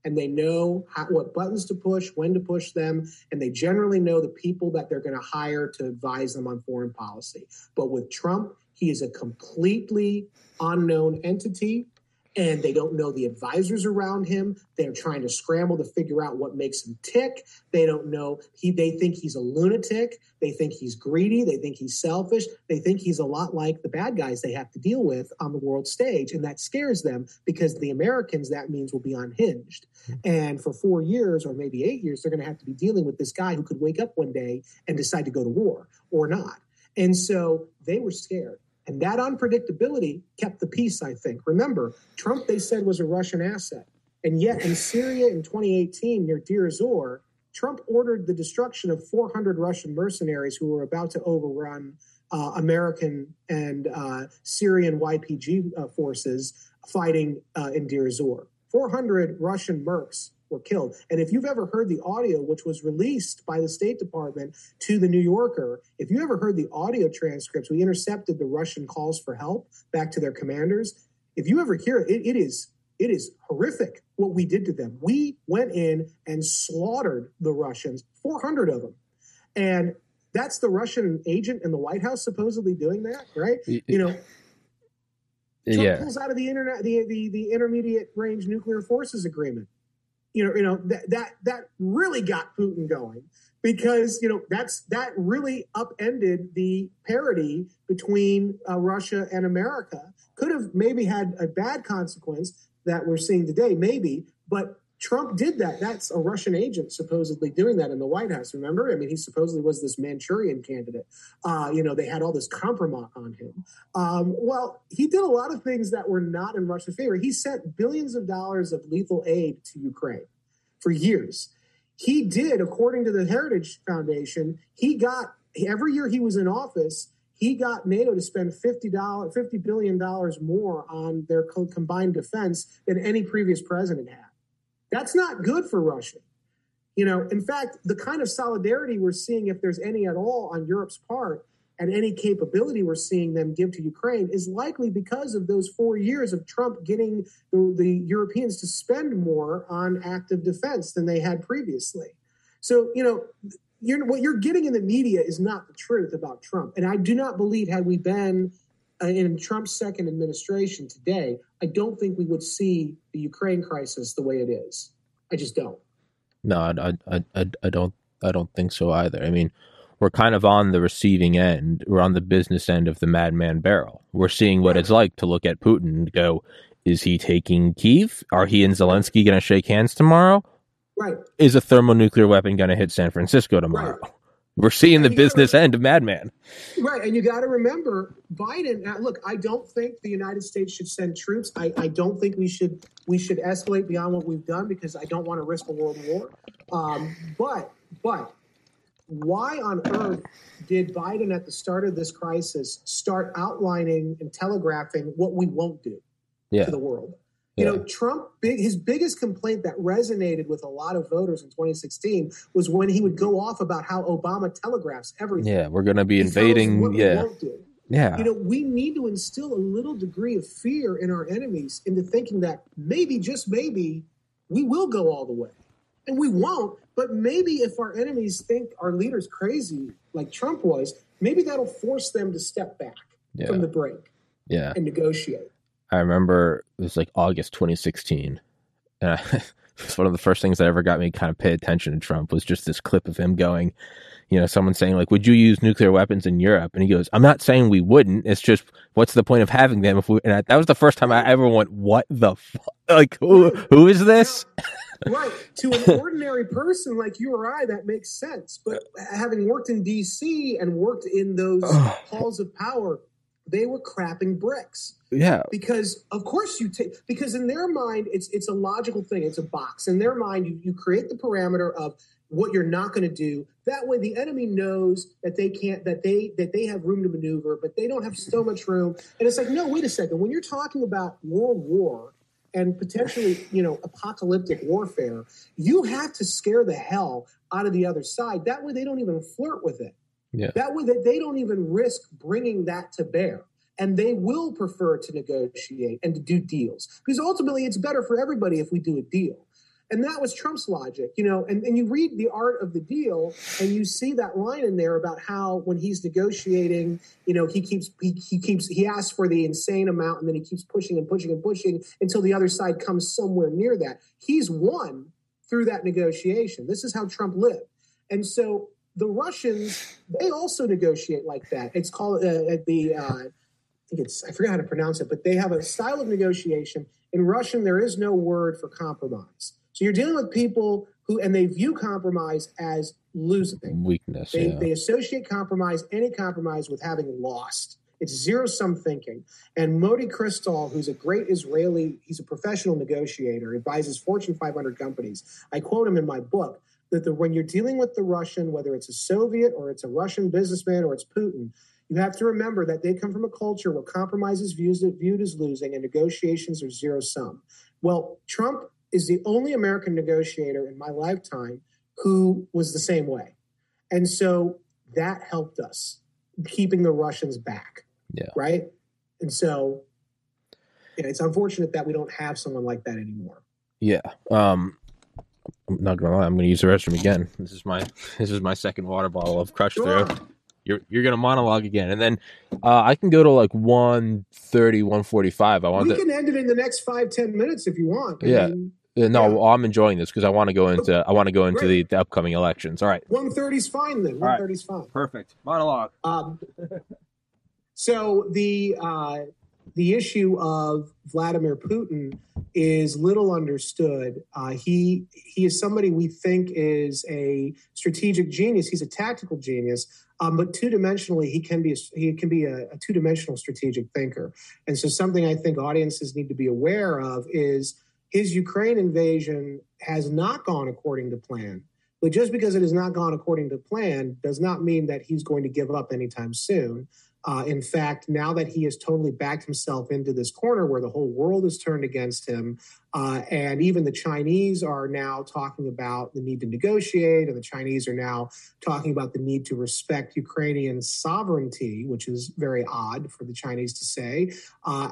And they know how, what buttons to push, when to push them, and they generally know the people that they're going to hire to advise them on foreign policy. But with Trump, he is a completely unknown entity, and they don't know the advisors around him. They're trying to scramble to figure out what makes him tick. They don't know. He they think he's a lunatic. They think he's greedy. They think he's selfish. They think he's a lot like the bad guys they have to deal with on the world stage, and that scares them because the Americans that means will be unhinged. And for four years or maybe eight years, they're going to have to be dealing with this guy who could wake up one day and decide to go to war or not. And so they were scared. And that unpredictability kept the peace, I think. Remember, Trump, they said, was a Russian asset. And yet in Syria in 2018, near Deir Zor, Trump ordered the destruction of 400 Russian mercenaries who were about to overrun uh, American and uh, Syrian YPG uh, forces fighting uh, in Deir Zor. 400 Russian mercs were killed. And if you've ever heard the audio, which was released by the State Department to the New Yorker, if you ever heard the audio transcripts, we intercepted the Russian calls for help back to their commanders. If you ever hear it, it, is it is horrific what we did to them. We went in and slaughtered the Russians, 400 of them. And that's the Russian agent in the White House supposedly doing that, right? You know, Trump yeah. pulls out of the internet the, the the intermediate range nuclear forces agreement you know, you know that that that really got Putin going because you know that's that really upended the parity between uh, Russia and America. Could have maybe had a bad consequence that we're seeing today, maybe, but Trump did that. That's a Russian agent supposedly doing that in the White House. Remember? I mean, he supposedly was this Manchurian candidate. Uh, you know, they had all this compromise on him. Um, well, he did a lot of things that were not in Russia's favor. He sent billions of dollars of lethal aid to Ukraine for years. He did, according to the Heritage Foundation, he got every year he was in office, he got NATO to spend $50, $50 billion more on their co- combined defense than any previous president had. That's not good for Russia. You know, in fact, the kind of solidarity we're seeing, if there's any at all on Europe's part, and any capability we're seeing them give to Ukraine is likely because of those four years of Trump getting the, the, Europeans to spend more on active defense than they had previously. So, you know, you're, what you're getting in the media is not the truth about Trump. And I do not believe, had we been Uh, in Trump's second administration today, I don't think we would see the Ukraine crisis the way it is. I just don't. No, I, I, I, I don't. I don't think so either. I mean, we're kind of on the receiving end. We're on the business end of the madman barrel. We're seeing what it's like to look at Putin and go, is he taking Kiev? Are he and Zelensky going to shake hands tomorrow? Right. Is a thermonuclear weapon going to hit San Francisco tomorrow? Right. We're seeing the business end of Madman. Right. And you got to remember Biden. Look, I don't think the United States should send troops. I, I don't think we should we should escalate beyond what we've done because I don't want to risk a world war. Um, but but why on earth did Biden at the start of this crisis start outlining and telegraphing what we won't do yeah. to the world? You yeah. know, Trump big his biggest complaint that resonated with a lot of voters in 2016 was when he would go off about how Obama telegraphs everything. Yeah, we're going to be invading. yeah. Yeah. You know, we need to instill a little degree of fear in our enemies into thinking that maybe, just maybe, we will go all the way. And we won't, but maybe if our enemies think our leader's crazy, like Trump was, maybe that'll force them to step back yeah. from the brink yeah. and negotiate. I remember it was like August 2016. And I, it was one of the first things that ever got me kind of pay attention to Trump was just this clip of him going, you know, someone saying like, "Would you use nuclear weapons in Europe?" And he goes, "I'm not saying we wouldn't. It's just what's the point of having them if we?" And I, that was the first time I ever went, "What the fuck? Like, who who is this?" right. To an ordinary person like you or I, that makes sense. But having worked in D.C. and worked in those halls of power, they were crapping bricks. Yeah. Because of course you take because in their mind it's it's a logical thing. It's a box. In their mind, you, you create the parameter of what you're not going to do. That way the enemy knows that they can't that they that they have room to maneuver, but they don't have so much room. And it's like, no, wait a second. When you're talking about world war and potentially, you know, apocalyptic warfare, you have to scare the hell out of the other side. That way they don't even flirt with it. Yeah. That way they, they don't even risk bringing that to bear. And they will prefer to negotiate and to do deals because ultimately it's better for everybody if we do a deal. And that was Trump's logic, you know. And, and you read the art of the deal, and you see that line in there about how when he's negotiating, you know, he keeps he, he keeps he asks for the insane amount, and then he keeps pushing and pushing and pushing until the other side comes somewhere near that. He's won through that negotiation. This is how Trump lived, and so the Russians they also negotiate like that. It's called uh, the uh, I think it's I forgot how to pronounce it, but they have a style of negotiation. In Russian, there is no word for compromise. So you're dealing with people who, and they view compromise as losing. Weakness. They, yeah. they associate compromise, any compromise, with having lost. It's zero sum thinking. And Moty Cristal, who's a great Israeli, he's a professional negotiator, advises Fortune 500 companies. I quote him in my book that the, when you're dealing with the Russian, whether it's a Soviet or it's a Russian businessman or it's Putin, you have to remember that they come from a culture where compromise is viewed, viewed as losing and negotiations are zero sum. Well, Trump is the only American negotiator in my lifetime who was the same way. And so that helped us keeping the Russians back. Yeah. Right. And so yeah, it's unfortunate that we don't have someone like that anymore. Yeah. Um, I'm not gonna lie. I'm gonna use the restroom again. This is my this is my second water bottle of crushed Sure. through. You're you're gonna monologue again, and then uh, I can go to like 130, 145. I want We to. can end it in the next five, ten minutes if you want. I Yeah. mean, Uh, no, Yeah. I'm enjoying this because I want to go into I want to go into the, the upcoming elections. All right, 130 is fine then. right. 130 is fine. perfect monologue. Um, so the uh, the issue of Vladimir Putin is little understood. Uh, he he is somebody we think is a strategic genius. He's a tactical genius, um, but two dimensionally he can be a, he can be a, a two dimensional strategic thinker. And so something I think audiences need to be aware of is his Ukraine invasion has not gone according to plan. But just because it has not gone according to plan does not mean that he's going to give up anytime soon. Uh, in fact, now that he has totally backed himself into this corner where the whole world is turned against him, uh, and even the Chinese are now talking about the need to negotiate, and the Chinese are now talking about the need to respect Ukrainian sovereignty, which is very odd for the Chinese to say. Uh,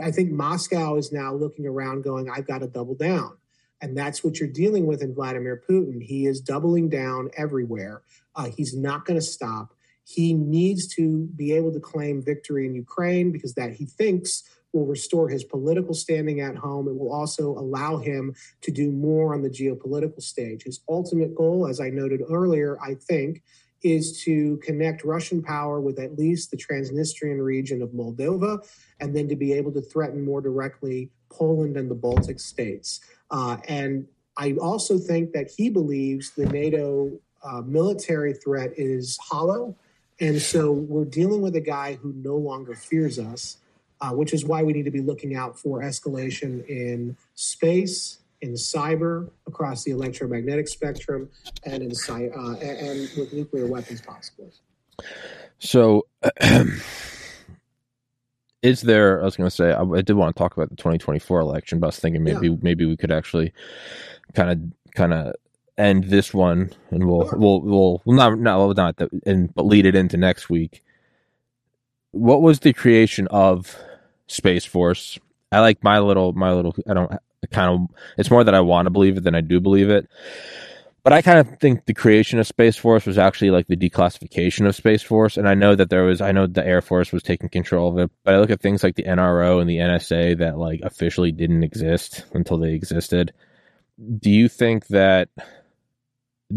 I think Moscow is now looking around going, I've got to double down. And that's what you're dealing with in Vladimir Putin. He is doubling down everywhere. Uh, he's not going to stop. He needs to be able to claim victory in Ukraine because that he thinks will restore his political standing at home. It will also allow him to do more on the geopolitical stage. His ultimate goal, as I noted earlier, I think, is to connect Russian power with at least the Transnistrian region of Moldova, and then to be able to threaten more directly Poland and the Baltic states. Uh, and I also think that he believes the NATO uh, military threat is hollow. And so we're dealing with a guy who no longer fears us, uh, which is why we need to be looking out for escalation in space, in cyber, across the electromagnetic spectrum, and in cy- uh, and, with nuclear weapons possibly. So, is there? I was going to say I, I did want to talk about the 2024 election, but I was thinking maybe maybe we could actually kind of kind of end this one, and we'll we'll we'll well, not not not that, and but lead it into next week. What was the creation of Space Force? I like my little my little. I don't kind of. It's more that I want to believe it than I do believe it. But I kind of think the creation of Space Force was actually like the declassification of Space Force. And I know that there was, I know the Air Force was taking control of it, but I look at things like the NRO and the NSA that like officially didn't exist until they existed. Do you think that,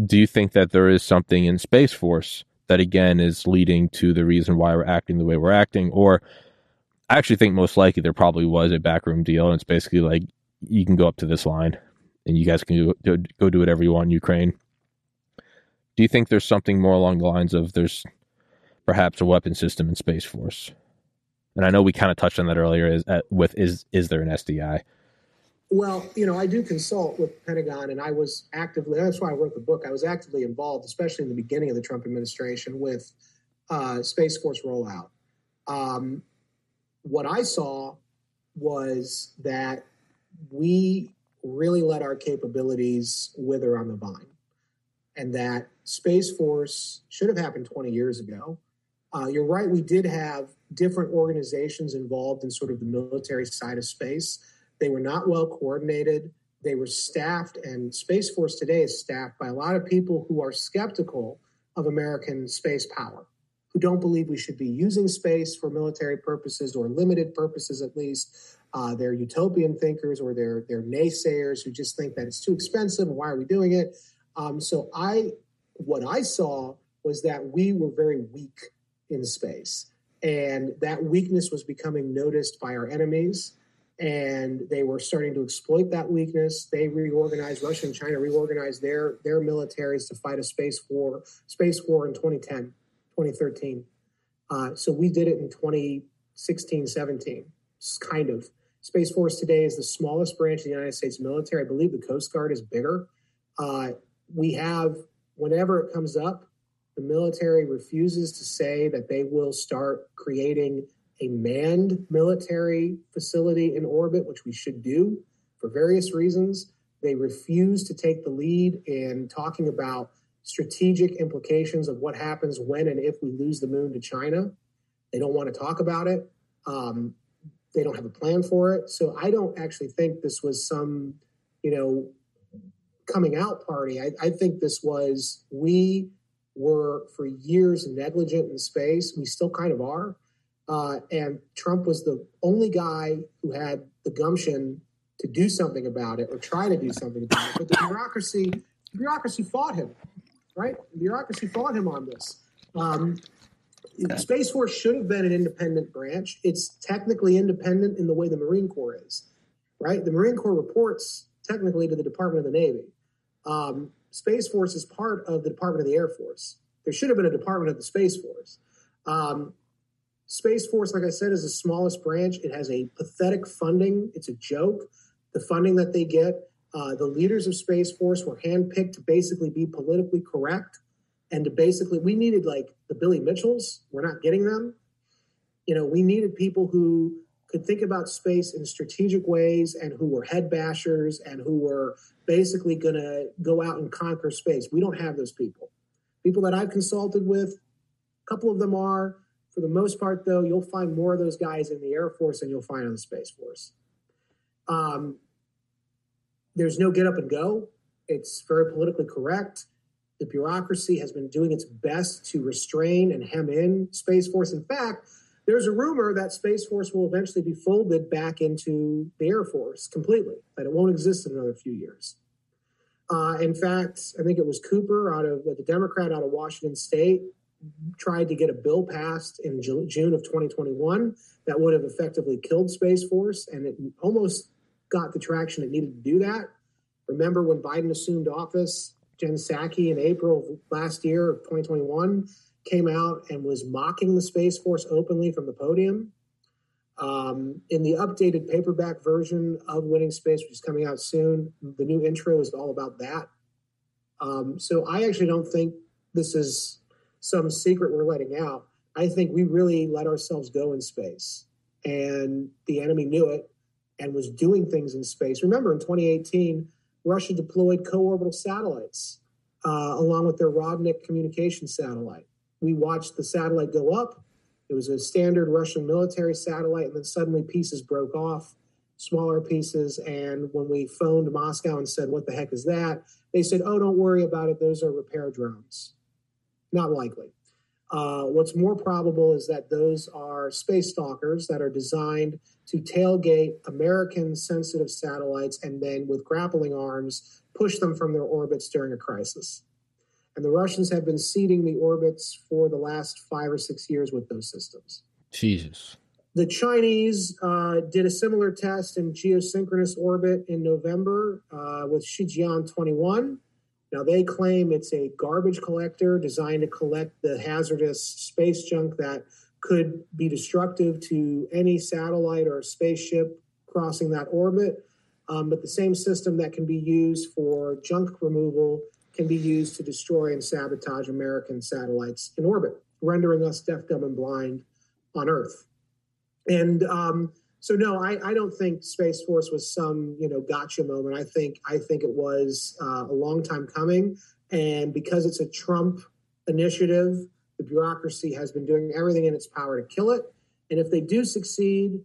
do you think that there is something in Space Force that again is leading to the reason why we're acting the way we're acting? Or I actually think most likely there probably was a backroom deal and it's basically like, you can go up to this line and you guys can go, go do whatever you want in Ukraine. Do you think there's something more along the lines of there's perhaps a weapon system in Space Force? And I know we kind of touched on that earlier. Is uh, with is is there an SDI? Well, you know, I do consult with the Pentagon, and I was actively, that's why I wrote the book. I was actively involved, especially in the beginning of the Trump administration, with uh, Space Force rollout. Um, what I saw was that we really let our capabilities wither on the vine, and that Space Force should have happened 20 years ago. Uh, you're right, we did have different organizations involved in sort of the military side of space. They were not well coordinated. They were staffed, and Space Force today is staffed by a lot of people who are skeptical of American space power, who don't believe we should be using space for military purposes or limited purposes at least. Uh, they're utopian thinkers or they're they're naysayers who just think that it's too expensive why are we doing it? Um, so I, what I saw was that we were very weak in space, and that weakness was becoming noticed by our enemies and they were starting to exploit that weakness. They reorganized, Russia and China reorganized their their militaries to fight a space war, space war in 2010, 2013. Uh, so we did it in 2016, 17, kind of. Space Force today is the smallest branch of the United States military. I believe the Coast Guard is bigger. Uh, we have, whenever it comes up, the military refuses to say that they will start creating a manned military facility in orbit, which we should do for various reasons. They refuse to take the lead in talking about strategic implications of what happens when and if we lose the moon to China. They don't want to talk about it. Um, they don't have a plan for it. So I don't actually think this was some, you know, coming out party. I, I think this was we were for years negligent in space. We still kind of are. Uh, and Trump was the only guy who had the gumption to do something about it or try to do something about it. But the bureaucracy, the bureaucracy fought him, right? The bureaucracy fought him on this. Um, Space Force should have been an independent branch. It's technically independent in the way the Marine Corps is, right? The Marine Corps reports technically to the Department of the Navy. Um, Space Force is part of the Department of the Air Force. There should have been a Department of the Space Force. Um, Space Force, like I said, is the smallest branch. It has a pathetic funding. It's a joke. The funding that they get, uh, the leaders of Space Force were handpicked to basically be politically correct and to basically, we needed like the Billy Mitchells. We're not getting them. You know, we needed people who could think about space in strategic ways and who were head bashers and who were basically going to go out and conquer space. We don't have those people. People that I've consulted with, a couple of them are. For the most part, though, you'll find more of those guys in the Air Force than you'll find in the Space Force. Um, there's no get up and go. It's very politically correct. The bureaucracy has been doing its best to restrain and hem in Space Force. In fact, there's a rumor that Space Force will eventually be folded back into the Air Force completely, that it won't exist in another few years. Uh, in fact, I think it was Cooper out of the Democrat out of Washington State tried to get a bill passed in June of 2021 that would have effectively killed Space Force, and it almost got the traction it needed to do that. Remember when Biden assumed office, Jen Psaki in April of last year of 2021 came out and was mocking the Space Force openly from the podium. Um, in the updated paperback version of Winning Space, which is coming out soon, the new intro is all about that. Um, so I actually don't think this is some secret we're letting out. I think we really let ourselves go in space, and the enemy knew it and was doing things in space. Remember, in 2018, Russia deployed co-orbital satellites uh, along with their Rodnik communication satellite. We watched the satellite go up. It was a standard Russian military satellite, and then suddenly pieces broke off, smaller pieces. And when we phoned Moscow and said, What the heck is that? They said, Oh, don't worry about it. Those are repair drones. Not likely. Uh, what's more probable is that those are space stalkers that are designed to tailgate American sensitive satellites and then, with grappling arms, push them from their orbits during a crisis. And the Russians have been seeding the orbits for the last five or six years with those systems. Jesus. The Chinese uh, did a similar test in geosynchronous orbit in November uh, with Shijian 21 now, they claim it's a garbage collector designed to collect the hazardous space junk that could be destructive to any satellite or spaceship crossing that orbit. Um, but the same system that can be used for junk removal can be used to destroy and sabotage American satellites in orbit, rendering us deaf, dumb, and blind on Earth. And um, so no, I, I don't think Space Force was some you know gotcha moment. I think I think it was uh, a long time coming, and because it's a Trump initiative, the bureaucracy has been doing everything in its power to kill it. And if they do succeed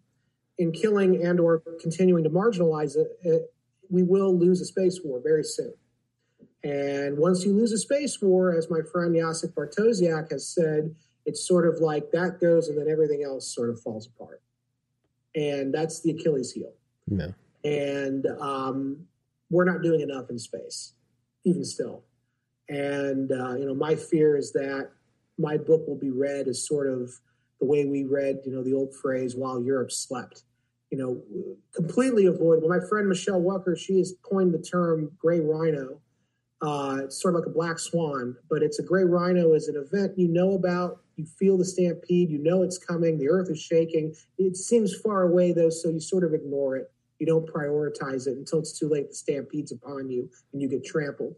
in killing and or continuing to marginalize it, it we will lose a space war very soon. And once you lose a space war, as my friend Jacek Bartosiak has said, it's sort of like that goes and then everything else sort of falls apart and that's the Achilles heel. Yeah. And um, we're not doing enough in space, even still. And uh, you know, my fear is that my book will be read as sort of the way we read, you know, the old phrase "while Europe slept." you know, completely avoidable. My friend Michele Wucker, she has coined the term gray rhino. Uh, it's sort of like a black swan, but it's a gray rhino is an event you know about. You feel the stampede, you know it's coming, the earth is shaking. It seems far away though, so you sort of ignore it. You don't prioritize it until it's too late. The stampede's upon you and you get trampled.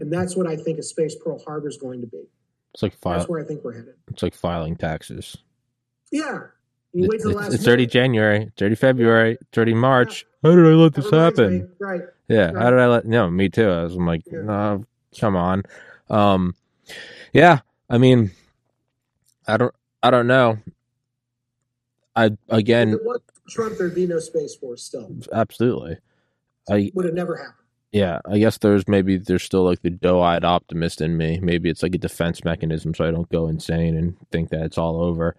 And that's what I think a space Pearl Harbor is going to be. It's like file, That's where I think we're headed. it's like filing taxes. Yeah. You wait till It's, last it's already minute. January, it's already February, it's already March. How did I let this happen? me- Right. Yeah, Right. how did I let? No, me too. I was I'm like, Yeah. no, come on. Um, yeah, I mean, I don't, I don't know. I If again, it Trump, there'd be no space force still. absolutely. I Would have never happened. yeah, I guess there's maybe there's still like the doe-eyed optimist in me. Maybe it's like a defense mechanism, so I don't go insane and think that it's all over.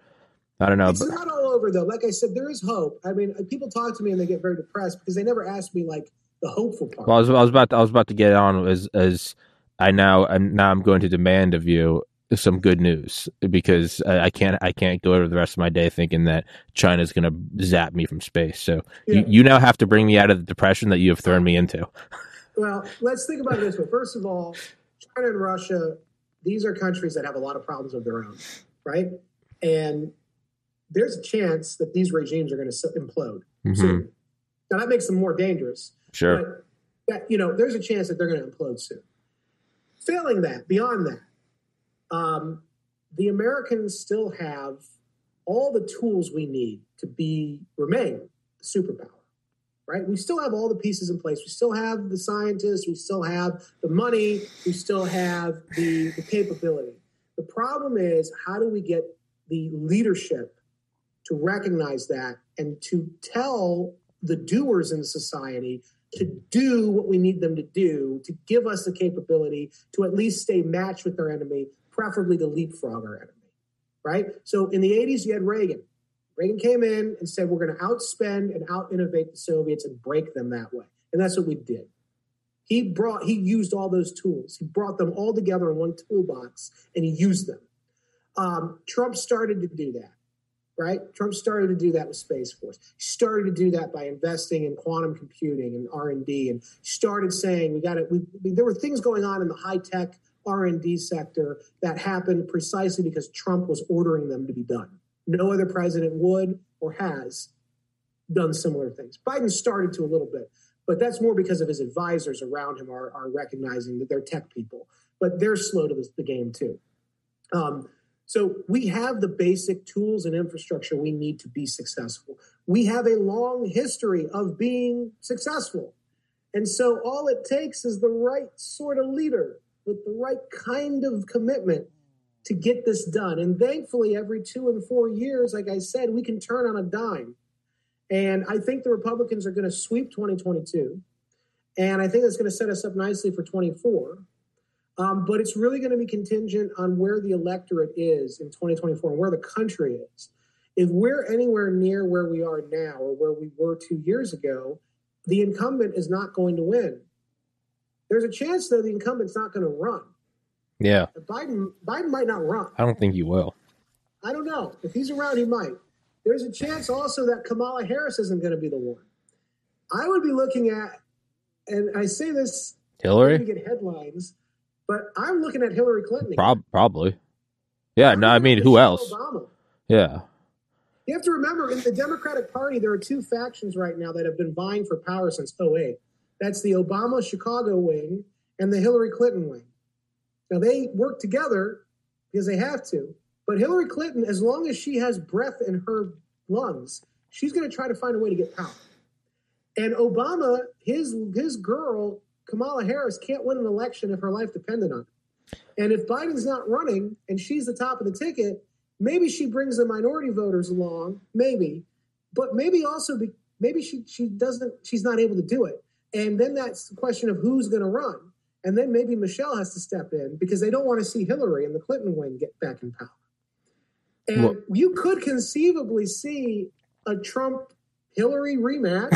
I don't know. it's But, not all over though. Like I said, there is hope. I mean, people talk to me and they get very depressed because they never ask me like the hopeful part. well, I was, I was about to, I was about to get on as as I now and now I'm going to demand of you some good news because I, I can't I can't go over the rest of my day thinking that China's going to zap me from space. So Yeah. you, you now have to bring me out of the depression that you have thrown me into. Well, let's think about this way. First of all, China and Russia, these are countries that have a lot of problems of their own, right? And there's a chance that these regimes are going to implode Mhm. soon. Now that makes them more dangerous. Sure. But you know, there's a chance that they're going to implode soon. Failing that, beyond that, um, the Americans still have all the tools we need to be remain a superpower. Right? We still have all the pieces in place. We still have the scientists. We still have the money. We still have the, the capability. The problem is, how do we get the leadership to recognize that and to tell the doers in society to do what we need them to do to give us the capability to at least stay matched with our enemy, preferably to leapfrog our enemy. Right? So in the 80s, you had Reagan. Reagan came in and said, We're going to outspend and out innovate the Soviets and break them that way. And that's what we did. He brought, he used all those tools. He brought them all together in one toolbox and he used them. Um, Trump started to do that right? Trump started to do that with Space Force. He started to do that by investing in quantum computing and R and started saying we got to. We, we, there were things going on in the high tech R and D sector that happened precisely because Trump was ordering them to be done. No other president would or has done similar things. Biden started to a little bit, but that's more because of his advisors around him are, are recognizing that they're tech people, but they're slow to the, the game too. Um, so we have the basic tools and infrastructure we need to be successful. We have a long history of being successful. And so all it takes is the right sort of leader with the right kind of commitment to get this done. And thankfully, every two and four years, like I said, we can turn on a dime. And I think the Republicans are going to sweep 2022. And I think that's going to set us up nicely for 24. Um, but it's really going to be contingent on where the electorate is in 2024 and where the country is. If we're anywhere near where we are now or where we were two years ago, the incumbent is not going to win. There's a chance, though, the incumbent's not going to run. Yeah, Biden, Biden might not run. I don't think he will. I don't know. If he's around, he might. There's a chance also that Kamala Harris isn't going to be the one. I would be looking at, and I say this Hillary, get headlines, but I'm looking at Hillary Clinton. Prob- probably. Yeah, I'm no, I mean, who else? Obama. Yeah, You have to remember, in the Democratic Party, there are two factions right now that have been vying for power since 08. That's the Obama Chicago wing and the Hillary Clinton wing. Now, they work together because they have to. But Hillary Clinton, as long as she has breath in her lungs, she's going to try to find a way to get power. And Obama, his, his girl, Kamala Harris, can't win an election if her life depended on it. And if Biden's not running and she's the top of the ticket, maybe she brings the minority voters along, maybe, but maybe also be, maybe she she doesn't she's not able to do it, and then that's the question of who's going to run, and then maybe Michelle has to step in because they don't want to see Hillary and the Clinton wing get back in power, and Well- you could conceivably see a Trump Hillary rematch,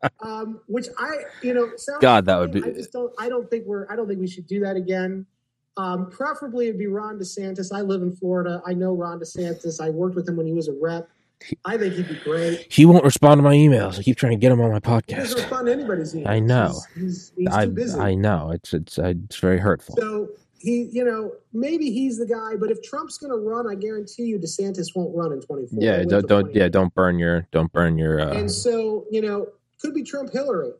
um, which I you know sounds God, that would be- I just don't I don't think we're I don't think we should do that again. Um, preferably, it'd be Ron DeSantis. I live in Florida. I know Ron DeSantis. I worked with him when he was a rep. I think he'd be great. He won't respond to my emails. I keep trying to get him on my He doesn't podcast. respond to anybody's emails. I know. He's, he's, he's I too busy. I know it's it's it's very hurtful. So he, you know, maybe he's the guy. But if Trump's going to run, I guarantee you, DeSantis won't run in twenty four. Yeah, don't don't yeah don't burn your don't burn your. Uh, And so you know, could be Trump Hillary.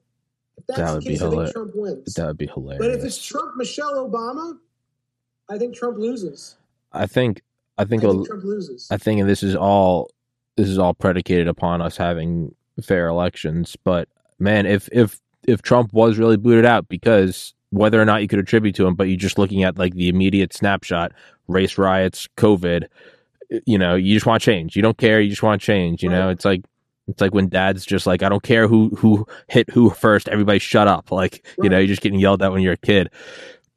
If that's That the would be case, I think hilarious. Trump wins. that would be hilarious. But if it's. Trump Michelle Obama, I think Trump loses. I think I I think think Trump loses. I think and this is all this is all predicated upon us having fair elections. But man, if if if Trump was really booted out, because whether or not you could attribute to him, but you're just looking at like the immediate snapshot, race riots, COVID, you know, you just want change. You don't care. You just want change. You know, it's like it's like when dad's just like, I don't care who who hit who first. Everybody shut up. Like you know, you're just getting yelled at when you're a kid.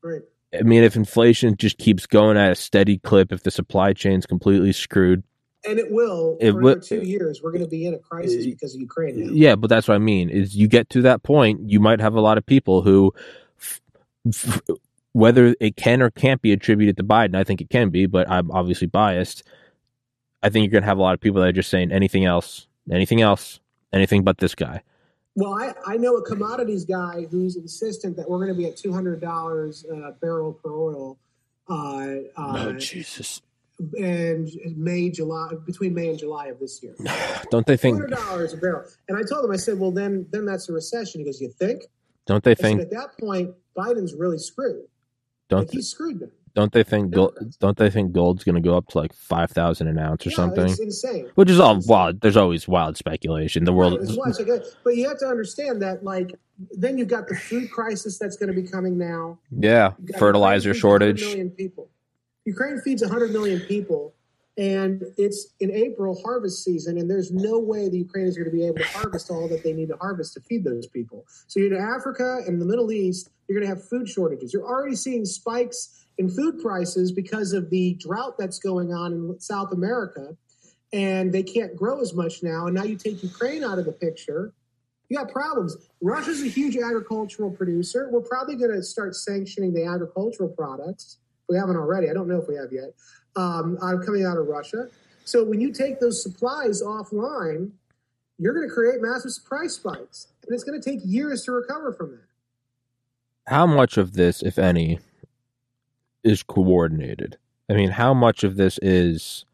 right. I mean, if inflation just keeps going at a steady clip, if the supply chain's completely screwed, And it will. It for will- two years, we're going to be in a crisis Uh, because of Ukraine. Now. Yeah, but that's what I mean. Is you get to that point, you might have a lot of people who, whether it can or can't be attributed to Biden, I think it can be, but I'm obviously biased. I think you're going to have a lot of people that are just saying anything else, anything else, anything but this guy. Well, I, I know a commodities guy who's insistent that we're going to be at two hundred dollars a barrel per oil, uh, uh, Jesus! and May, July, between May and July of this year. Don't they think? hundred dollars a barrel. And I told him, I said, well, then then that's a recession. He goes, you think? Don't they I said, think? at that point, Biden's really screwed. Don't Like, he's screwed them. don't they think? Gold, don't they think gold's going to go up to like five thousand an ounce or Yeah, something? It's insane. Which is all wild. There's always wild speculation. The world. Right, it's wild. So good. But you have to understand that, like, then you've got the food crisis that's going to be coming now. Yeah, fertilizer Ukraine shortage. million people. Ukraine feeds 100 million people, and it's in April harvest season, and there's no way the Ukrainians are going to be able to harvest all that they need to harvest to feed those people. So you're in Africa and the Middle East, you're going to have food shortages. You're already seeing spikes in food prices because of the drought that's going on in South America, and they can't grow as much now. And now you take Ukraine out of the picture. You got problems. Russia's a huge agricultural producer. We're probably going to start sanctioning the agricultural products. We haven't already. I don't know if we have yet. Um, coming out of Russia. So when you take those supplies offline, you're going to create massive price spikes, and it's going to take years to recover from that. How much of this, if any, is coordinated? I mean, how much of this is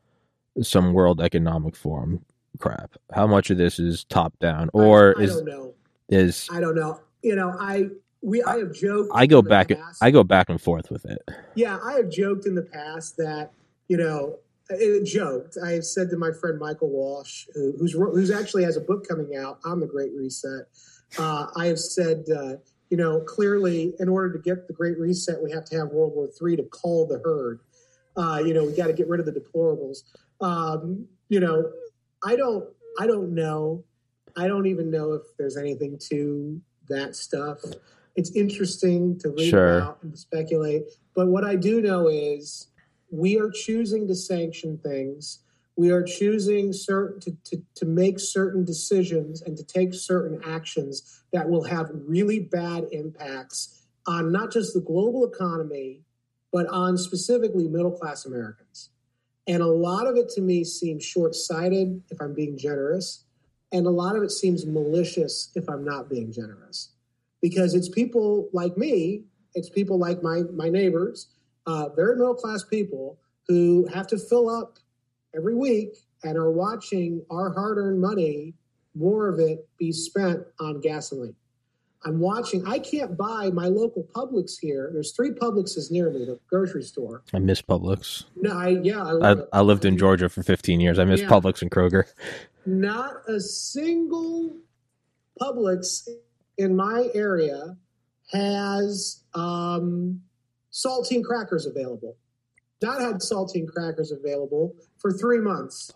some World Economic Forum crap? How much of this is top down, or I, I is don't know. is I don't know. You know, I we I have joked. I go back past- I go back and forth with it. Yeah, I have joked in the past that you know, it, joked. I have said to my friend Michael Walsh, who, who's who's actually has a book coming out on the Great Reset. Uh, I have said, uh, you know, clearly, in order to get the Great Reset, we have to have World War III to call the herd. Uh, you know, we got to get rid of the deplorables. Um, you know, I don't, I don't know. I don't even know if there's anything to that stuff. It's interesting to read Sure. about and speculate. But what I do know is we are choosing to sanction things. We are choosing certain to, to, to make certain decisions and to take certain actions that will have really bad impacts on not just the global economy, but on specifically middle class Americans. And a lot of it to me seems short sighted, if I'm being generous. And a lot of it seems malicious, if I'm not being generous. Because it's people like me, it's people like my, my neighbors, uh, very middle class people who have to fill up every week and are watching our hard earned money, more of it be spent on gasoline. I'm watching, I can't buy my local Publix here. There's three Publixes near me, the grocery store. I miss Publix. No, I, yeah, I I. I lived in Georgia for 15 years. I miss Yeah. Publix and Kroger. Not a single Publix in my area has um, saltine crackers available. Not had saltine crackers available for three months.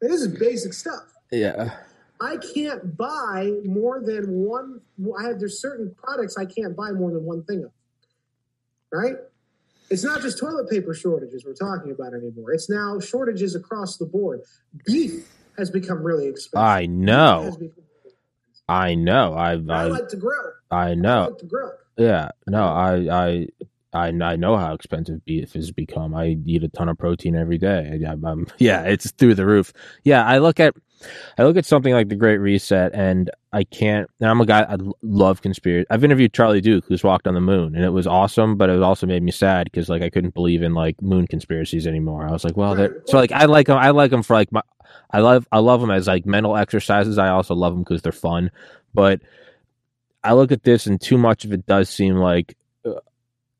This is basic stuff. Yeah. I can't buy more than one. I have there's certain products I can't buy more than one thing of. Right? It's not just toilet paper shortages we're talking about anymore. It's now shortages across the board. Beef has become really expensive. I know. become really expensive. I know. I I I, like to grill. I I know. like to grill. Yeah. No, I I I, I know how expensive beef has become. I eat a ton of protein every day. I, I'm, yeah, it's through the roof. Yeah, I look at I look at something like the Great Reset, and I can't. And I'm a guy I love conspiracy. I've interviewed Charlie Duke, who's walked on the moon, and it was awesome. But it also made me sad because like I couldn't believe in like moon conspiracies anymore. I was like, well, right. so like I like them. I like them for like my. I love I love them as like mental exercises. I also love them because they're fun, but. I look at this and too much of it does seem like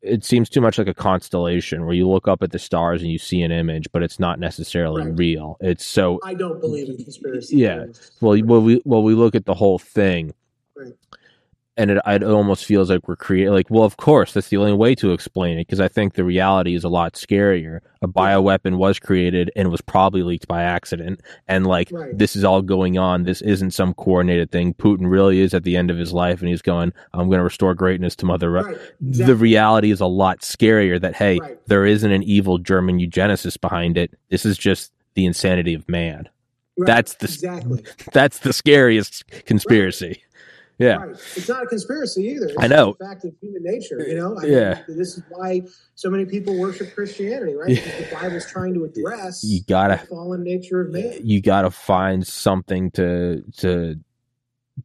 it seems too much like a constellation where you look up at the stars and you see an image, but it's not necessarily right. real. It's so I don't believe in conspiracy. Yeah. Well, well, we well we look at the whole thing. Right and it, it almost feels like we're creating like well of course that's the only way to explain it because i think the reality is a lot scarier a bioweapon was created and was probably leaked by accident and like right. this is all going on this isn't some coordinated thing putin really is at the end of his life and he's going i'm going to restore greatness to mother right. exactly. the reality is a lot scarier that hey right. there isn't an evil german eugenicist behind it this is just the insanity of man that's the exactly. that's the scariest conspiracy yeah. Right. It's not a conspiracy either. It's I know. a fact of human nature, you know? I yeah. Mean, this is why so many people worship Christianity, right? Yeah. Because the Bible's trying to address you gotta, the fallen nature of man. You got to find something to, to,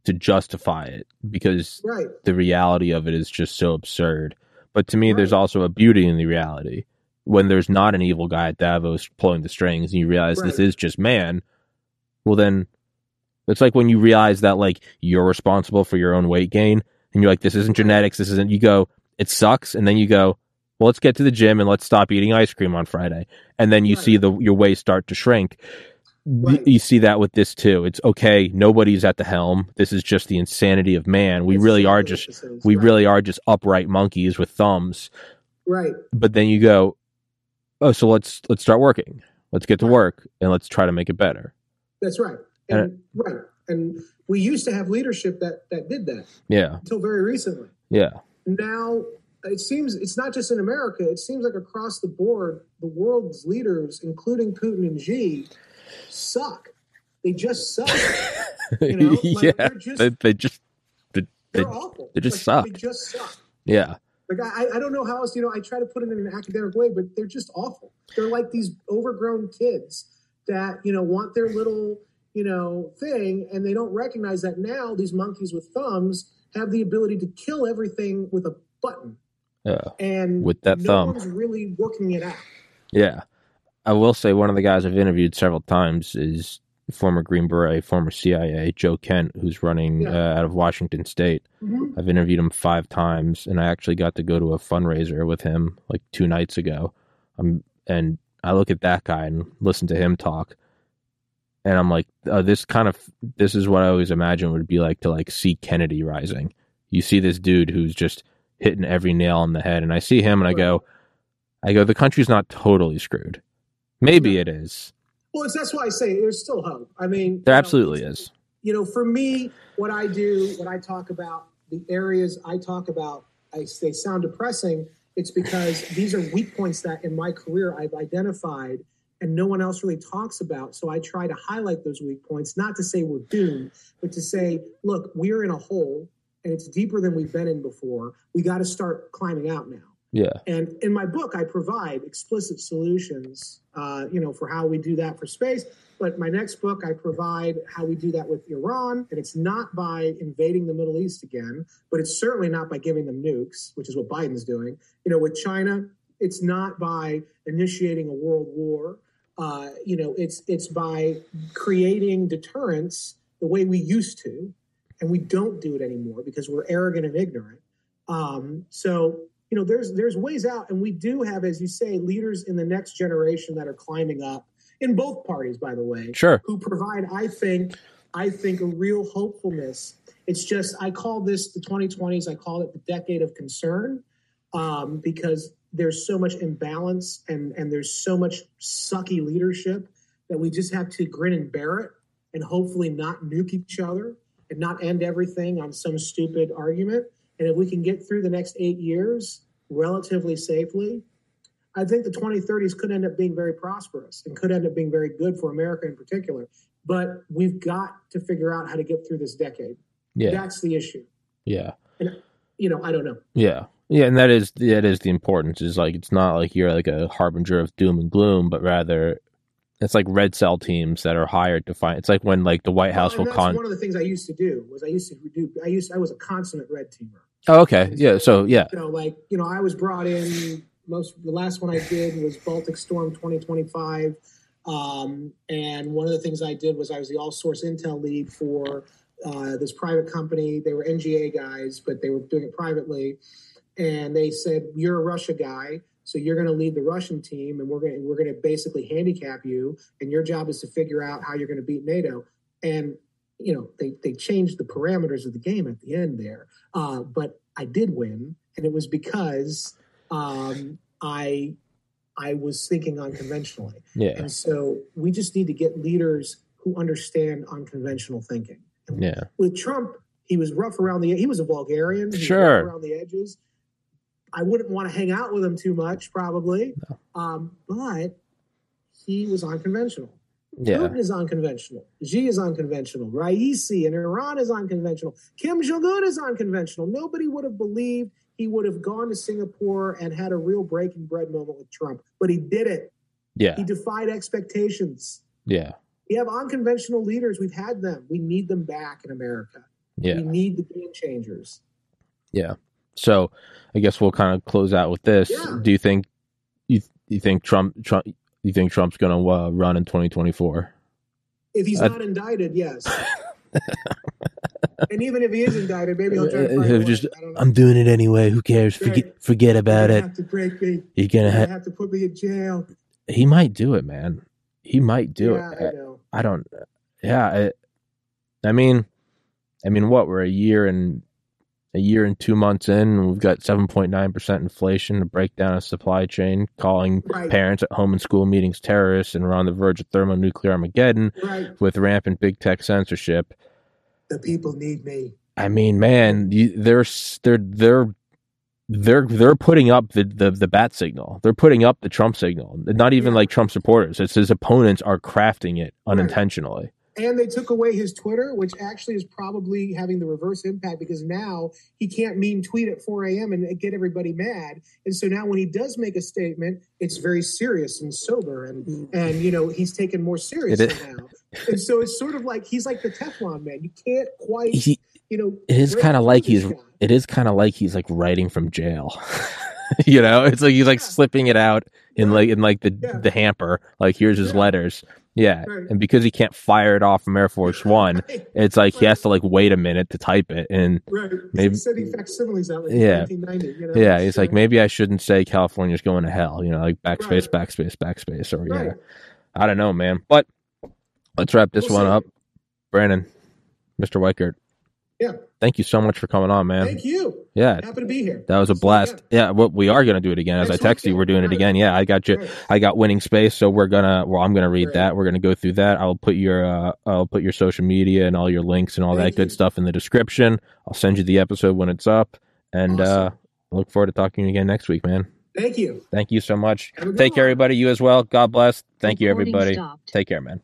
to justify it because right. the reality of it is just so absurd. But to me, right. there's also a beauty in the reality when there's not an evil guy at Davos pulling the strings and you realize right. this is just man. Well, then it's like when you realize that like you're responsible for your own weight gain and you're like, this isn't genetics. This isn't, you go, it sucks. And then you go, well, let's get to the gym and let's stop eating ice cream on Friday. And then you right. see the, your waist start to shrink. Right. You see that with this too. It's okay. Nobody's at the helm. This is just the insanity of man. We it's really are just, we right. really are just upright monkeys with thumbs. Right. But then you go, oh, so let's, let's start working. Let's get to work and let's try to make it better. That's right. And, and right. And we used to have leadership that that did that. Yeah. Until very recently. Yeah. Now it seems it's not just in America. It seems like across the board, the world's leaders, including Putin and Xi, suck. They just suck. you know, like yeah, just, they, they, just they, they're they, awful. They just like, suck. They just suck. Yeah. Like I, I don't know how else. You know, I try to put it in an academic way, but they're just awful. They're like these overgrown kids that you know want their little you know, thing, and they don't recognize that now these monkeys with thumbs have the ability to kill everything with a button. Yeah. And with that no thumb, one's really working it out. Yeah, I will say one of the guys I've interviewed several times is former Green Beret, former CIA, Joe Kent, who's running yeah. uh, out of Washington State. Mm-hmm. I've interviewed him five times, and I actually got to go to a fundraiser with him like two nights ago. Um, and I look at that guy and listen to him talk and I'm like, uh, this kind of this is what I always imagine would be like to like see Kennedy rising. You see this dude who's just hitting every nail on the head, and I see him, and I go, I go, the country's not totally screwed. Maybe it is. Well, that's why I say there's still hope. I mean, there absolutely know, is. You know, for me, what I do, what I talk about, the areas I talk about, I, they sound depressing. It's because these are weak points that in my career I've identified and no one else really talks about. So I try to highlight those weak points, not to say we're doomed, but to say, look, we're in a hole and it's deeper than we've been in before. We got to start climbing out now. Yeah. And in my book, I provide explicit solutions, uh, you know, for how we do that for space. But my next book, I provide how we do that with Iran. And it's not by invading the Middle East again, but it's certainly not by giving them nukes, which is what Biden's doing. You know, with China, it's not by initiating a world war. Uh, you know, it's it's by creating deterrence the way we used to, and we don't do it anymore because we're arrogant and ignorant. Um, so you know, there's there's ways out, and we do have, as you say, leaders in the next generation that are climbing up in both parties, by the way, sure, who provide, I think, I think, a real hopefulness. It's just I call this the 2020s. I call it the decade of concern um, because there's so much imbalance and and there's so much sucky leadership that we just have to grin and bear it and hopefully not nuke each other and not end everything on some stupid argument. And if we can get through the next eight years relatively safely, I think the 2030s could end up being very prosperous and could end up being very good for America in particular. But we've got to figure out how to get through this decade. Yeah. That's the issue. Yeah. And, you know, I don't know. Yeah Yeah, and that is that is the importance. Is like it's not like you're like a harbinger of doom and gloom, but rather it's like red cell teams that are hired to find. It's like when like the White House Well, will con. one of the things I used to do was I used to do I used I was a consummate red teamer. Oh, okay, yeah. So yeah, You know, like you know, I was brought in. Most the last one I did was Baltic Storm 2025, um, and one of the things I did was I was the all source intel lead for uh, this private company. They were NGA guys, but they were doing it privately, and they said you're a Russia guy. So you're going to lead the Russian team, and we're going to, we're going to basically handicap you, and your job is to figure out how you're going to beat NATO. And you know they they changed the parameters of the game at the end there, uh, but I did win, and it was because um, I I was thinking unconventionally, yeah, and so we just need to get leaders who understand unconventional thinking. And yeah, with Trump, he was rough around the he was a vulgarian, he Sure. rough around the edges. I wouldn't want to hang out with him too much, probably, um, but he was unconventional. yeah, Putin is unconventional. Xi is unconventional. Raisi in Iran is unconventional. Kim Jong Un is unconventional. Nobody would have believed he would have gone to Singapore and had a real breaking bread moment with Trump, but he did it. yeah, He defied expectations. yeah, We have unconventional leaders. We've had them. We need them back in America. yeah. We need the game changers. So I guess we'll kind of close out with this. Yeah. Do you think you you think Trump Trump you think Trump's going to uh, run in 2024? If he's I- not indicted, yes. and even if he is indicted, maybe he'll try to Uh, just- I don't know. I'm doing it anyway. Who cares? Right. Forget forget You're about it. Have to break me. You're gonna You're have. to put me in jail. He might do it, man. He might do yeah, it. I. I don't. Yeah, I, I mean, I mean, what we're a year and a year and two months in, and we've got seven point nine percent inflation, a breakdown of supply chain, calling Right. parents at home and school meetings terrorists, and we're on the verge of thermonuclear Armageddon Right. with rampant big tech censorship. The people need me. I mean, man, you, they're they're they're they're they're putting up the, the the bat signal. They're putting up the Trump signal. Not even Yeah. like Trump supporters. It's his opponents are crafting it unintentionally. And they took away his Twitter, which actually is probably having the reverse impact because now he can't mean tweet at 4 a.m. and get everybody mad. And so now when he does make a statement, it's very serious and sober. And, mm. and you know, he's taken more seriously It is- now. And so it's sort of like he's like the Teflon man. You can't quite, He, you know, it is kind of like he's guy. it is kind of like he's like writing from jail. you know, it's like he's like Yeah. slipping it out in like in like the Yeah. the hamper. Like here's his Yeah. letters. Yeah, Right. and because he can't fire it off from Air Force One, Right. it's like he has to like wait a minute to type it and. Right. Maybe- he said he facsimiles out like Yeah. 1990. You know? Yeah, he's So- like, maybe I shouldn't say California's going to hell, you know, like backspace, Right. backspace, backspace, or yeah, I don't know, man. But let's wrap this We'll one up. Brandon, Mr. Weichert, Yeah. thank you so much for coming on, man. Thank you. Yeah, Happy to be here. that was a See you blast. again. Yeah, well, we are going to do it again. As Next I text you, we're doing it again. Yeah, I got you. Right. I got winning space, so we're gonna. Well, I'm gonna read Right. that. We're gonna go through that. I'll put your. Uh, I'll put your social media and all your links and all that good you. stuff in the description. I'll send you the episode when it's up, and Awesome. uh, look forward to talking to you again next week, man. Thank you. Thank you so much. Have a good Take care, everybody. You as well. God bless. Thank you, everybody. stopped. Take care, man.